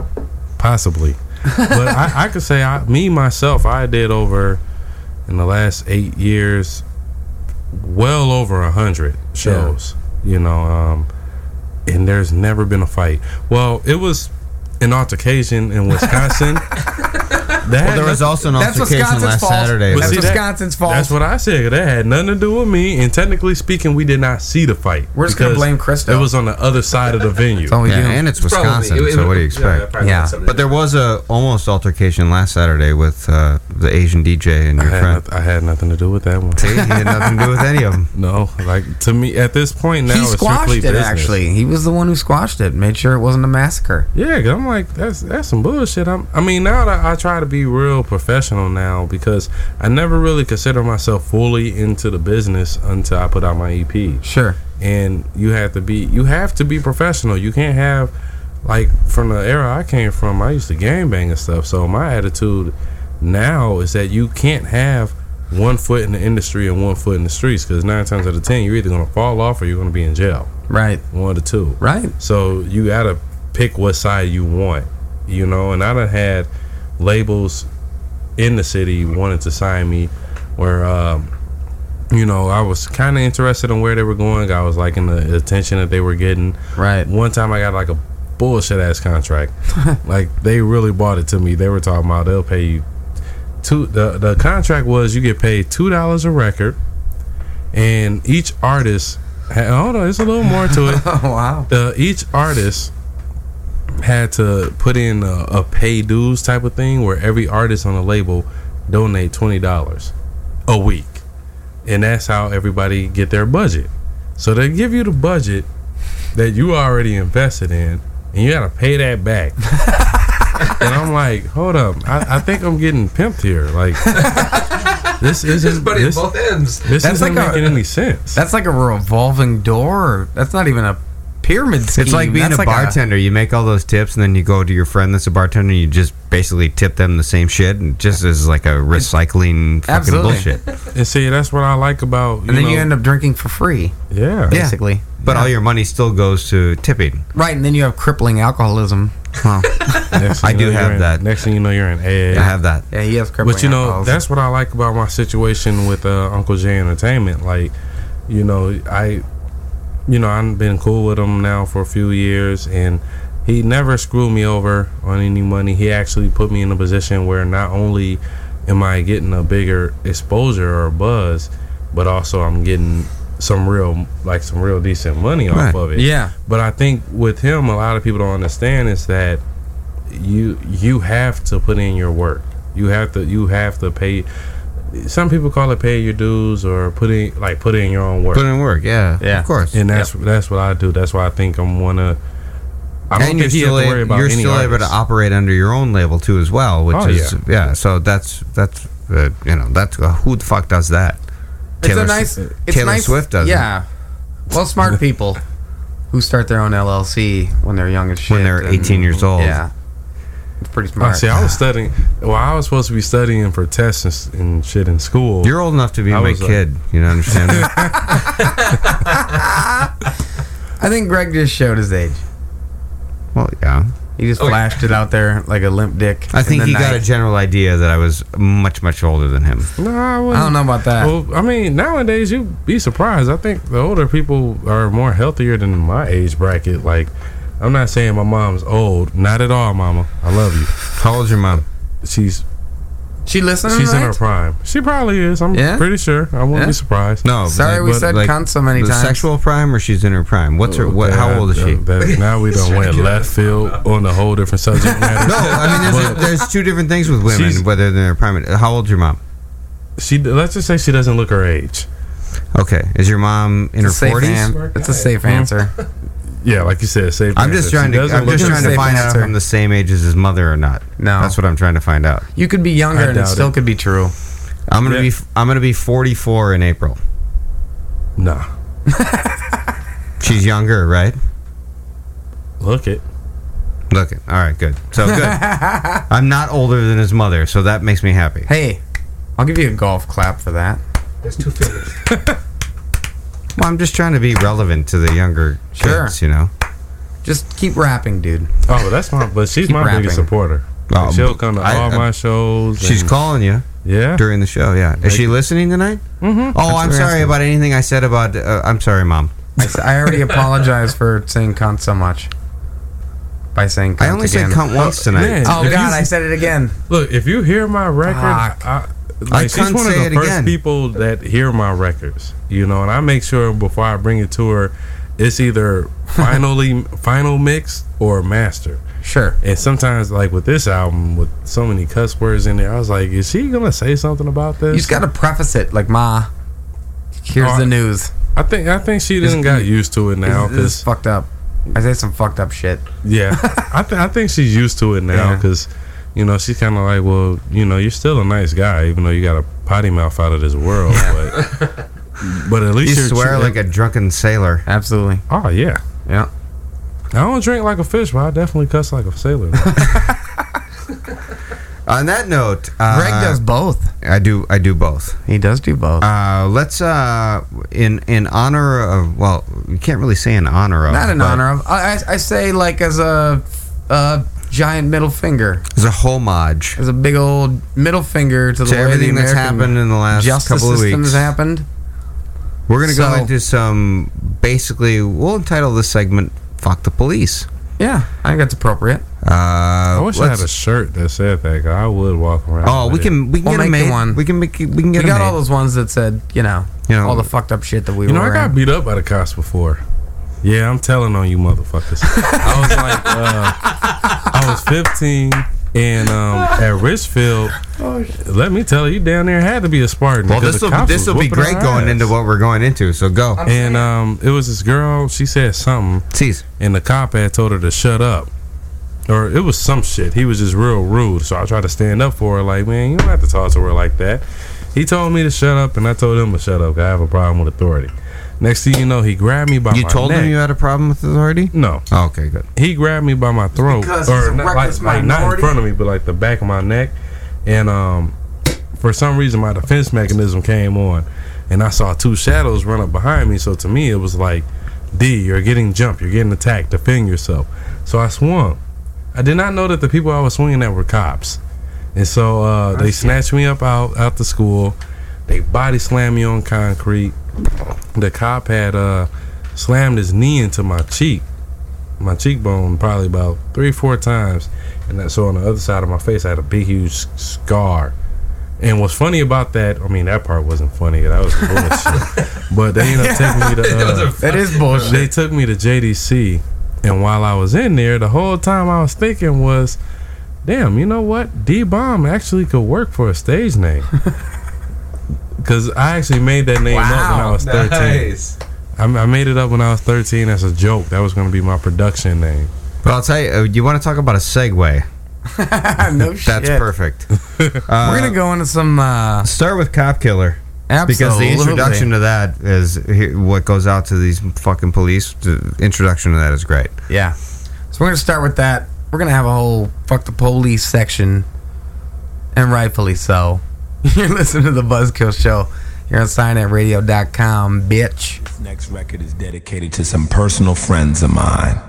possibly. *laughs* but I, I could say I, me myself, I did over in the last eight years, well over a hundred shows. You know, um, and there's never been a fight. Well, it was an altercation in Wisconsin. *laughs* That Well, there was also an That's altercation last fault. Saturday. That's see, with- that- Wisconsin's fault. That's what I said. That had nothing to do with me. And technically speaking, we did not see the fight. We're just gonna blame Christo. It was on the other side of the venue. That's all we yeah, do. and it's It's probably- Wisconsin. it- it- so what do you expect? probably Yeah. But there was a almost altercation last Saturday with uh, the Asian DJ and your had, friend. noth- I had nothing to do with that one. See, he had nothing to do with any of them. *laughs* No, like to me at this point now, he it's squashed strictly it. business. Actually, he was the one who squashed it. Made sure it wasn't a massacre. Yeah, 'cause I'm like that's that's some bullshit. I'm, I mean, now that I try to be real professional now because I never really consider myself fully into the business until I put out my EP. Sure. and you have to be you have to be professional. You can't have like from the era I came from. I used to gang bang and stuff. So my attitude now is that you can't have one foot in the industry and one foot in the streets because nine times out of ten you're either gonna fall off or you're gonna be in jail. Right. One of the two. Right. So you gotta pick what side you want, you know. And I done had labels in the city wanted to sign me, where um, you know I was kind of interested in where they were going. I was liking the attention that they were getting. Right. One time I got like a bullshit ass contract. *laughs* like they really bought it to me. They were talking about they'll pay you two. The the contract was you get paid two dollars a record, and each artist. Hold on, there's a little more to it Oh *laughs* wow. uh, each artist had to put in a, a pay dues type of thing where every artist on the label donate twenty dollars a week, and that's how everybody get their budget. So they give you the budget that you already invested in, and you gotta pay that back. *laughs* and I'm like, hold up, I, I think I'm getting pimped here. Like *laughs* this isn't But this, both ends. this That's isn't like a- making any sense. That's like a revolving door. That's not even a pyramid scheme. It's like being That's a bartender. you make all those tips, and then you go to your friend that's a bartender, and you just basically tip them the same shit, and just as like a recycling fucking Absolutely. bullshit. and see, that's what I like about. and then know, you end up drinking for free, yeah, Yeah. basically. But Yeah. all your money still goes to tipping. right, and then you have crippling alcoholism. Well, *laughs* I do have in- that. Next thing you know, you're in AA. I have that. yeah, he has crippling alcoholism. But you know, alcoholism. that's what I like about my situation with uh, Uncle J Entertainment. Like, you know, I, you know, I've been cool with him now for a few years, and he never screwed me over on any money. He actually put me in a position where not only am I getting a bigger exposure or buzz, but also I'm getting some real, like some real decent money off Right. of it. Yeah. But I think with him, a lot of people don't understand is that you you have to put in your work. You have to you have to pay. Some people call it pay your dues or putting like put in your own work. Put in work, yeah, Yeah. of course. and that's that's what I do. That's why I think I'm one of I don't and you're still, to worry a- about you're any still able to operate under your own label too as well, which Oh, is yeah. yeah. So that's that's uh, you know that's uh, who the fuck does that? It's Taylor a S- nice. It's Taylor nice, Swift does it. Yeah. Well, smart *laughs* people who start their own LLC when they're young as shit. When they're 18 years old. Yeah. It's pretty Oh, smart. see, I was studying. Well, I was supposed to be studying for tests and, and shit in school. You're old enough to be I my was, uh, kid. You know, understand? *laughs* me? I think Greg just showed his age. well, yeah. He just Oh, yeah. flashed it out there like a limp dick. I think the he got a general idea that I was much much older than him. no, I, I wouldn't. don't know about that. Well, I mean, nowadays you'd be surprised. I think the older people are more healthier than my age bracket. Like, I'm not saying my mom's old. Not at all, mama. I love you. How old's your mom? She's she listening. she's in her prime. She probably is. I'm Yeah? pretty sure. I wouldn't Yeah? be surprised. No, Sorry, like, we said like, cunt so many the times. Sexual prime, or she's in her prime. What's her? What? How old is she? that- now we don't went *laughs* left field on a whole different subject matter. *laughs* No, I mean there's, But there's two different things with women, whether they're in their prime. How old's your mom? she let's just say she doesn't look her age. Okay, is your mom in It's her forties? It's a safe answer. *laughs* Yeah, like you said, safe. I'm just trying to. I'm just trying to age. safe find out if. I'm the same age as his mother or not. No. that's what I'm trying to find out. You could be younger I and it still it. could be true. I'm gonna Yeah. be. I'm gonna be 44 in April. Nah, *laughs* She's younger, right? look it. Look it. All right, good. So good. *laughs* I'm not older than his mother, so that makes me happy. Hey, I'll give you a golf clap for that. There's two fingers. *laughs* Well, I'm just trying to be relevant to the younger Sure. kids, you know. Just keep rapping, dude. Oh, but that's my. But she's Keep my rapping. biggest supporter. Oh, Like, she'll come to I- all I- my shows. She's and- calling you Yeah. during the show. Yeah, is she listening tonight? Mm-hmm. Oh, I'm sorry asking. about anything I said about. Uh, I'm sorry, mom. I already apologize for saying cunt so much. By saying cunt I only again. said cunt once tonight. man. Oh God, you- I said it again. Look, if you hear my record, Fuck. I, I like she's one of the first again. people that hear my records. You know, and I make sure before I bring it to her, it's either *laughs* finally final mix or master. Sure. And sometimes, like with this album, with so many cuss words in there, I was like, "Is she gonna say something about this?" You just got to preface it like, "Ma, here's Oh, the uh, news." I think I think she didn't got used to it now This, this is because fucked up. I say some fucked up shit. yeah, *laughs* I think I think she's used to it now Yeah. Because you know she's kind of like, well, you know, you're still a nice guy even though you got a potty mouth out of this world, but but at least you're swear like a drunken sailor. Absolutely. oh yeah. Yeah. I don't drink like a fish, but I definitely cuss like a sailor. *laughs* On that note, uh, Greg does both. I do. I do both. He does do both. Uh, let's uh, in in honor of. Well, you can't really say in honor of. Not in honor of. I, I, I say like as a, a giant middle finger, As a homage as a big old middle finger to to way everything the that's happened in the last justice couple of system weeks. has happened. We're gonna go into some. Basically, we'll entitle this segment "Fuck the Police." Yeah, I think that's appropriate. Uh, I wish I had a shirt that said that. I would walk around. Oh, with we can we can We'll get a make you made. one. We can make we can We get a got made. all those ones that said, you know, You know, all the fucked up shit that we You know, were I got wearing. beat up by the cops before. Yeah, I'm telling on you, motherfuckers. *laughs* I was like, uh, I was 15, and um, at Richfield, let me tell you, you down there had to be a Spartan. well, this the will this will be great going ass. into what we're going into. So go. And um, it was this girl. She said something, Cease. and the cop had told her to shut up. Or it was some shit. He was just real rude. So I tried to stand up for her, like, man, you don't have to talk to her like that. He told me to shut up, and I told him to shut up. I have a problem with authority. Next thing you know, he grabbed me by my throat. You my told neck. him you had a problem with authority. No, Oh, okay, good. he grabbed me by my throat, Because or not, like, like not in front of me, but like the back of my neck, and um, for some reason my defense mechanism came on, and I saw two shadows run up behind me. So to me, it was like, D, you're getting jumped, you're getting attacked, defend yourself. So I swung. I did not know that the people I was swinging at were cops, and so uh, they snatched me up out out the school. They body slammed me on concrete. The cop had uh, slammed his knee into my cheek my cheekbone probably about three, four times, and that so on the other side of my face, I had a big, huge scar. And what's funny about that? I mean, that part wasn't funny. That was *laughs* bullshit. but they ended up taking me to. *laughs* Uh, that is bullshit. they took me to JDC, and while I was in there, the whole time I was thinking was, "Damn, you know what? Dee Bomb actually could work for a stage name." *laughs* Because I actually made that name up when I was thirteen. Nice. I, I made it up when I was 13 as a joke. That was going to be my production name. But I'll tell you, uh, you want to talk about a segue? *laughs* no *laughs* That's shit. perfect. *laughs* We're gonna go into some. Uh, Start with Cop Killer. Absolutely. Because the introduction to that is what goes out to these fucking police. The introduction to that is great. Yeah. So we're gonna start with that. We're gonna have a whole fuck the police section, and rightfully so. *laughs* You're listening to the Buzzkill Show. You're on SianetRadio.com, bitch. This next record is dedicated to some personal friends of mine,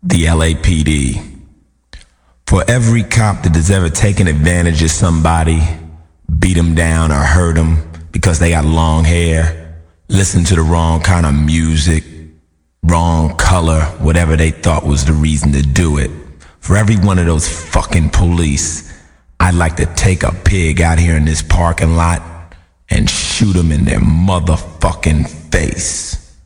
the LAPD. For every cop that has ever taken advantage of somebody, beat them down or hurt them because they got long hair, listened to the wrong kind of music, wrong color, whatever they thought was the reason to do it. For every one of those fucking police, I'd like to take a pig out here in this parking lot and shoot them in their motherfucking face.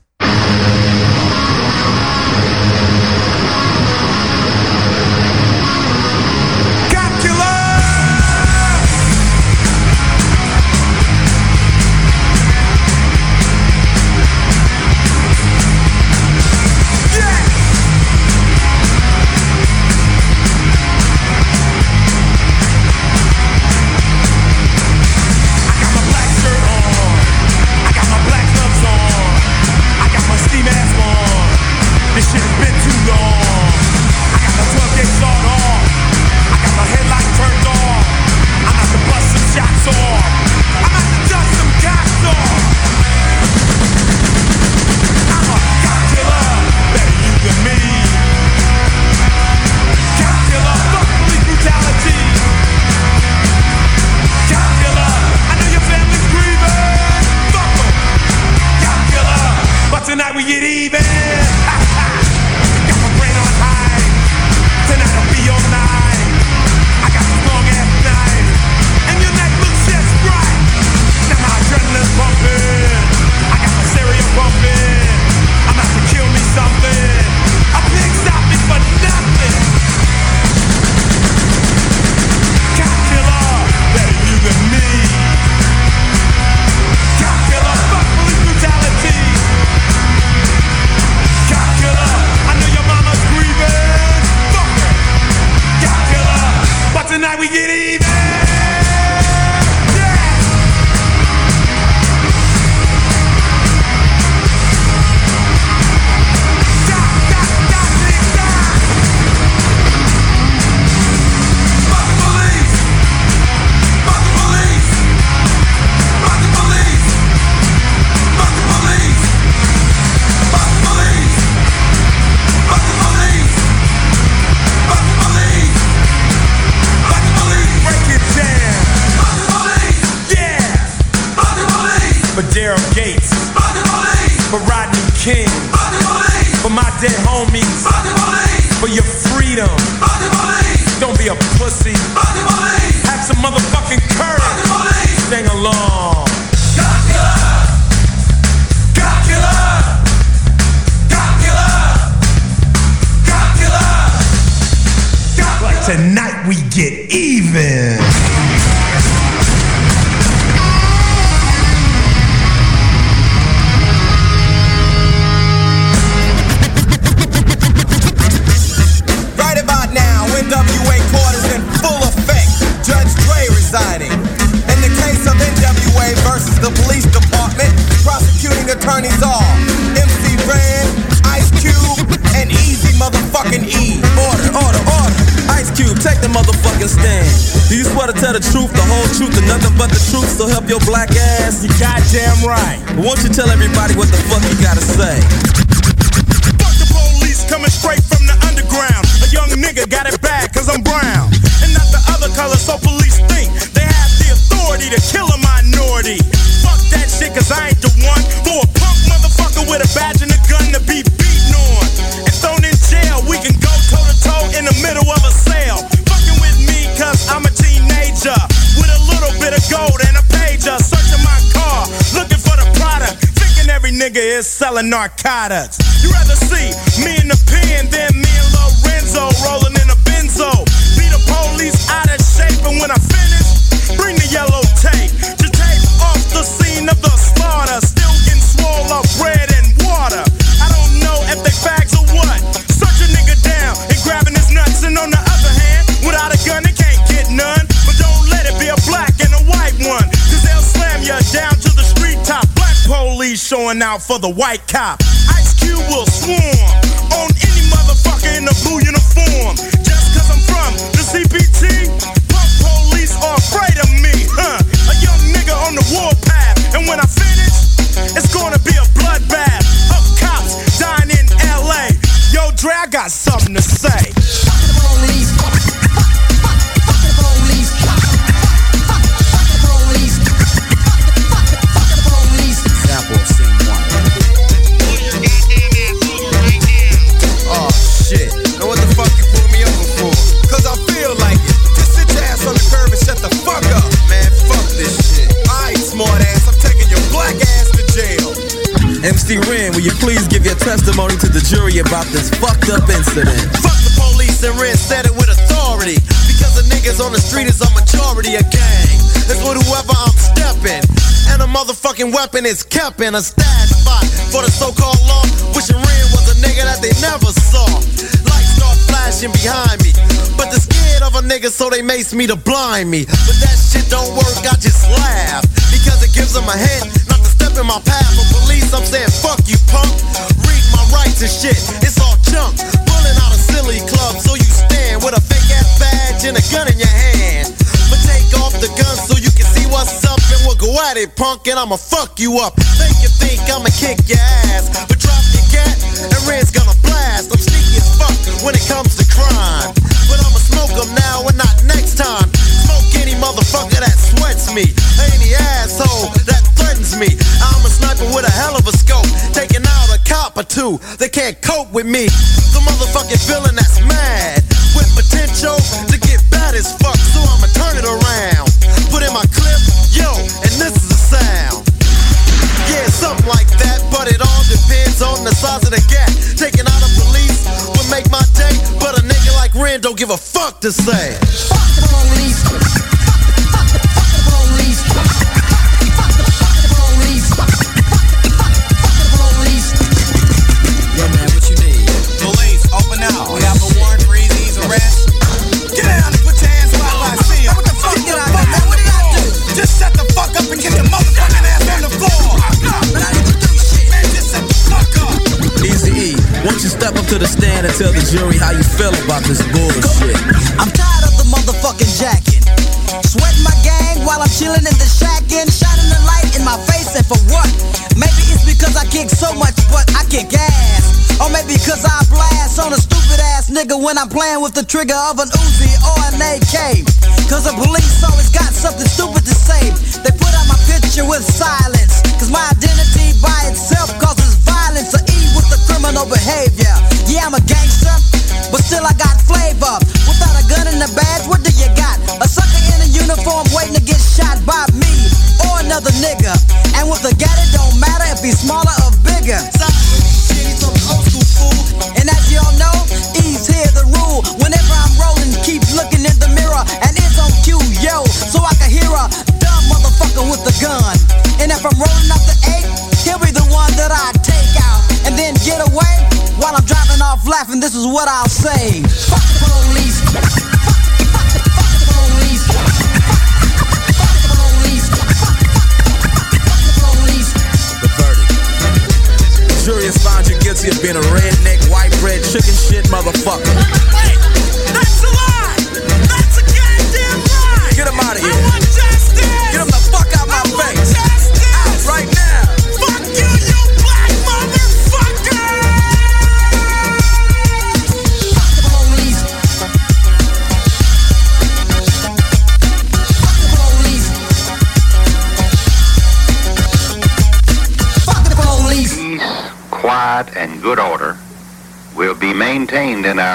kept in a stash spot for the so-called law. Wishing Ren was a nigga that they never saw. Lights start flashing behind me, but they're scared of a nigga, so they mace me to blind me. I'ma fuck you up. Thank when I'm playing with the trigger of an Uzi or an AK. Cause the police always got something stupid to say. They put out my picture with silence. Cause my identity by itself causes violence. To eat with the criminal behavior. Yeah, I'm a gangster, but still I got flavor. Without a gun and a badge, what do you got? A sucker in a uniform waiting to get shot by me or another nigga. And with a gat, it don't matter if he's smaller or bigger. this is what I'll say.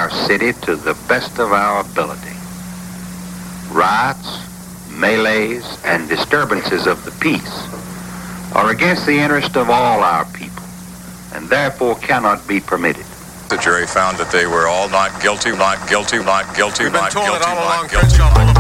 our city to the best of our ability. Riots, melees, and disturbances of the peace are against the interest of all our people and therefore cannot be permitted. The jury found that they were all not guilty, not guilty, not guilty, We've not guilty, not guilty.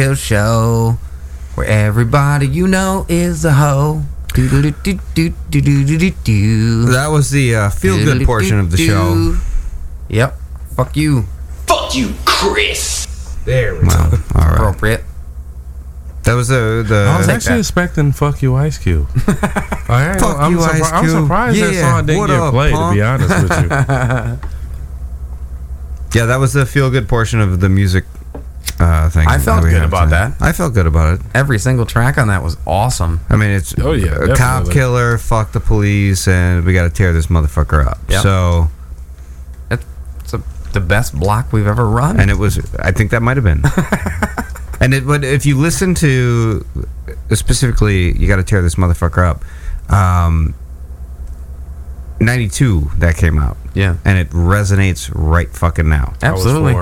The Buzzkill Show, where everybody you know is a hoe. That was the uh, feel good portion of the show. Yep. Fuck you. Fuck you, Chris. There we Well, all right. Appropriate. That was the the. I was actually expecting "Fuck You, Ice Cube." *laughs* I ain't- Fuck I'm, you, surpri- Ice I'm Cube. surprised that Yeah, song didn't what get up, played. To be honest with you, *laughs* *laughs* Yeah, that was the feel good portion of the music uh, thing. I felt good about tonight. that. I felt good about it. Every single track on that was awesome. I mean, it's Oh, yeah, a cop killer, fuck the police, and we got to tear this motherfucker up. Yep. So, It's a, the best block we've ever run. and it was, I think that might have been. *laughs* and it, but if you listen to specifically, you got to tear this motherfucker up. Um, 92 that came out. Yeah. And it resonates right fucking now. Absolutely.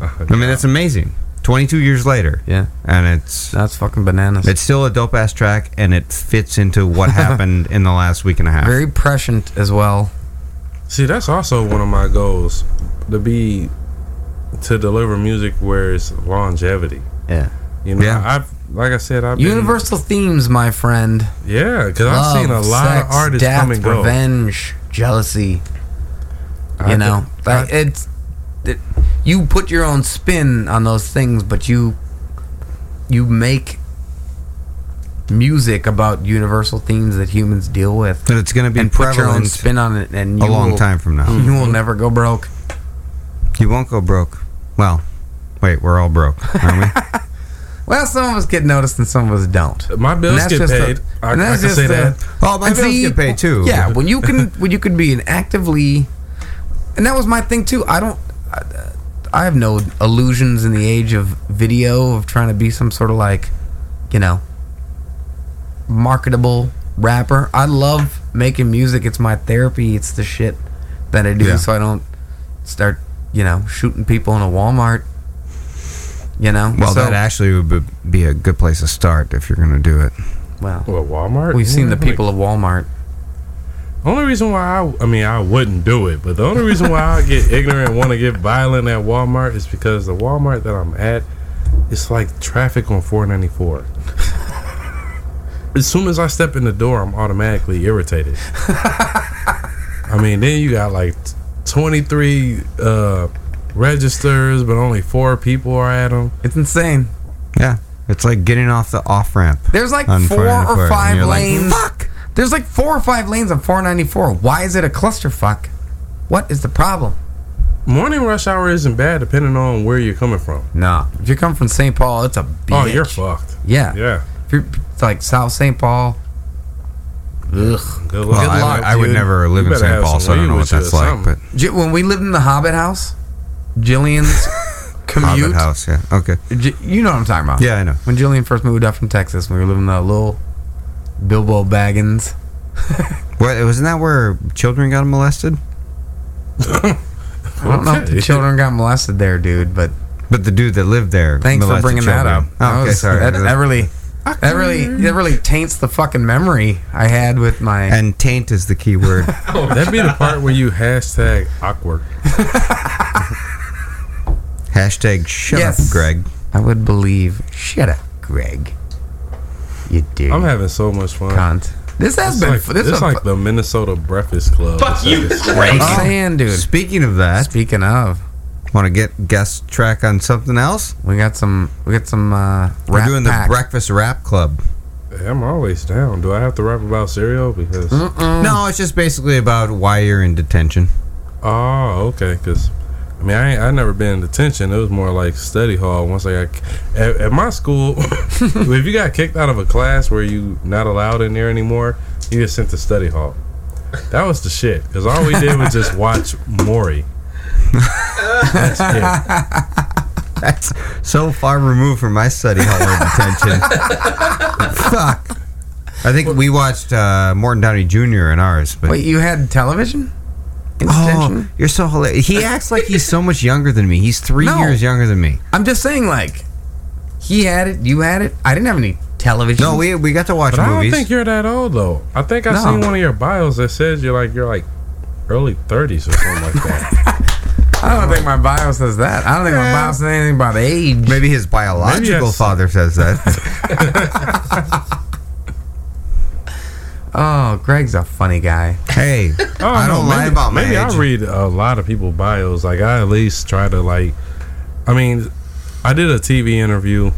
I was I mean, that's amazing. 22 years later. Yeah. And it's That's fucking bananas. it's still a dope ass track and it fits into what *laughs* happened in the last week and a half. very prescient as well. See, that's also one of my goals to be to deliver music where it's longevity. Yeah. You know, Yeah. I've like I said, I've been, Universal themes, my friend. Yeah, because I've seen a lot sex, of artists death, come and go. revenge, jealousy. I You know, think- like it's it, you put your own spin on those things, but you you make music about universal themes that humans deal with, And it's going to be and put your own spin on it, and a long will- time from now. *laughs* You will never go broke. You won't go broke. Well, wait, we're all broke, aren't we? *laughs* Well, some of us get noticed and some of us don't. Uh, my bills And that's get paid. the- I- and I that's can say the- that. Oh, my and bills get paid too. Yeah, when you can, when you can be an actively, and that was my thing too. I don't, I, I have no illusions in the age of video of trying to be some sort of like, you know, marketable rapper. I love making music. It's my therapy. It's the shit that I do, Yeah. so I don't start, you know, shooting people in a Walmart. You know, Well, So- that actually would be- be a good place to start if you're going to do it. well, What Walmart? we've seen Yeah, the people of Walmart. Only reason why I, I mean, I wouldn't do it, but the only reason why I get *laughs* ignorant and want to get violent at Walmart is because the Walmart that I'm at, it's like traffic on 494. as soon as I step in the door, I'm automatically irritated. I mean, then you got like 23 uh, registers, but only four people are at them. It's insane. Yeah, it's like getting off the off ramp. There's like four or five you're like, lanes. There's like four or five lanes on 494. Why is it a clusterfuck? What is the problem? Morning rush hour isn't bad depending on where you're coming from. No, if you come from St. Paul, it's a oh, bitch. Oh, you're fucked. Yeah, Yeah. If you're like South St. Paul, ugh. Good Well, I, I would dude. never live You in St. Paul, so I don't know what that's like. But something. J- When we lived in the Hobbit house, Jillian's *laughs* commute. Hobbit house, yeah, okay. You know what I'm talking about. Yeah, I know. When Jillian first moved up from Texas, we were living in that little Bilbo Baggins. *laughs* What wasn't that where children got molested? *laughs* I don't know if the children got molested there, dude, but But the dude that lived there. thanks for molested bringing that up. Oh, okay, sorry. That, that really, that really, that really taints the fucking memory I had with my. and taint is the key word. *laughs* Oh, that'd be the part where you hashtag awkward. Hashtag shut Yes. up, Greg. I would believe. Shut up, Greg. You do. I'm having so much fun. Cunt. This has It's been. like, this is like the Minnesota Breakfast Club. Fuck It's you, like- Greg. I'm saying, dude. Speaking of that, Speaking of, want to get guest track on something else? we got some. We got some. uh We're doing pack. the breakfast rap club. Yeah, I'm always down. Do I have to rap about cereal? Because No, it's just basically about why you're in detention. oh, okay. Because I mean, I ain't, I never been in detention. It was more like study hall. Once I got at, at my school, *laughs* if you got kicked out of a class where you not allowed in there anymore, you get sent to study hall. That was the shit. Because all we did was just watch Maury. That's it. *laughs* That's so far removed from my study hall detention. *laughs* Fuck. I think we watched uh, Morton Downey Jr. in ours. But Wait, you had television? In oh, you're so hilarious. He *laughs* acts like he's so much younger than me. He's three No. years younger than me. I'm just saying, like, he had it, you had it. I didn't have any television. No, we we got to watch But I don't movies. think you're that old though. I think I No. seen one of your bios that says you're like you're like early 30s or something like that. *laughs* I don't think my bio says that. I don't think my bio says anything about age. Maybe his biological that's- father says that. *laughs* Oh, Greg's a funny guy. hey, Oh, *laughs* I don't lie maybe, about my Maybe age. I read a lot of people bios. Like I at least try to like. I mean, I did a TV interview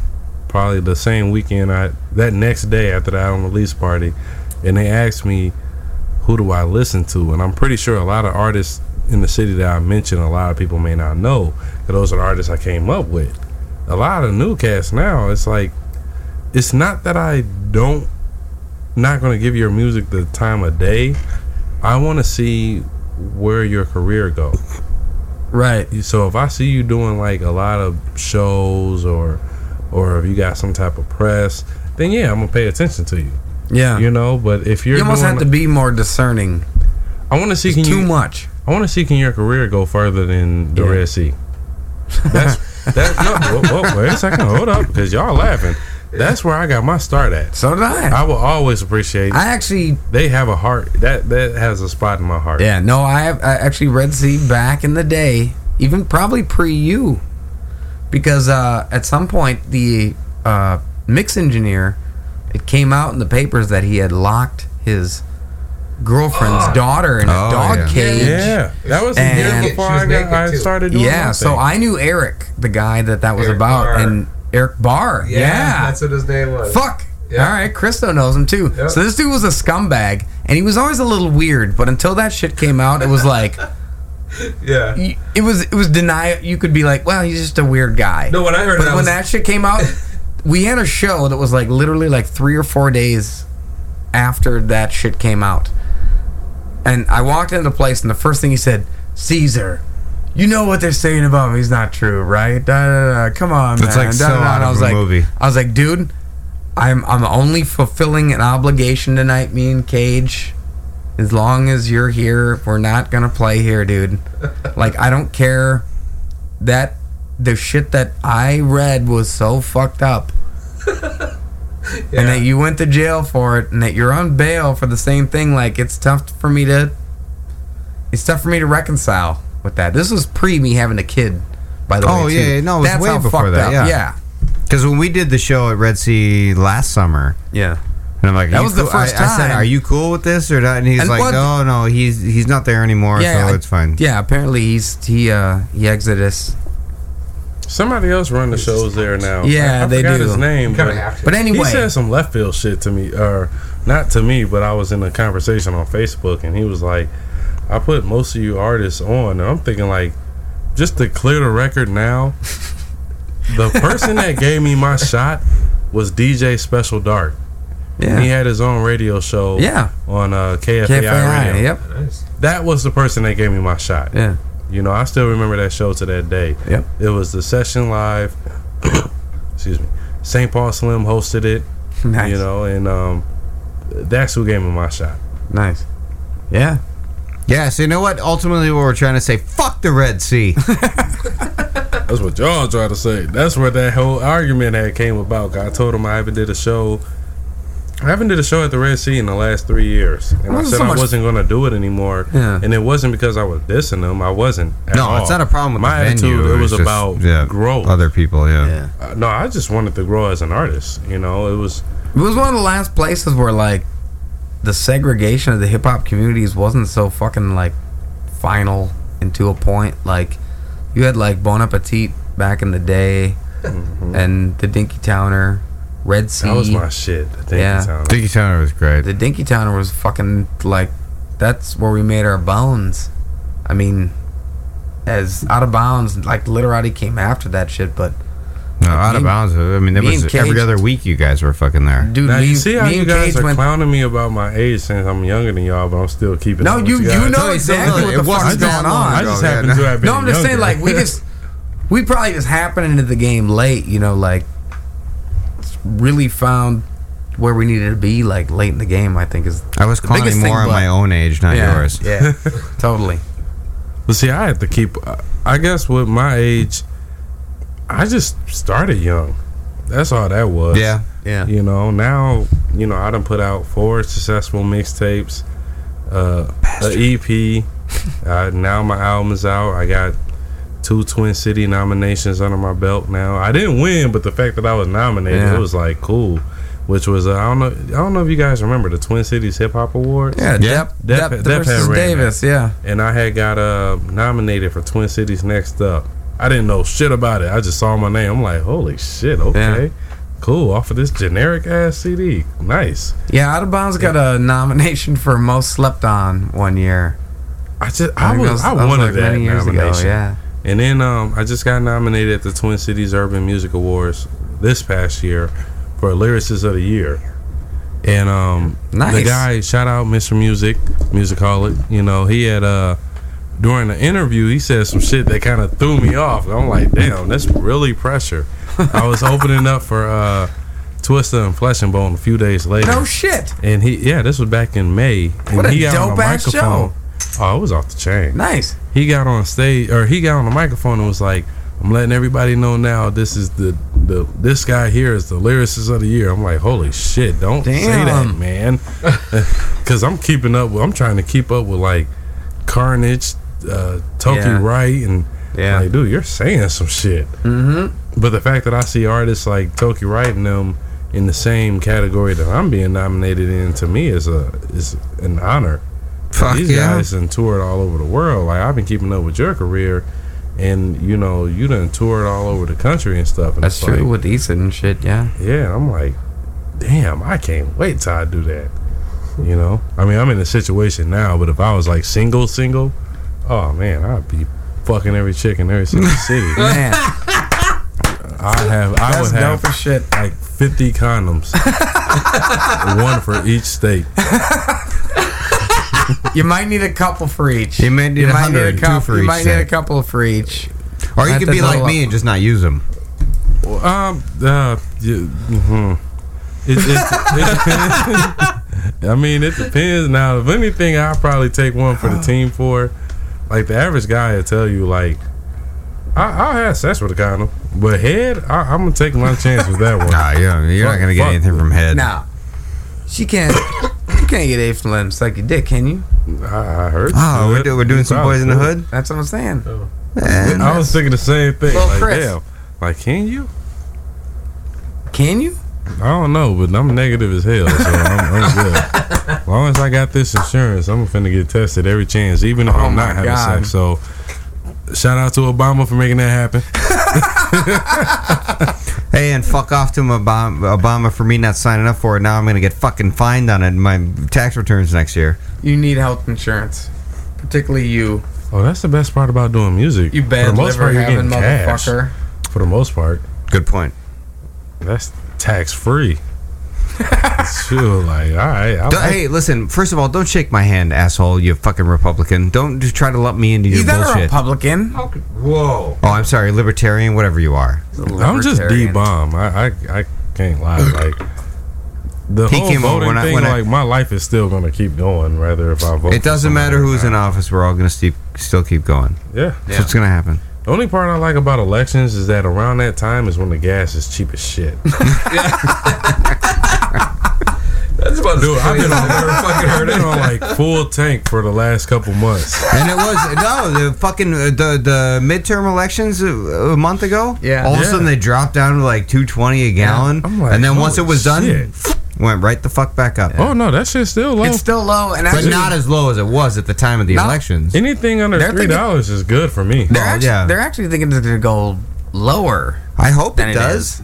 probably the same weekend. I that next day after the album release party, and they asked me who do I listen to, and I'm pretty sure a lot of artists in the city that I mentioned, a lot of people may not know. 'cause Those are the artists I came up with. A lot of new cats now. It's like it's not that I don't not going to give your music the time of day. I want to see where your career go. Right. So if I see you doing like a lot of shows or or if you got some type of press, then yeah, I'm gonna pay attention to you. Yeah. You know, but if you're You almost doing, have to be more discerning. I want to see can too you, much. I want to see can your career go further than the Yeah. Red Sea. *laughs* That's that. No, whoa, whoa, wait a second, hold up, because y'all laughing. That's where I got my start at. So did I. I will always appreciate. I actually, they have a heart that that has a spot in my heart. yeah, no, I have I actually Red Sea back in the day, even probably pre you, because uh, at some point the uh, mix engineer, it came out in the papers that he had locked his girlfriend's daughter in a Oh, dog yeah. cage. Yeah, that was a And- year before I, got, I started doing. Yeah, so thing. I knew Eric, the guy that that was Eric about, Barr. and Eric Barr. Yeah, that's what his name was. Fuck. Yeah. All right, Christo knows him too. Yep. So this dude was a scumbag, and he was always a little weird. But until that shit came out, it was like *laughs* Yeah. it was it was deny. You could be like, well, he's just a weird guy. No, when I heard but I when was- that shit came out, *laughs* we had a show that was like literally like three or four days after that shit came out, and I walked into the place, and the first thing he said, Caesar. You know what they're saying about me is not true, right? Da, da, da. Come on, It's man. like Da, so da, da. out And I of was a like, movie. I was like, dude, I'm I'm only fulfilling an obligation tonight, me and Cage. As long as you're here, we're not gonna play here, dude. *laughs* like I don't care that the shit that I read was so fucked up. *laughs* And that you went to jail for it and that you're on bail for the same thing, like it's tough for me to it's tough for me to reconcile with that. This was pre me having a kid, by the Oh way. yeah, yeah, no, it was That's way how before that. up. Yeah, yeah. Because when we did the show at Red Sea last summer, Yeah. And I'm like, That "Are you was the cool?" I- first I, said, time. "Are you cool with this or not?" And he's And like, what- "No, no, he's he's not there anymore, Yeah, so I- it's fine." Yeah, apparently he's he uh he exited us. Somebody else run the shows there now. Yeah, I, I they forgot do. his name. But. But anyway. he said some left field shit to me, or not to me, but I was in a conversation on Facebook, and he was like, "I put most of you artists on," and I'm thinking like, just to clear the record now, *laughs* the person that gave me my shot was DJ Special Dark. Yeah. he had his own radio show. Yeah. on uh, KFAI, KFAI, radio. yep. That was the person that gave me my shot. Yeah. You know, I still remember that show to that day. Yep. It was the session live. *coughs* excuse me. St. Paul Slim hosted it. *laughs* Nice. You know, and um, that's who gave me my shot. Nice. Yeah. Yeah, so you know what? Ultimately, what we're trying to say, fuck the Red Sea. *laughs* That's what y'all try to say. That's where that whole argument had came about. I told him I haven't did a show. I haven't did a show at the Red Sea in the last three years, and I said so I wasn't going to do it anymore. Yeah. And it wasn't because I was dissing them. I wasn't. At no, all. it's not a problem with my the venue. attitude. It was just, about yeah, growth. Other people, yeah. Uh, no, I just wanted to grow as an artist. You know, it was. It was one of the last places where like the segregation of the hip hop communities wasn't so fucking like final and to a point. Like you had like Bon Appetit back in the day, mm-hmm. and the Dinky Towner, Red Sea. That was my shit. The Dinky yeah. Towner. Dinky Towner was great. The Dinky Towner was fucking like that's where we made our bones. I mean, as out of bounds, like literati came after that shit, but No, out of bounds. I mean, that me was and every other week you guys were fucking there. dude, now me, you see how you guys Cage are clowning me about my age since I'm younger than y'all, but I'm still keeping. No, up with you you know exactly what the fuck is going on. I just happen to have been No, I'm just saying, like we just we probably just happened into the game late. You know, like really found where we needed to be like late in the game. I think is I was the calling thing, more on my own age, not yeah, yours. Yeah, totally. But see, I had to keep. I guess with my age, I just started young. That's all that was. Yeah, yeah. You know, now you know I done put out four successful mixtapes, uh, a EP. uh, *laughs* now my album is out. I got two Twin City nominations under my belt now. I didn't win, but the fact that I was nominated, Yeah. it was like cool. Which was uh, I don't know I don't know if you guys remember the Twin Cities Hip Hop Awards. Yeah, Depp, Depp, Depp versus had ran that Davis. Yeah, and I had got uh, nominated for Twin Cities Next Up. I didn't know shit about it. I just saw my name. I'm like, holy shit, okay, Yeah. cool. Off of this generic ass CD, nice. yeah. Out of bounds got a nomination for most slept on one year. I just I I was was- I was wanted like that many years ago, nomination. yeah. And then um, I just got nominated at the Twin Cities Urban Music Awards this past year for Lyricist of the Year. And um, nice. the guy, shout out Mr. Music, Musicaholic. You know, he had uh during the interview, he said some shit that kind of threw me off. I'm like, damn, that's really pressure. I was opening up for uh Twista and Flesh and Bone a few days later. No shit. And he, yeah, this was back in May. And What a he got on dope the ass microphone. Oh, it was off the chain. Nice. He got on stage, or he got on the microphone and was like, "I'm letting everybody know now. This is the the this guy here is the lyricist of the year." I'm like, "Holy shit! Don't say that, man," *laughs* because I'm keeping up. with I'm trying to keep up with like Carnage, uh, Toki Yeah. Wright, and Yeah. like, dude, you're saying some shit. Mm-hmm. But the fact that I see artists like Toki Wright and them in the same category that I'm being nominated in, to me is a is an honor. Fuck These yeah. guys and toured all over the world. Like I've been keeping up with your career, and you know you done toured all over the country and stuff. And That's true like, with Ethan and shit. Yeah. yeah, I'm like, damn, I can't wait till I do that. You know, I mean, I'm in a situation now, but if I was like single, single, oh man, I'd be fucking every chick in every single *laughs* city. Man, I have, I That's would have dope as shit. like 50 condoms, *laughs* one for each state. *laughs* you might need a couple for each. You might need You a couple. for you each might need a couple for each. Or you That could be like me up. and just not use them. Well, um, uh, you, mhm. it, it, it depends. I mean, it depends. Now, if anything, I'll probably take one for the team for. Like the average guy will tell you, like, I, I'll have sex with a condom, but head, I, I'm gonna take my chance with that one. *laughs* Nah, yeah, you're not gonna get fuck. anything from head. Now, she can't. you can't get A from letting him suck your dick, can you? I, I heard. Oh, we're, do, we're doing some boys in the could. hood. That's what I'm saying. Oh. Man, I was thinking the same thing. Well, like, Chris. damn, like, can you? Can you? I don't know, but I'm negative as hell, so I'm, I'm good. *laughs* As long as I got this insurance, I'm finna get tested every chance, even if Oh I'm my not having God. sex. So, shout out to Obama for making that happen. *laughs* Hey, and fuck off to Obama, Obama for me not signing up for it. Now I'm gonna get fucking fined on it in my tax returns next year. You need health insurance, particularly you. Oh, that's the best part about doing music. You bad For the most liver part, having getting cash. motherfucker. For the most part, Good point. that's tax free. True, *laughs* like all right. Like- hey, listen. First of all, don't shake my hand, asshole. You fucking Republican. Don't just try to lump me into your He's not a bullshit. Republican. Whoa. oh, I'm sorry, libertarian, whatever you are. I'm just Dee Bomb. I, I I can't lie. Like the He whole came voting when I- thing. when I- like my life is still gonna keep going, rather if I vote. It doesn't matter who's in office. We're all gonna still still keep going. Yeah. That's what's gonna happen. The only part I like about elections is that around that time is when the gas is cheap as shit. *laughs* That's about as Dude, I've been on, *laughs* I've fucking heard I've been it. on like full tank for the last couple months. And it was no the fucking uh, the the midterm elections a, a month ago. Yeah. All of a Yeah. sudden they dropped down to like two twenty a gallon, I'm like, and then once it holy was done, shit. Went right the fuck back up. Oh no, that shit's still low. It's still low, and but actually, not as low as it was at the time of the Not- elections. Anything under They're three thinking- dollars is good for me. they're actually, yeah. they're actually thinking it's going to go lower. I hope than it it does. is.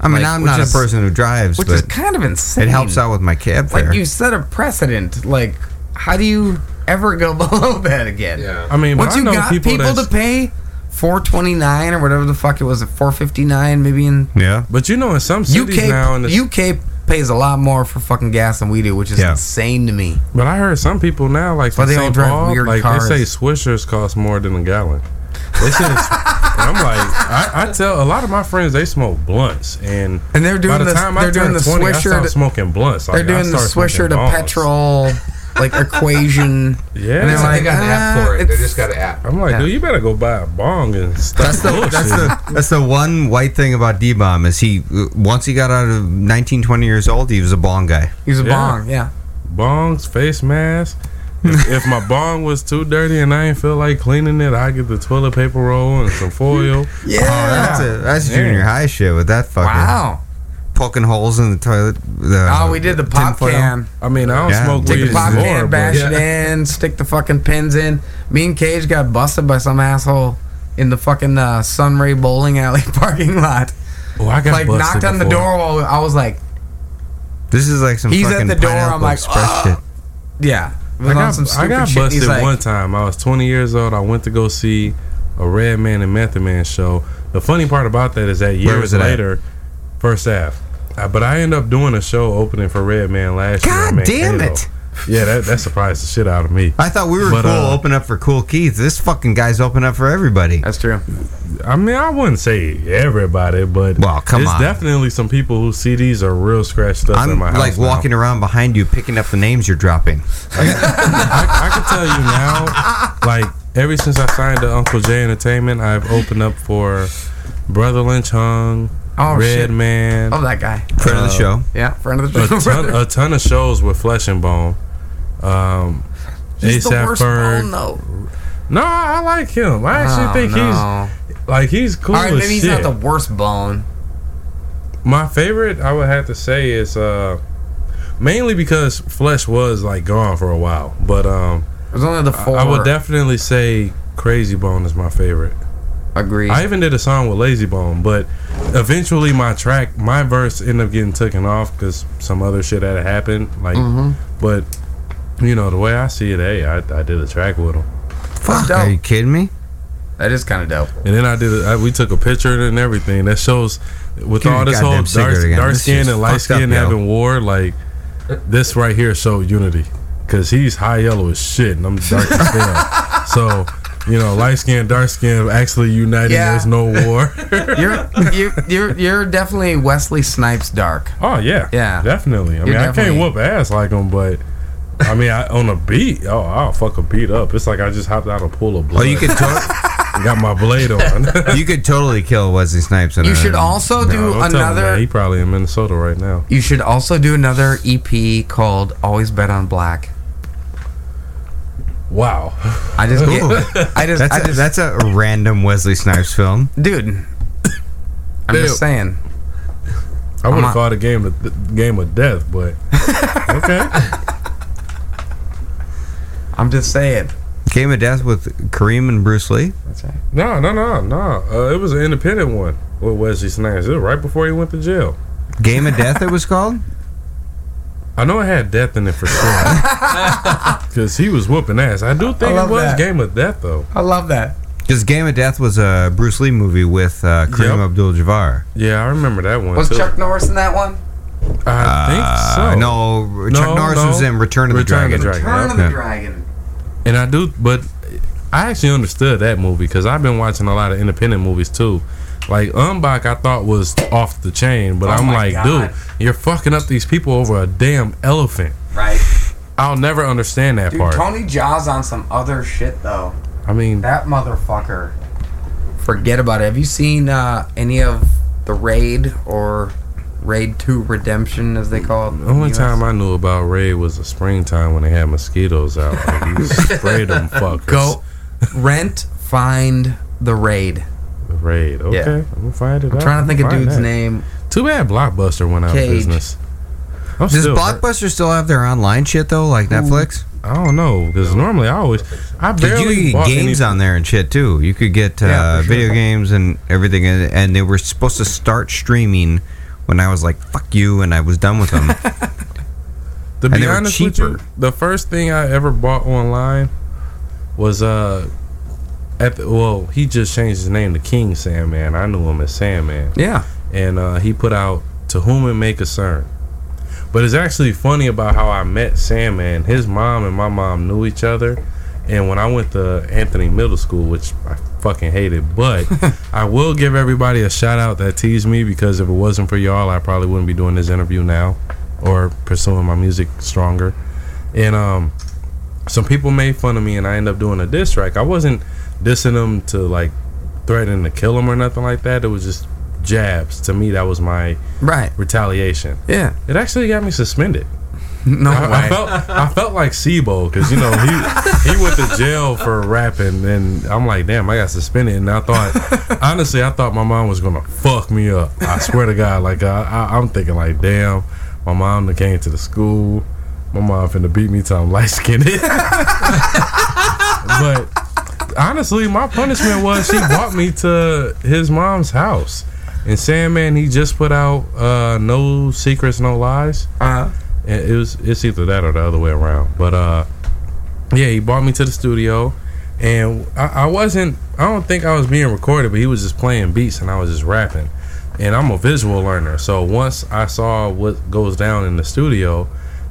I mean, Like, I'm which not is- a person who drives, Which but is kind of insane. it helps out with my cab fare. Like you set a precedent. Like, how do you ever go *laughs* below that again? Yeah. I mean, but Once I you know got people, people, that's- to pay four twenty nine or whatever the fuck it was, at four fifty nine maybe in yeah. But you know, in some cities UK. now, in the, UK pays a lot more for fucking gas than we do, which is Yeah. insane to me. But I heard some people now, like But from they don't drive Paul, weird like cars. they say Swishers cost more than a gallon. They said it's, *laughs* and I'm like, I, I tell a lot of my friends they smoke blunts, and And they're doing by the the- time I they're doing the 20, I Swisher stopped to- smoking blunts. They're doing the Swisher to bongs. petrol *laughs* like equation. Yeah, and they're like, they got an app "Ah, for it. They just got an app. I'm like, Yeah. dude, you better go buy a bong and stuff. That's the bullshit. that's the that's the one white thing about Dee Bomb is he once he got out of 19, 20 years old he was a bong guy. He's a Yeah. bong, yeah. bongs, face mask. if, *laughs* if my bong was too dirty and I ain't feel like cleaning it, I get the toilet paper roll and some foil. *laughs* Yeah. Oh, that's a, that's Yeah. junior high shit with that fucking wow. Poking holes in the toilet. The, Oh, we did the pop tinfoil. can. I mean, I don't Yeah. smoke Take weed the pop anymore, can, but bash it in, stick the fucking pins in. Me and Cage got busted by some asshole in the fucking uh, Sunray Bowling Alley *laughs* parking lot. Oh, I got Like busted knocked on the door while I was like, This is like some He's at the door, I'm like, Express "Ah." shit. yeah. I got, some I got busted like, one time. I was 20 years old. I went to go see a Redman and Method Man show. The funny part about that is that years was it at? later, first half. But I ended up doing a show opening for Redman last year. God damn it. Yeah, that, that surprised the shit out of me. I thought we were But, cool uh, open up for Kool Keith. This fucking guy's open up for everybody. That's true. I mean, I wouldn't say everybody, but Well, come there's on. definitely some people whose CDs are real scratched up I'm my house. like now. walking around behind you picking up the names you're dropping. I, I can tell you now, like ever since I signed to Uncle J Entertainment, I've opened up for Brotha Lynch Hung, Oh, Red shit. Man, Oh, that guy. Friend of the Uh, show. Yeah, friend of the a show. ton, a ton of shows with Flesh and Bone. Um, He's the worst Ferg. bone, though. No, I like him. I actually Oh, think no. he's like he's cool All right, maybe he's shit. not the worst bone. My favorite, I would have to say, is uh, mainly because Flesh was like gone for a while. But um, There's only the I- four. I would definitely say Krayzie Bone is my favorite. Agree. I even did a song with Layzie Bone, but eventually my track, my verse ended up getting taken off because some other shit had happened. Like, Mhm. but you know the way I see it, hey, I, I did a track with him, Fuck, dope. are you kidding me? that is kind of dope. and then I did. A, I, we took a picture and everything. That shows with Give all this whole dark, dark skin and light fucked up, skin yo. having war. Like this right here showed unity because he's high yellow as shit and I'm dark as hell. *laughs* So. You know, light skin, dark skin, actually united. Yeah. There's no war. *laughs* You're you're you're you're definitely Wesley Snipes dark. Oh yeah, Yeah. definitely. I mean, You're I definitely- can't whoop ass like him, but I mean, I, on a beat, oh, I'll fuck a beat up. It's like I just hopped out of a pool of blood. Oh, you could to- *laughs* got my blade on. *laughs* you could totally kill Wesley Snipes. In You a- should also No, do don't tell him another. He probably in Minnesota right now. You should also do another EP called "Always Bet on Black." Wow. I just get, I just, That's I a, just, that's a random Wesley Snipes film. dude. I'm just saying. I would have called it game of game of death, but *laughs* okay. I'm just saying. Game of Death with Kareem and Bruce Lee. That's right. No, no, no, no. Uh, it was an independent one with Wesley Snipes. It was right before he went to jail. Game of Death. It was called. I know it had death in it for sure. *laughs* Because he was whooping ass. I do think it was that. Game of Death, though. I love that. Because Game of Death was a Bruce Lee movie with uh, Kareem Yep. Abdul-Jabbar. Yeah, I remember that one. Was too. Chuck Norris in that one? I think so. Uh, no, Chuck No, Norris no. was in Return of the Return Dragon. of the Dragon. Return of the Yeah. Dragon. And I do, but I actually understood that movie because I've been watching a lot of independent movies too. Like Ong-Bak, I thought was off the chain, but Oh I'm like, God. dude, you're fucking up these people over a damn elephant. Right. I'll never understand that Dude, part. Tony Jaa's on some other shit though. I mean, That motherfucker. Forget about it. Have you seen uh, any of the Raid or Raid Two Redemption, as they call it? the only time I knew about Raid was the springtime when they had mosquitoes out. Like, you *laughs* sprayed them fuckers. Go rent, find the Raid. Raid. Okay, Yeah. I'm gonna find it. I'm out. trying to think of dude's that. name. Too bad Blockbuster went out Cage. of business. I'm Does Blockbuster still have their online shit though, like Netflix? I don't know because normally I always I barely you could get games any- on there and shit too. You could get uh, Yeah, sure. video games and everything, and, they were supposed to start streaming when I was like "fuck you" and I was done with them. *laughs* To be honest with you, the first thing I ever bought online was uh the, well he just changed his name to King Sandman. I knew him as Sandman, Yeah. and uh, he put out "To Whom It May Concern." But it's actually funny about how I met Sandman. His mom and my mom knew each other, and when I went to Anthony Middle School, which I fucking hated, but *laughs* I will give everybody a shout out that teased me because if it wasn't for y'all, I probably wouldn't be doing this interview now or pursuing my music stronger. And um, some people made fun of me, and I ended up doing a diss track. I wasn't dissing them to like threatening to kill them or nothing like that. It was just jabs. To me, that was my Right. retaliation. Yeah. It actually got me suspended. No I, way. I felt I felt like C-Bo because you know he he went to jail for rapping, and I'm like, damn, I got suspended. And I thought, honestly, I thought my mom was gonna fuck me up. I swear to God, like I, I, I'm thinking, like, damn, my mom came to the school, my mom finna beat me till I'm light skinned. *laughs* but honestly, my punishment was she *laughs* brought me to his mom's house. And Sandman, he just put out uh, "No Secrets, No Lies." Uh-huh. And it was it's either that or the other way around. But uh, yeah, he brought me to the studio, and I, I wasn't. I don't think I was being recorded, but he was just playing beats, and I was just rapping. And I'm a visual learner, so once I saw what goes down in the studio,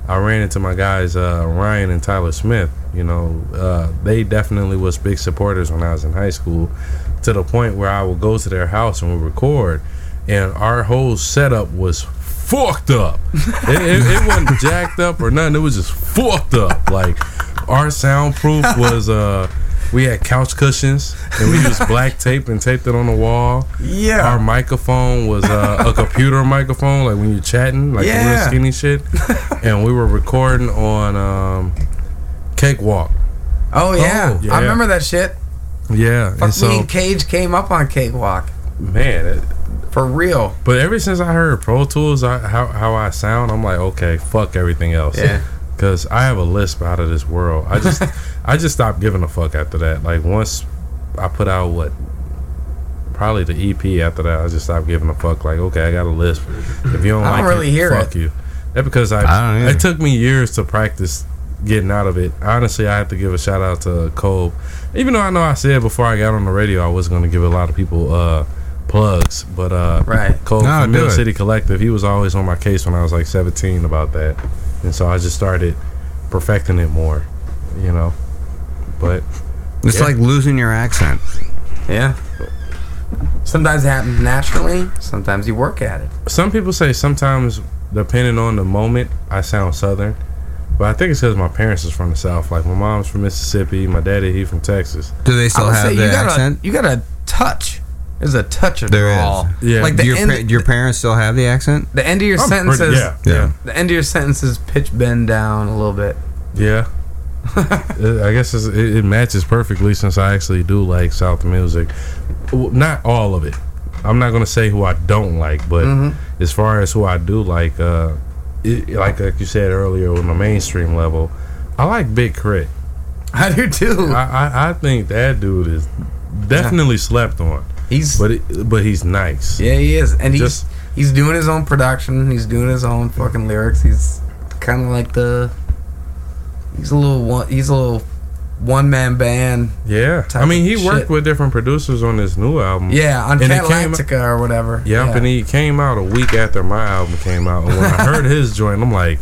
I ran into my guys uh, Ryan and Tyler Smith. You know, uh, they definitely was big supporters when I was in high school, to the point where I would go to their house and we record, and our whole setup was fucked up. it, it, it wasn't jacked up or nothing. It was just fucked up. Like our soundproof was uh. We had couch cushions and we used *laughs* black tape and taped it on the wall. Yeah. Our microphone was uh, a computer microphone, like when you're chatting, like the real skinny shit. *laughs* and we were recording on um, Cakewalk. Oh yeah. yeah. I remember that shit. Yeah, Fuck and me and Cage came up on Cakewalk. man, it, For real. but ever since I heard Pro Tools, I, how how I sound, I'm like, okay, fuck everything else. Yeah. *laughs* Cause I have a lisp out of this world. I just *laughs* I just stopped giving a fuck after that. Like once I put out what probably the EP after that, I just stopped giving a fuck. Like okay, I got a lisp. If you don't I like don't really it, hear fuck it. you. That because I, I don't it took me years to practice getting out of it. Honestly, I have to give a shout out to Cole. Even though I know I said before I got on the radio I was going to give a lot of people uh, plugs, but uh, Right. Cole No, from do Mill. City Collective, he was always on my case when I was like 17 about that, and so I just started perfecting it more, you know. But It's Yeah. like losing your accent. Yeah. Sometimes it happens naturally. Sometimes you work at it. some people say sometimes, depending on the moment, I sound Southern. But I think it's because my parents is from the South. Like my mom's from Mississippi, my daddy he from Texas. Do they still I have say the you got accent? A, you got a touch. There's a touch of There is. drawl. Yeah. Like the your, end, pa- your parents still have the accent? the end of your I'm sentences. pretty- yeah, Yeah. The end of your sentences pitch bend down a little bit. Yeah. *laughs* Uh, I guess it's, it, it matches perfectly since I actually do like South music. Well, Not all of it. I'm not gonna say who I don't like, but Mhm. as far as who I do like, uh, it, like like you said earlier, on the mainstream level, I like Big Crit. I do too. I, I, I think that dude is definitely slept on. He's but it, but he's nice. Yeah, he is, and he's Just- he's doing his own production. He's doing his own fucking lyrics. He's kind of like the he's a little one. He's a little one man band. Yeah, I mean, he shit. worked with different producers on this new album. Yeah, on And came- or whatever. Yep, Yeah. and he came out a week after my album came out. And when I *laughs* heard his joint, I'm like,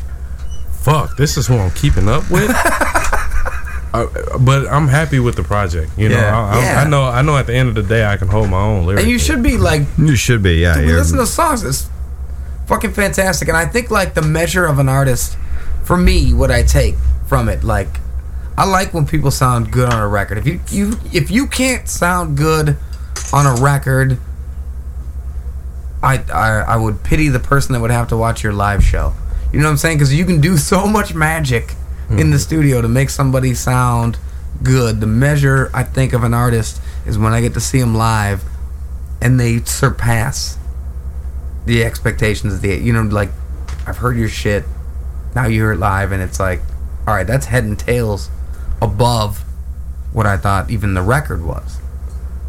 "Fuck, this is who I'm keeping up with." *laughs* Uh, but I'm happy with the project. You know, Yeah. I, I, Yeah. I know, I know. At the end of the day, I can hold my own lyrics. And you should be like You should be, yeah. Dude, you're- listen to the songs. It's fucking fantastic. And I think like the measure of an artist, for me, what I take from it, like I like when people sound good on a record. If you you if you can't sound good on a record, I I, I would pity the person that would have to watch your live show. You know what I'm saying? Because you can do so much magic in the mm-hmm. studio to make somebody sound good. The measure I think of an artist is when I get to see them live and they surpass the expectations of the you know like I've heard your shit now you hear it live and it's like all right that's head and tails above what I thought even the record was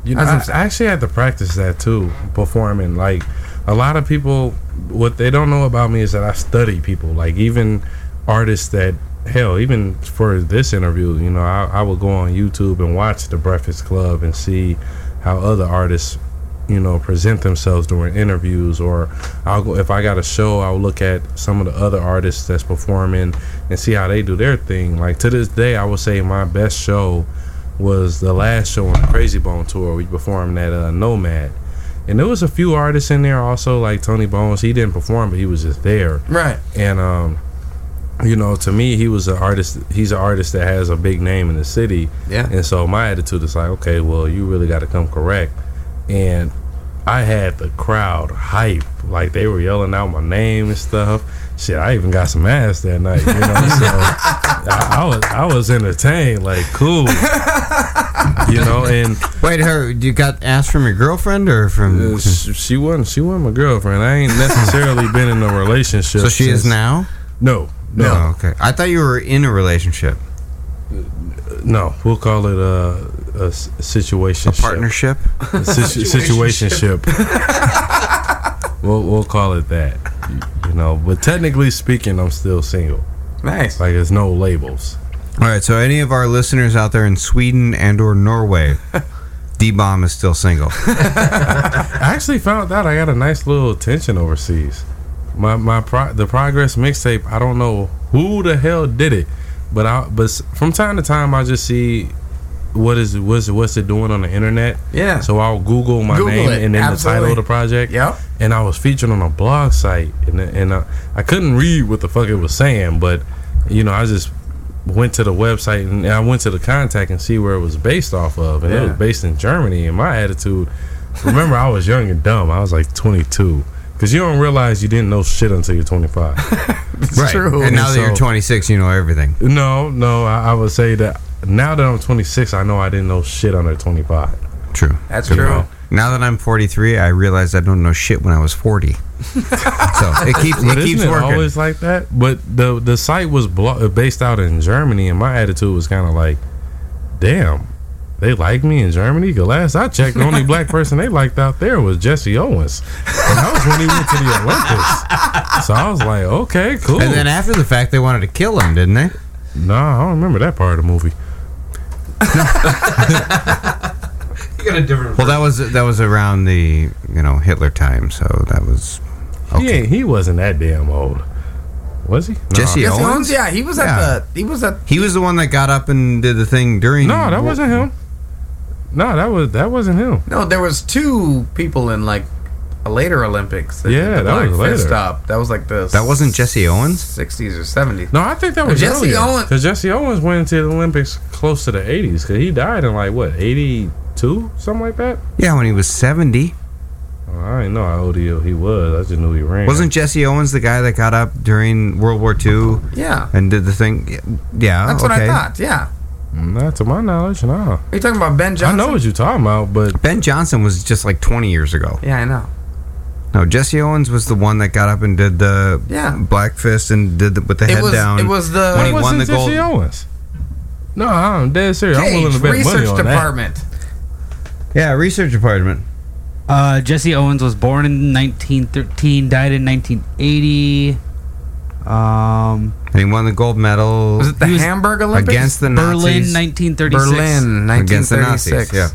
You know, I, I actually had to practice that too, performing. Like a lot of people, what they don't know about me is that I study people. Like even artists that, hell, even for this interview, you know, I, I would go on YouTube and watch The Breakfast Club and see how other artists, you know, present themselves during interviews. Or I'll go if I got a show, I'll look at some of the other artists that's performing and see how they do their thing. Like to this day, I would say my best show was the last show on the Krayzie Bone tour. We performed at uh, Nomad, and there was a few artists in there also, like Tony Bones. He didn't perform, but he was just there. Right. And um, you know, to me, he was an artist. He's an artist that has a big name in the city. Yeah. And so my attitude is like, okay, well, you really got to come correct. And I had the crowd hype, like they were yelling out my name and stuff. Shit, I even got some ass that night, you know. so *laughs* I, I was I was entertained, like cool, you know. And Wait, her, you got asked from your girlfriend or from? uh, she, she wasn't she wasn't my girlfriend. I ain't necessarily been in a relationship. So she is now. No, no, Oh, okay. I thought you were in a relationship. no. We'll call it a *laughs* situation, A partnership? situ- situationship. *laughs* we'll we'll call it that. You, you know, but technically speaking, I'm still single. Nice. Like there's no labels. All right. So any of our listeners out there in Sweden and or Norway, *laughs* Dee Bomb is still single. I actually found out I got a nice little attention overseas. My my pro, the progress mixtape. I don't know who the hell did it, but I but from time to time I just see what is what's what's it doing on the internet. Yeah. So I'll Google my Google name it. and then the title of the project. Yep. And I was featured on a blog site, and and uh, I couldn't read what the fuck it was saying, but you know I just went to the website and I went to the contact and see where it was based off of, and it was based in Germany. And my attitude, remember, I was young and dumb. I was like 22. Because you don't realize you didn't know shit until you're 25. *laughs* right. And now that you're 26, you know everything. No, no, I, I would say that now that I'm 26, I know I didn't know shit under 25. True. That's true. call. Now that I'm 43, I realize I don't know shit when I was 40. *laughs* so it keeps But it keeps isn't it working. always like that? But the the site was blo- based out in Germany, and my attitude was kind of like, damn, they like me in Germany. Cause last I checked, the only black person they liked out there was Jesse Owens, and that was when he went to the Olympics. So I was like, okay, cool. And then after the fact, they wanted to kill him, didn't they? no, I don't remember that part of the movie. *laughs* You got a different. Well, that was that was around the you know Hitler time, so that was He ain't, he wasn't that damn old, was he? No. Jesse Jesse Owens. Owens, yeah, he was at Yeah. the he was at He was the one that got up and did the thing during. No, that wasn't him. No, that was that wasn't him. no. There was two people in like a later Olympics. did Yeah, that was later. Stop. That was like the That wasn't Jesse Owens. sixties or seventies. No, I think that was Jesse earlier. Owens- Because Jesse Owens went into the Olympics close to the 80s. Because he died in like, what, 82? Something like that? Yeah, when he was seventy. Oh, I didn't know how old he, he was. I just knew he ran. Wasn't Jesse Owens the guy that got up during World War II Yeah, and did the thing? Yeah, that's okay. what I thought. Yeah, Not to my knowledge, no. Are you talking about Ben Johnson? I know what you're talking about, but Ben Johnson was just like 20 years ago. Yeah, I know. No, Jesse Owens was the one that got up and did the Yeah. Black Fist and did the, with the It head was- down. it was the- when he Why won the wasn't gold. Jesse Owens. No, I'm dead serious. I'm willing to Cage, bet money research on that. department. Yeah, research department. Uh, Jesse Owens was born in 1913, died in 1980. Um, And he won the gold medal. Was it the Hamburg Olympics? against the Nazis? Berlin, 1936. Berlin, Against 1936. Nazis, yeah.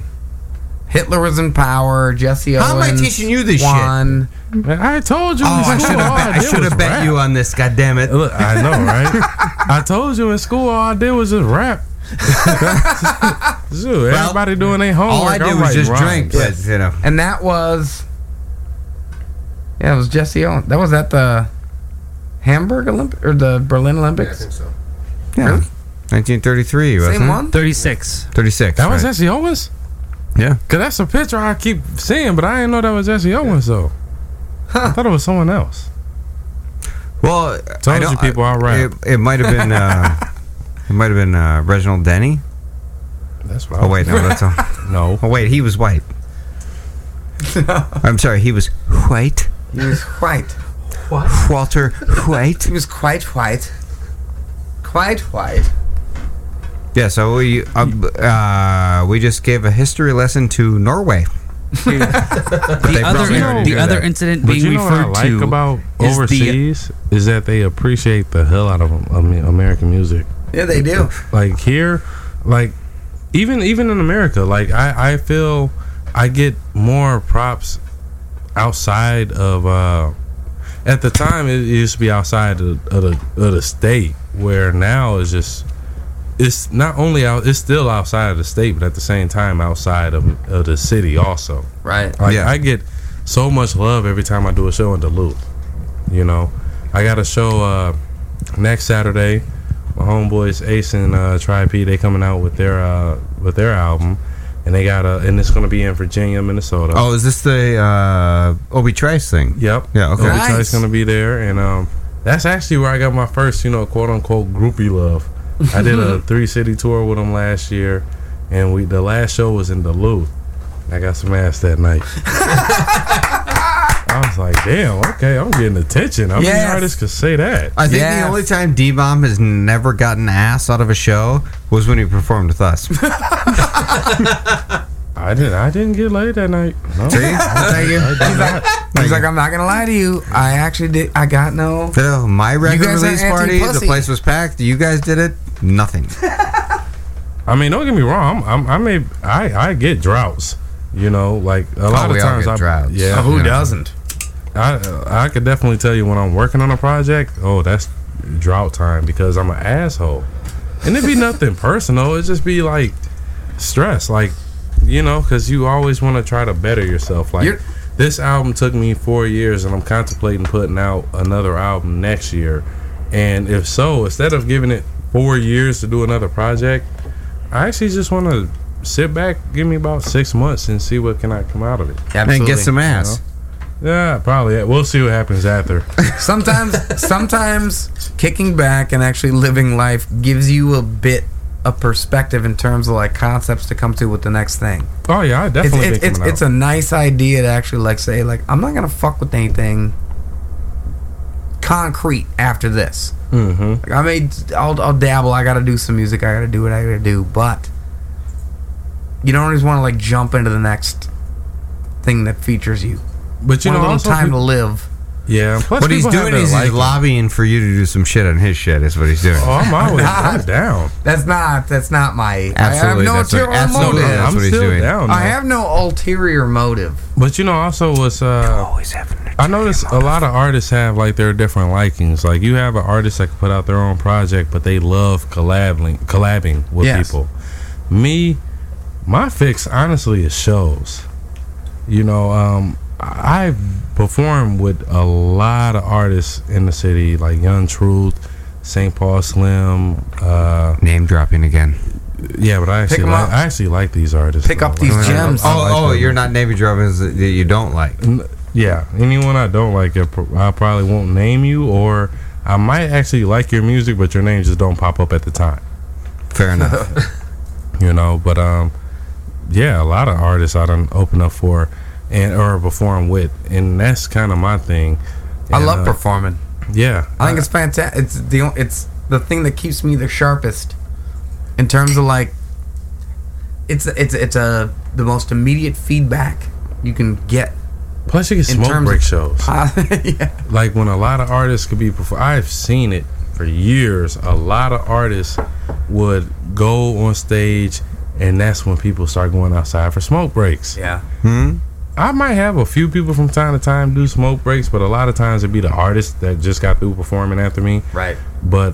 Hitler was in power. Jesse How am I teaching you this shit? won. Man, I told you. Oh, in I school, should have bet, I should have bet rap. you on this. God damn it! Look, I know, right? I told you in school all I did was just rap. *laughs* Dude, everybody doing their homework. All I did I'm was writing just rhymes. drink, but you know. And that was. Yeah, it was Jesse Owens. That was at the Hamburg Olympic or the Berlin Olympics. I think so. Yeah, 1933. Wasn't Same it? one. 36. 36. That was right. Jesse Owens. Yeah. Cause that's a picture I keep seeing, but I didn't know that was Jesse Owens though. I thought it was someone else. Well, Told I don't- you people I rap. It, it might have been. Uh, *laughs* it might have been uh, Reginald Denny. That's what. Oh wait, no, that's all. *laughs* no. Oh wait, he was white. *laughs* I'm sorry, he was white. He was white. Walter White. *laughs* He was quite white. Quite white. Yeah, so we uh, uh, we just gave a history lesson to Norway. *laughs* The other, probably already the other that. incident But being you know what I referred like to about is the- overseas is that they appreciate the hell out of American music. Yeah, they do. Like here, like even even in America, like I I feel I get more props outside of. uh At the time, it used to be outside of, of the of the state, where now it's just it's not only out it's still outside of the state but at the same time outside of, of the city also Right. like Yeah. i get so much love every time i do a show in duluth you know i got a show uh next saturday my homeboys ace and uh tri p they coming out with their uh with their album and they got a and it's gonna be in virginia minnesota Oh, is this the uh, Obi Trice thing? Yep. Yeah. Okay. Obi Nice. Trice gonna be there, and um, that's actually where I got my first, you know, quote unquote groupie love. I did a *laughs* three city tour with them last year, and we the last show was in Duluth. I got some ass that night. *laughs* I was like, damn, okay, I'm getting attention. I mean, Yes. artists could say that. I think Yes. the only time Dee Bomb has never gotten ass out of a show was when he performed with us. *laughs* *laughs* I didn't. I didn't get laid that night. No. Thank you. I did He's like, not. he's like, I'm not gonna lie to you. I actually did. I got no. Phil, my record release party, the place was packed. You guys did it. Nothing. *laughs* I mean, don't get me wrong. I'm, I'm, I may. I, I get droughts. You know, like a oh, lot we of all times get I. droughts. Yeah. Oh, who Yeah. doesn't? I I could definitely tell you when I'm working on a project. Oh, that's drought time because I'm an asshole, and it be nothing *laughs* personal. It just be like stress, like you know, because you always want to try to better yourself. Like You're- this album took me four years, and I'm contemplating putting out another album next year. And if so, instead of giving it four years to do another project, I actually just want to sit back, give me about six months, and see what can I come out of it. And get some ass. Yeah, probably. We'll see what happens after. *laughs* Sometimes, sometimes kicking back and actually living life gives you a bit of perspective in terms of like concepts to come to with the next thing. Oh yeah, I definitely it's think it's, it's a nice idea to actually like say like I'm not gonna fuck with anything concrete after this. Mm-hmm. Like I may I'll, I'll dabble. I got to do some music. I got to do what I got to do. But you don't always want to like jump into the next thing that features you. But you Want know, a little also time pe- to live. Yeah. Plus, what he's doing their is he's liking. lobbying for you to do some shit on his shit. Is what he's doing. Oh, I'm always *laughs* I'm down. That's not. That's not my. Absolutely, I have that's no what- ulterior absolutely, motive. that's I'm what he's still doing. down. I have no ulterior motive. But you know, also what's uh, Always having. I notice a lot of artists have like their different likings. Like you have an artist that can put out their own project, but they love collabing, collabing with Yes. people. Me, my fix honestly is shows. You know, um, I've performed with a lot of artists in the city, like Young Truth, St. Paul Slim. Uh, Name dropping again. yeah, but I actually 'em like. I actually like these artists. Pick up these Like, gems. I like Oh, oh, them. you're not Navy drummers that you don't like. Yeah, anyone I don't like, I probably won't name you, or I might actually like your music, but your name just don't pop up at the time. Fair enough. *laughs* You know, but um, yeah, a lot of artists I don't open up for and or perform with, and that's kind of my thing. I love uh, performing. Yeah, I think it's fantastic. It's the it's the thing that keeps me the sharpest in terms of like it's it's it's a the most immediate feedback you can get. Plus, you get smoke terms break of- shows. *laughs* yeah. Like when a lot of artists could be perform. I've seen it for years. A lot of artists would go on stage, and that's when people start going outside for smoke breaks. Yeah. Hmm. I might have a few people from time to time do smoke breaks, but a lot of times it'd be the artist that just got through performing after me. Right. But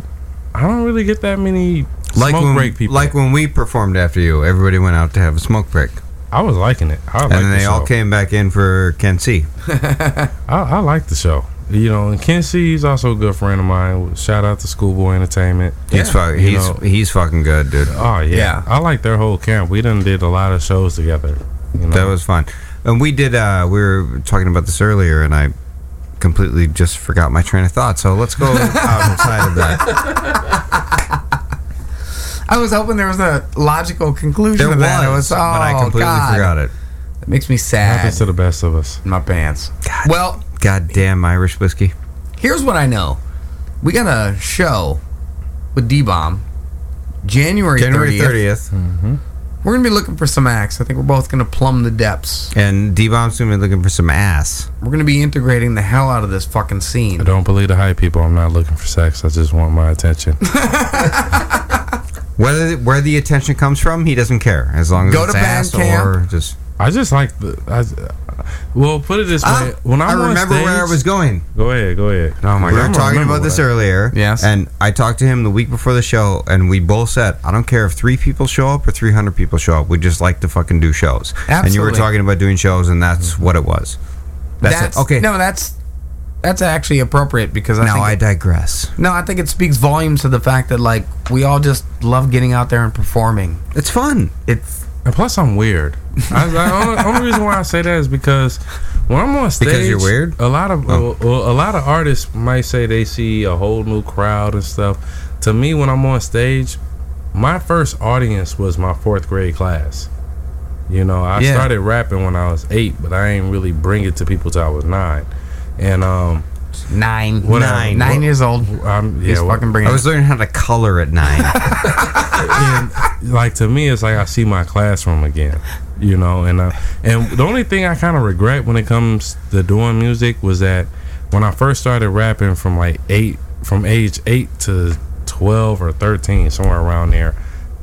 I don't really get that many Like smoke when, break people. like when we performed after you, everybody went out to have a smoke break. I was liking it. I and liked then the they all came back in for Ken C. *laughs* I, I like the show. You know, and Ken C, he's also a good friend of mine. Shout out to Schoolboy Entertainment. He's fuck, he's know, he's fucking good, dude. Oh yeah. Yeah. I like their whole camp. We done did a lot of shows together. You know? That was fun. And we did. uh We were talking about this earlier, and I completely just forgot my train of thought. So let's go *laughs* outside of that. I was hoping there was a logical conclusion There to that. It was, was, oh, but I completely God. forgot it. It makes me sad. Happens to the best of us. In my pants. God, Well, Goddamn Irish whiskey. here's what I know. We got a show with Dee Bomb January, January 30th. 30th. We're going to be looking for some acts. I think we're both going to plumb the depths. And Dee Bomb's gonna be looking for some ass. We're going to be integrating the hell out of this fucking scene. I don't believe the hype people. I'm not looking for sex. I just want my attention. *laughs* Whether where the attention comes from, he doesn't care as long as Go it's to ass Bandcamp. or just. I just like the. I, well, put it this way. Ah, when I'm I on remember where I was going. Go ahead. Go ahead. Oh my We god, we were talking about this earlier. Yes. And I talked to him the week before the show, and we both said, I don't care if three people show up or 300 people show up. We just like to fucking do shows. Absolutely. And you were talking about doing shows, and that's what it was. That's, it. Okay. No, that's that's actually appropriate because I now think I it- digress. No, I think it speaks volumes to the fact that like we all just love getting out there and performing. It's fun. It's And plus, I'm weird. I, I, only, only reason why I say that is because when I'm on stage, Because you're weird? A lot of well, well, a lot of artists might say they see a whole new crowd and stuff. To me, when I'm on stage, my first audience was my fourth grade class. You know, I Yeah. started rapping when I was eight, but I ain't really bring it to people till I was nine. And um, nine, whatever. nine, nine years old. Um, yeah, He's well- fucking bringing. I was learning how to color at nine. *laughs* and like to me, it's like I see my classroom again, you know. And uh, and the only thing I kind of regret when it comes to doing music was that when I first started rapping from like eight, from age eight to twelve or thirteen, somewhere around there,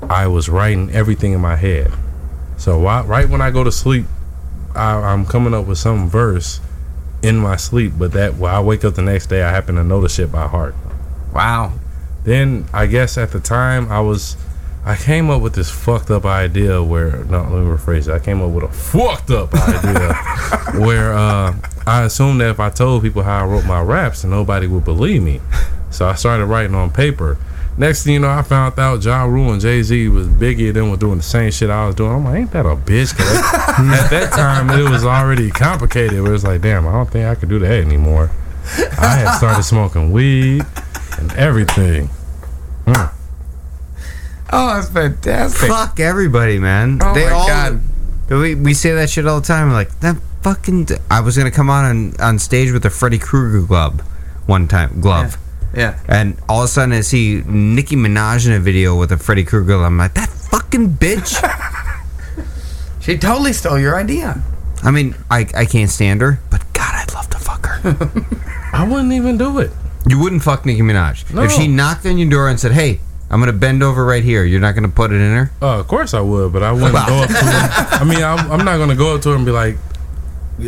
I was writing everything in my head. So why, right when I go to sleep, I, I'm coming up with some verse in my sleep, but that when I wake up the next day, I happen to know the shit by heart. Wow. Then I guess at the time I was, I came up with this fucked up idea where no, let me rephrase it. I came up with a fucked up *laughs* idea where uh, I assumed that if I told people how I wrote my raps, nobody would believe me. So I started writing on paper. Next thing you know, I found out Ja Rule and Jay Z was Biggie. Then were doing the same shit I was doing. I'm like, ain't that a bitch? 'Cause at that time, it was already complicated. It was like, damn, I don't think I could do that anymore. I had started smoking weed and everything. Mm. Oh, that's fantastic. Fuck everybody, man. Oh they my all. God. We, we say that shit all the time. Like that fucking. I was gonna come on on, on stage with a Freddy Krueger glove, one time glove. Yeah. And all of a sudden, I see Nicki Minaj in a video with a Freddy Krueger. I'm like, that fucking bitch. *laughs* She totally stole your idea. I mean, I, I can't stand her, but God, I'd love to fuck her. *laughs* I wouldn't even do it. You wouldn't fuck Nicki Minaj. No. If she knocked on your door and said, hey, I'm going to bend over right here, you're not going to put it in her? Uh, of course I would, but I wouldn't go up to her. I mean, I'm, I'm not gonna go up to her and be like,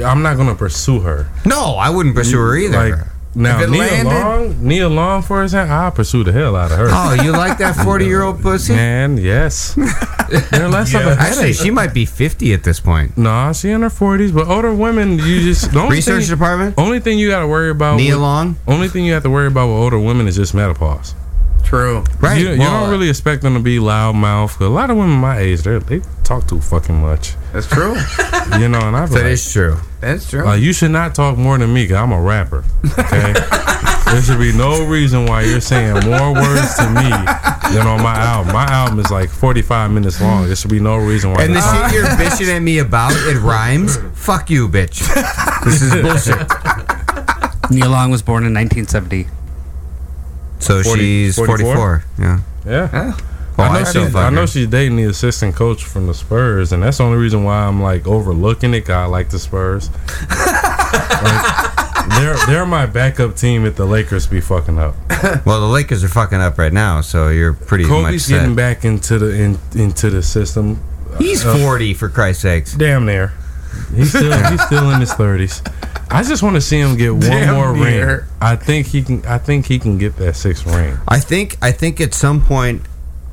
I'm not gonna pursue her. No, I wouldn't pursue her either. Like now, Nia landed- Long, Nia Long, for example, I'll pursue the hell out of her. Oh, you like that 40 year old pussy? Man, yes. They're less of a Actually, she might be 50 at this point. Nah, she in her forties, but older women, you just the only Research thing, department? Only thing you got to worry about. Nia with- Long? Only thing you have to worry about with older women is just menopause. True. Right. You, you Well, don't really expect them to be loud mouth. A lot of women my age, they they talk too fucking much. That's true. You know, and I That is true. That's true. Like you should not talk more than me, cause I'm a rapper. Okay. *laughs* there should be no reason why you're saying more words to me than on my album. My album is like 45 minutes long. There should be no reason why. And the the shit you're bitching at me about, it rhymes. Fuck you, bitch. This is bullshit. Nia Long was born in 1970. So 40 she's 44? 44. Yeah. Yeah. Oh. Oh, I, know I know she's dating the assistant coach from the Spurs, and that's the only reason why I'm like overlooking it. 'cause I like the Spurs. *laughs* Like, they're they're my backup team if the Lakers be fucking up. Well, the Lakers are fucking up right now, so you're pretty much Kobe's getting back into the in, into the system. He's Uh, 40 for Christ's sakes. Damn near. He's still *laughs* he's still in his thirties. I just want to see him get one Damn more near. ring. I think he can. I think he can get that sixth ring. I think I think at some point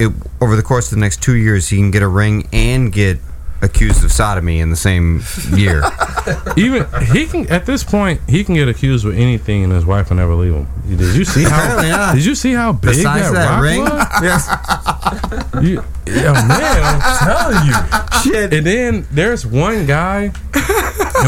it, over the course of the next two years he can get a ring and get accused of sodomy in the same year. *laughs* Even he can at this point he can get accused with anything, and his wife will never leave him. Did you see how? Apparently not. Did you see how big Besides that, that rock ring? was? *laughs* You, yeah, man, I'm telling you. Shit. And then there's one guy, and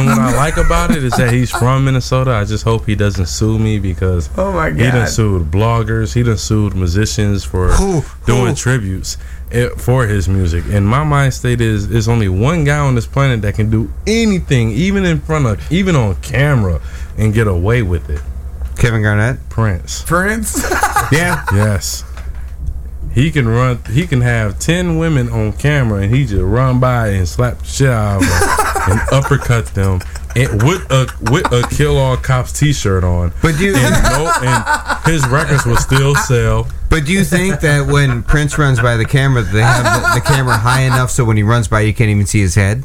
what I like about it is that he's from Minnesota. I just hope he doesn't sue me because Oh my god, he done God. sued bloggers, he done sued musicians for Who? doing Who? tributes eh, for his music. And my mind state is there's only one guy on this planet that can do anything, even in front of, even on camera, and get away with it. Kevin Garnett. Prince. Prince. *laughs* Yeah. Yes. He can run. He can have ten women on camera, and he just run by and slap the shit out of them *laughs* and uppercut them, and with a with a kill all cops T-shirt on. But do you- and, *laughs* no, and his records will still sell. But do you think that when Prince runs by the camera, they have the, the camera high enough so when he runs by, you can't even see his head?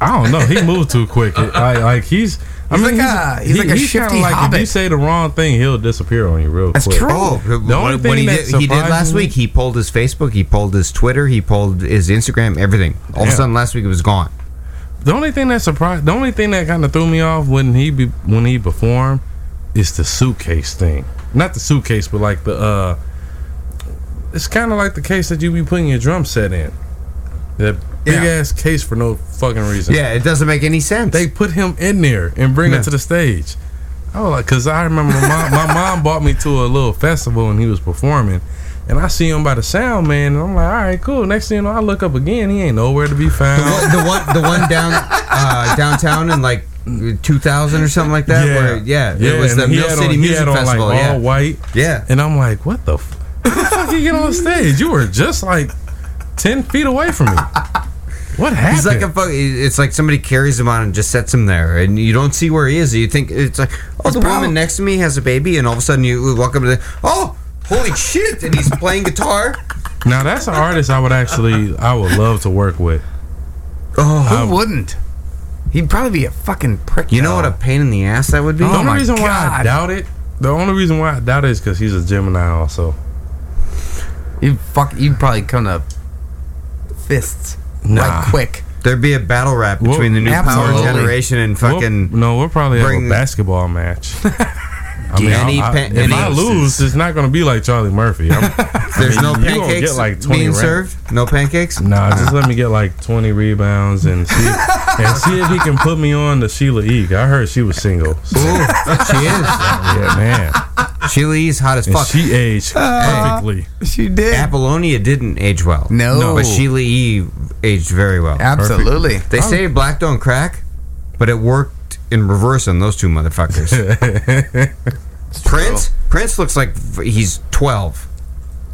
I don't know. He moved too quick. I, like he's. I He's mean, like a- he's like a kinda shifty like if you say the wrong thing, he'll disappear on you real That's quick. That's true. Oh, The only when, thing when he that did, he did last week, he pulled his Facebook, he pulled his Twitter, he pulled his Instagram, everything. All of a sudden, last week it was gone. The only thing that surprised, the only thing that kind of threw me off when he be when he performed is the suitcase thing. Not the suitcase, but like the uh, it's kind of like the case that you be putting your drum set in. That big Yeah. ass case for no fucking reason. Yeah, it doesn't make any sense. They put him in there and bring Yeah. him to the stage. I was like, cause I remember my mom, my mom brought me to a little festival and he was performing. And I see him by the sound man, and I'm like, all right, cool. Next thing you know, I look up again. He ain't nowhere to be the, found. one, the one, the one down uh, downtown in like 2000 or something like that. Where, yeah, it was the Mill City on, Music Festival. Like, yeah, all white. yeah. And I'm like, what the, f- *laughs* fuck you get on stage? You were just like ten feet away from me. *laughs* What happened? He's like a fuck. It's like somebody carries him on and just sets him there, and you don't see where he is. You think it's like, oh, the woman next to me has a baby, and all of a sudden you walk up to the, oh, holy shit, and he's playing guitar. now that's an artist I would actually, I would love to work with. Oh, Who wouldn't? He'd probably be a fucking prick. you know what a pain in the ass that would be. the oh only my reason why I doubt it, the only reason why I doubt it is because he's a Gemini also. You'd fuck. You'd probably come to fists Nah. right quick. There'd be a battle rap Well, between the new power generation and fucking. We'll- no, we'll probably have a basketball match. *laughs* I mean, Any I- I- pan- if I lose, it's not going to be like Charlie Murphy. I'm, *laughs* There's I no mean, you gonna pancakes get like 20 being rounds. served. No pancakes. Nah, just let me get like 20 rebounds and see *laughs* and see if he can put me on to Sheila E. I heard she was single. So, Ooh, she is. *laughs* yeah, man. Sheila E's hot as And fuck. she aged uh, perfectly. She did. Apollonia didn't age well. No. but Sheila E aged very well. Absolutely. They say black don't crack, but it worked in reverse on those two motherfuckers. *laughs* Prince, Prince looks like he's twelve.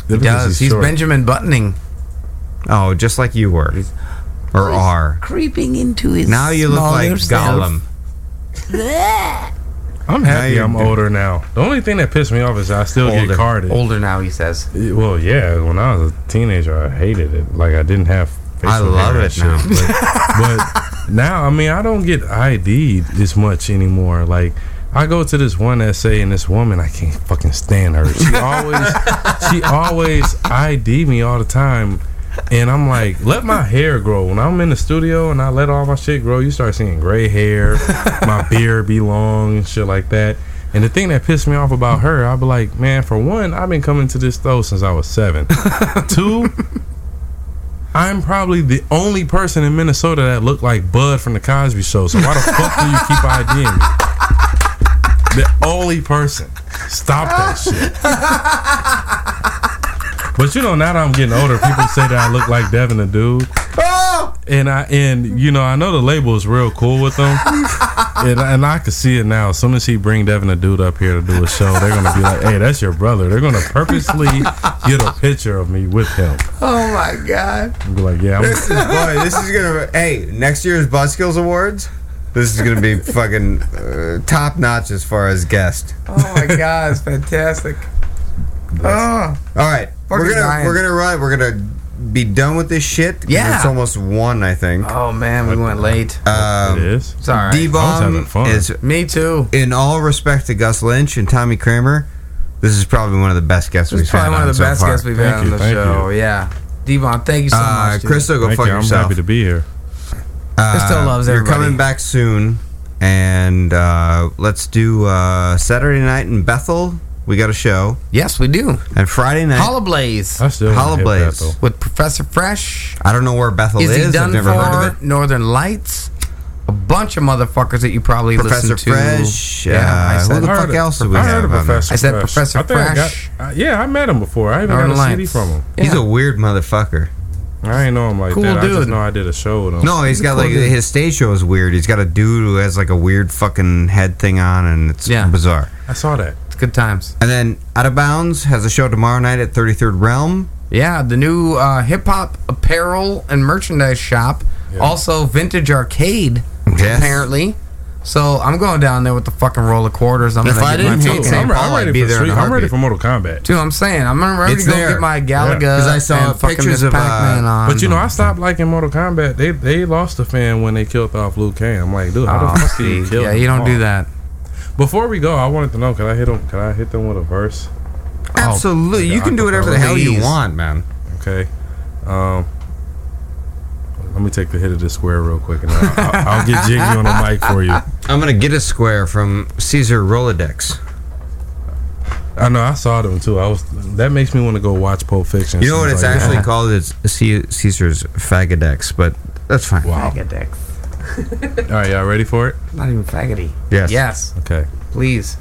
He does. He's Benjamin Buttoning. Oh, just like you were, or are. Creeping into his. Now you look like self. Gollum. I'm happy I'm older now. The only thing that pissed me off is I still Older. get carded. Older now, he says. Well, yeah, when I was a teenager, I hated it. Like I didn't have. I love it now. But, but *laughs* now, I mean, I don't get ID'd as much anymore. Like I go to this one essay and this woman, I can't fucking stand her. She *laughs* always, she always ID me all the time. And I'm like, let my hair grow. When I'm in the studio and I let all my shit grow, you start seeing gray hair, *laughs* my beard be long and shit like that. And the thing that pissed me off about her, I'd be like, man, for one, I've been coming to this store since I was seven. Two, I'm probably the only person in Minnesota that looked like Bud from the Cosby Show. So why the fuck do you keep IDing me? the only person. Stop that shit. But you know, now that I'm getting older, people say that I look like Devin the dude. And I and you know, I know the label is real cool with them. and, and I can see it now. As soon as he bring Devin the dude up here to do a show, they're gonna be like, "Hey, that's your brother." They're gonna purposely get a picture of me with him. Oh my god. And be like, "Yeah, I'm, This is boy. This is gonna. Hey, next year's Buzzkills Awards. This is gonna be fucking uh, top notch as far as guest. Oh my god, it's fantastic. Oh. All right, we're gonna dying. we're gonna run. We're gonna be done with this shit. 'cause Yeah. it's almost one. I think. Oh man, we went late. Um, it is. Sorry. Dee bomb is me too. In all respect to Gus Lynch and Tommy Kramer, this is probably one of the best guests This we've is probably had one on of the so best far. guests we've had on the show. Yeah. Devon, thank you so Uh, much. dude. Crystal, go Thank fuck you. I'm yourself. happy to be here. Crystal loves everybody. You're coming back soon, and uh, let's do uh, Saturday night in Bethel. We got a show. Yes, we do. And Friday night, Holoblaze. I still wanna hit Holoblaze Bethel. with Professor Fresh. I don't know where Bethel is. Is he I've never for heard of it. Northern Lights? A bunch of motherfuckers that you probably Professor listen to. Fresh, Yeah, uh, I who said the fuck else do we I heard have of on there? Professor I said Fresh. Professor I think I Fresh. got- uh, yeah, I met him before. I even Northern got a CD Lights. from him. He's a weird motherfucker. I ain't know him like Cool that. I dude. just know I did a show with him. No, he's got cool like dude. his stage show is weird. He's got a dude who has like a weird fucking head thing on, and it's Yeah. bizarre. I saw that. It's good times. And then Out of Bounds has a show tomorrow night at 33rd Realm. Yeah, the new uh, hip hop apparel and merchandise shop. Also, Vintage Arcade, Yes. apparently. So I'm going down there with the fucking roll of quarters. I'm If gonna I get my didn't hate fucking- St. I'm, Paul, I'm ready I'd be for there in Street. a I'm ready for Mortal Kombat. Dude, I'm saying I'm ready It's to go there. get my Galaga. Yeah. 'Cause I saw and fucking pictures of, uh, Pac-Man on. But you know, I stopped liking Mortal Kombat. They they lost a fan when they killed off Liu Kang. I'm like, dude, how Oh, the fuck did you kill yeah, them you don't do that. Before we go, I wanted to know, can I hit them? Can I hit them with a verse? Absolutely. like you can do whatever the hell you want, man. Okay. Um, let me take the hit of this square real quick, and I'll, I'll, I'll get Jiggy on the mic for you. *laughs* I'm going to get a square from Caesar Rolodex. I know I saw them too. I was that makes me want to go watch Pulp Fiction. You know what it's Like, actually oh, called? It's Caesar's Fagadex, but that's fine. Wow. Fagadex. All right, y'all ready for it? Not even faggoty. Yes. Yes. Okay. Please.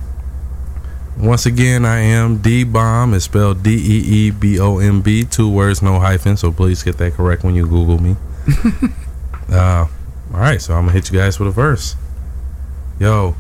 Once again, I am Dee Bomb. It's spelled D E E B O M B. Two words, no hyphen. So please get that correct when you Google me. *laughs* uh, all right, so I'm gonna hit you guys with a verse. Yo,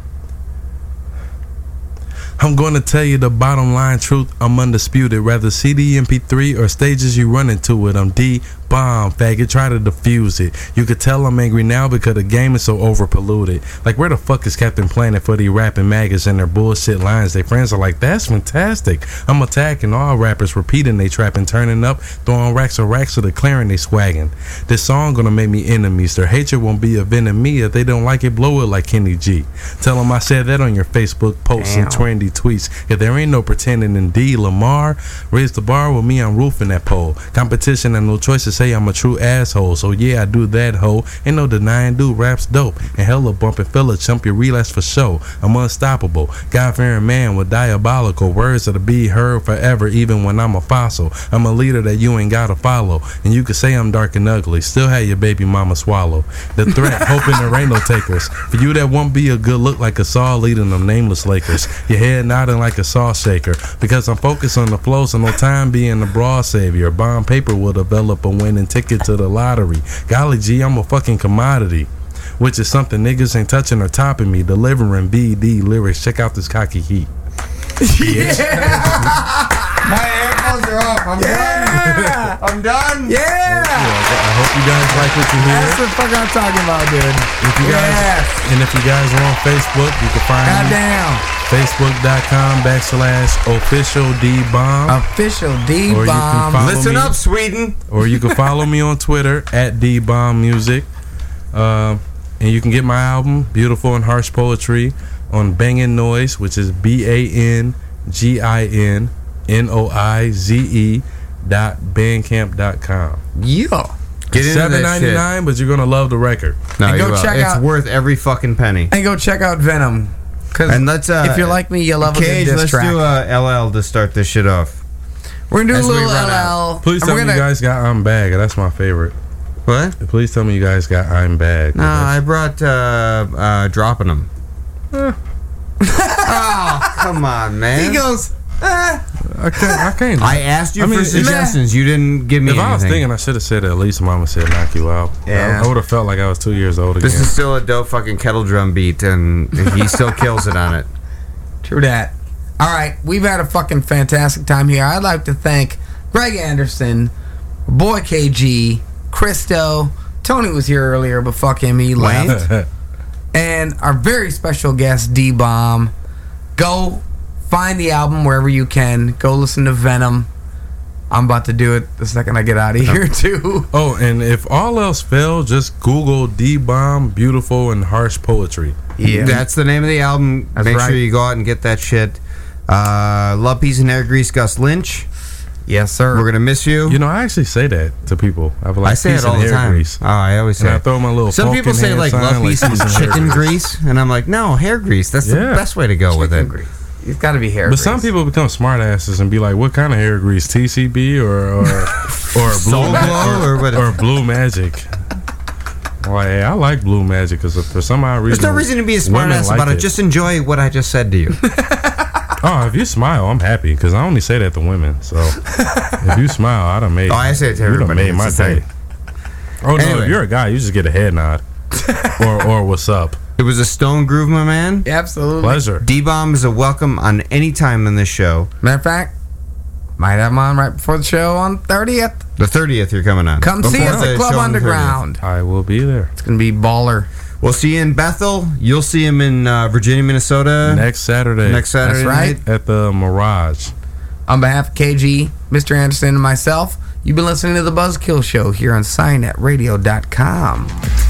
I'm going to tell you the bottom line truth. I'm undisputed. Rather CD, MP3, or stages you run into it. I'm D bomb, faggot. Try to defuse it. You could tell I'm angry now because the game is so overpolluted. Like, where the fuck is Captain Planet for the rapping maggots and their bullshit lines? Their friends are like, that's fantastic. I'm attacking all rappers, repeating they trapping, turning up, throwing racks of racks to declaring they swagging. This song gonna make me enemies. Their hatred won't be a venom me. If they don't like it, blow it like Kenny G. Tell them I said that on your Facebook posts and Damn. trendy tweets. If there ain't no pretending indeed, Lamar, raise the bar with me, I'm roofing that pole. Competition and no choice to say I'm a true asshole. So yeah, I do that hoe. Ain't no denying, dude, raps dope. And hella bumping fella, chump your relapse for show. I'm unstoppable. God fearing man with diabolical words that'll be heard forever, even when I'm a fossil. I'm a leader that you ain't gotta follow. And you can say I'm dark and ugly, still have your baby mama swallow. The threat, *laughs* hoping there ain't no takers. For you that won't be a good look like a saw leading them nameless Lakers. Your head nodding like a saw shaker. Because I'm focused on the flow, so no time being the broad savior. Bond paper will develop a winning ticket to the lottery. Golly gee, I'm a fucking commodity. Which is something niggas ain't touching or topping me. Delivering BD lyrics. Check out this cocky heat. *laughs* *laughs* My AirPods are off. I'm done. *laughs* I'm done. Yeah. I hope you guys like what you hear. That's the fuck I'm talking about, dude. If you guys, Yes. and if you guys are on Facebook, you can find me Goddamn. Facebook.com backslash official Dee bomb. Official D Or you can bomb. Listen me- up, Sweden. or you can follow me on Twitter at Dee Bomb Music. Um, and you can get my album, Beautiful and Harsh Poetry, on Bangin' Noize, which is B A N G I N N O I Z E dot bandcamp dot com. Yeah. Get into Seven that ninety shit. nine, but you're gonna love the record. No, And go will. check it's out- worth every fucking penny. And go check out Venom. Cause And let's uh if you're like me, you love a good diss let's track. do uh, LL to start this shit off. we're gonna do as a we little run LL. Please tell me gonna- you guys got I'm Bad. That's my favorite. What? Please tell me you guys got I'm Bad. No, I brought uh, uh dropping them. oh, *laughs* come on, man. He goes, eh. I can't. I can't. I asked you I mean, for suggestions. You didn't give me If I was thinking, I should have said at least Mama said knock you out. Yeah. I, would have felt like I was two years old again. This is still a dope fucking kettle drum beat, and he still kills it on it. *laughs* True that. All right, we've had a fucking fantastic time here. I'd like to thank Greg Anderson, Boy KG, Christo. Tony was here earlier, but fuck him, he left. *laughs* and our very special guest, Dee Bomb. Go find the album wherever you can. Go listen to Venom. I'm about to do it the second I get out of here, *laughs* too. Oh, and if all else fails, just Google Dee Bomb, beautiful and harsh poetry. Yeah. That's the name of the album. That's Make right. sure you go out and get that shit. Uh, Love, Peace, and Air Grease, Gus Lynch. Yes, sir. We're gonna miss you. You know, I actually say that to people. I, be like, I say it all the time. Grease. Oh, I always say. And I throw my little. Some people say like sign, love, peace, and and chicken grease, and I'm like, no, hair grease. That's the best way to go with it. It's got to be hair. But some people become smartasses and be like, "What kind of hair grease? TCB or or *laughs* or blue Glow or, or or blue magic?" Well, hey, I like blue magic because for some odd reason, There's no reason to be a smartass like about it. Just enjoy what I just said to you. *laughs* *laughs* oh, if you smile, I'm happy because I only say that to women. So if you smile, I done made. Oh, I say it to everybody. made my day. Oh no, Anyway. if you're a guy, you just get a head nod, or or what's up. It was a stone groove, my man. Absolutely. Pleasure. Dee Bomb is a welcome on any time in this show. Matter of fact, might have him on right before the show on 30th. The 30th, you're coming on. Come see us at the Club on the 30th. Underground. I will be there. It's going to be baller. We'll see you in Bethel. You'll see him in uh, Virginia, Minnesota. Next Saturday. Next Saturday That's right. night. at the Mirage. On behalf of KG, Mr. Anderson, and myself, you've been listening to The Buzzkill Show here on SianetRadio.com.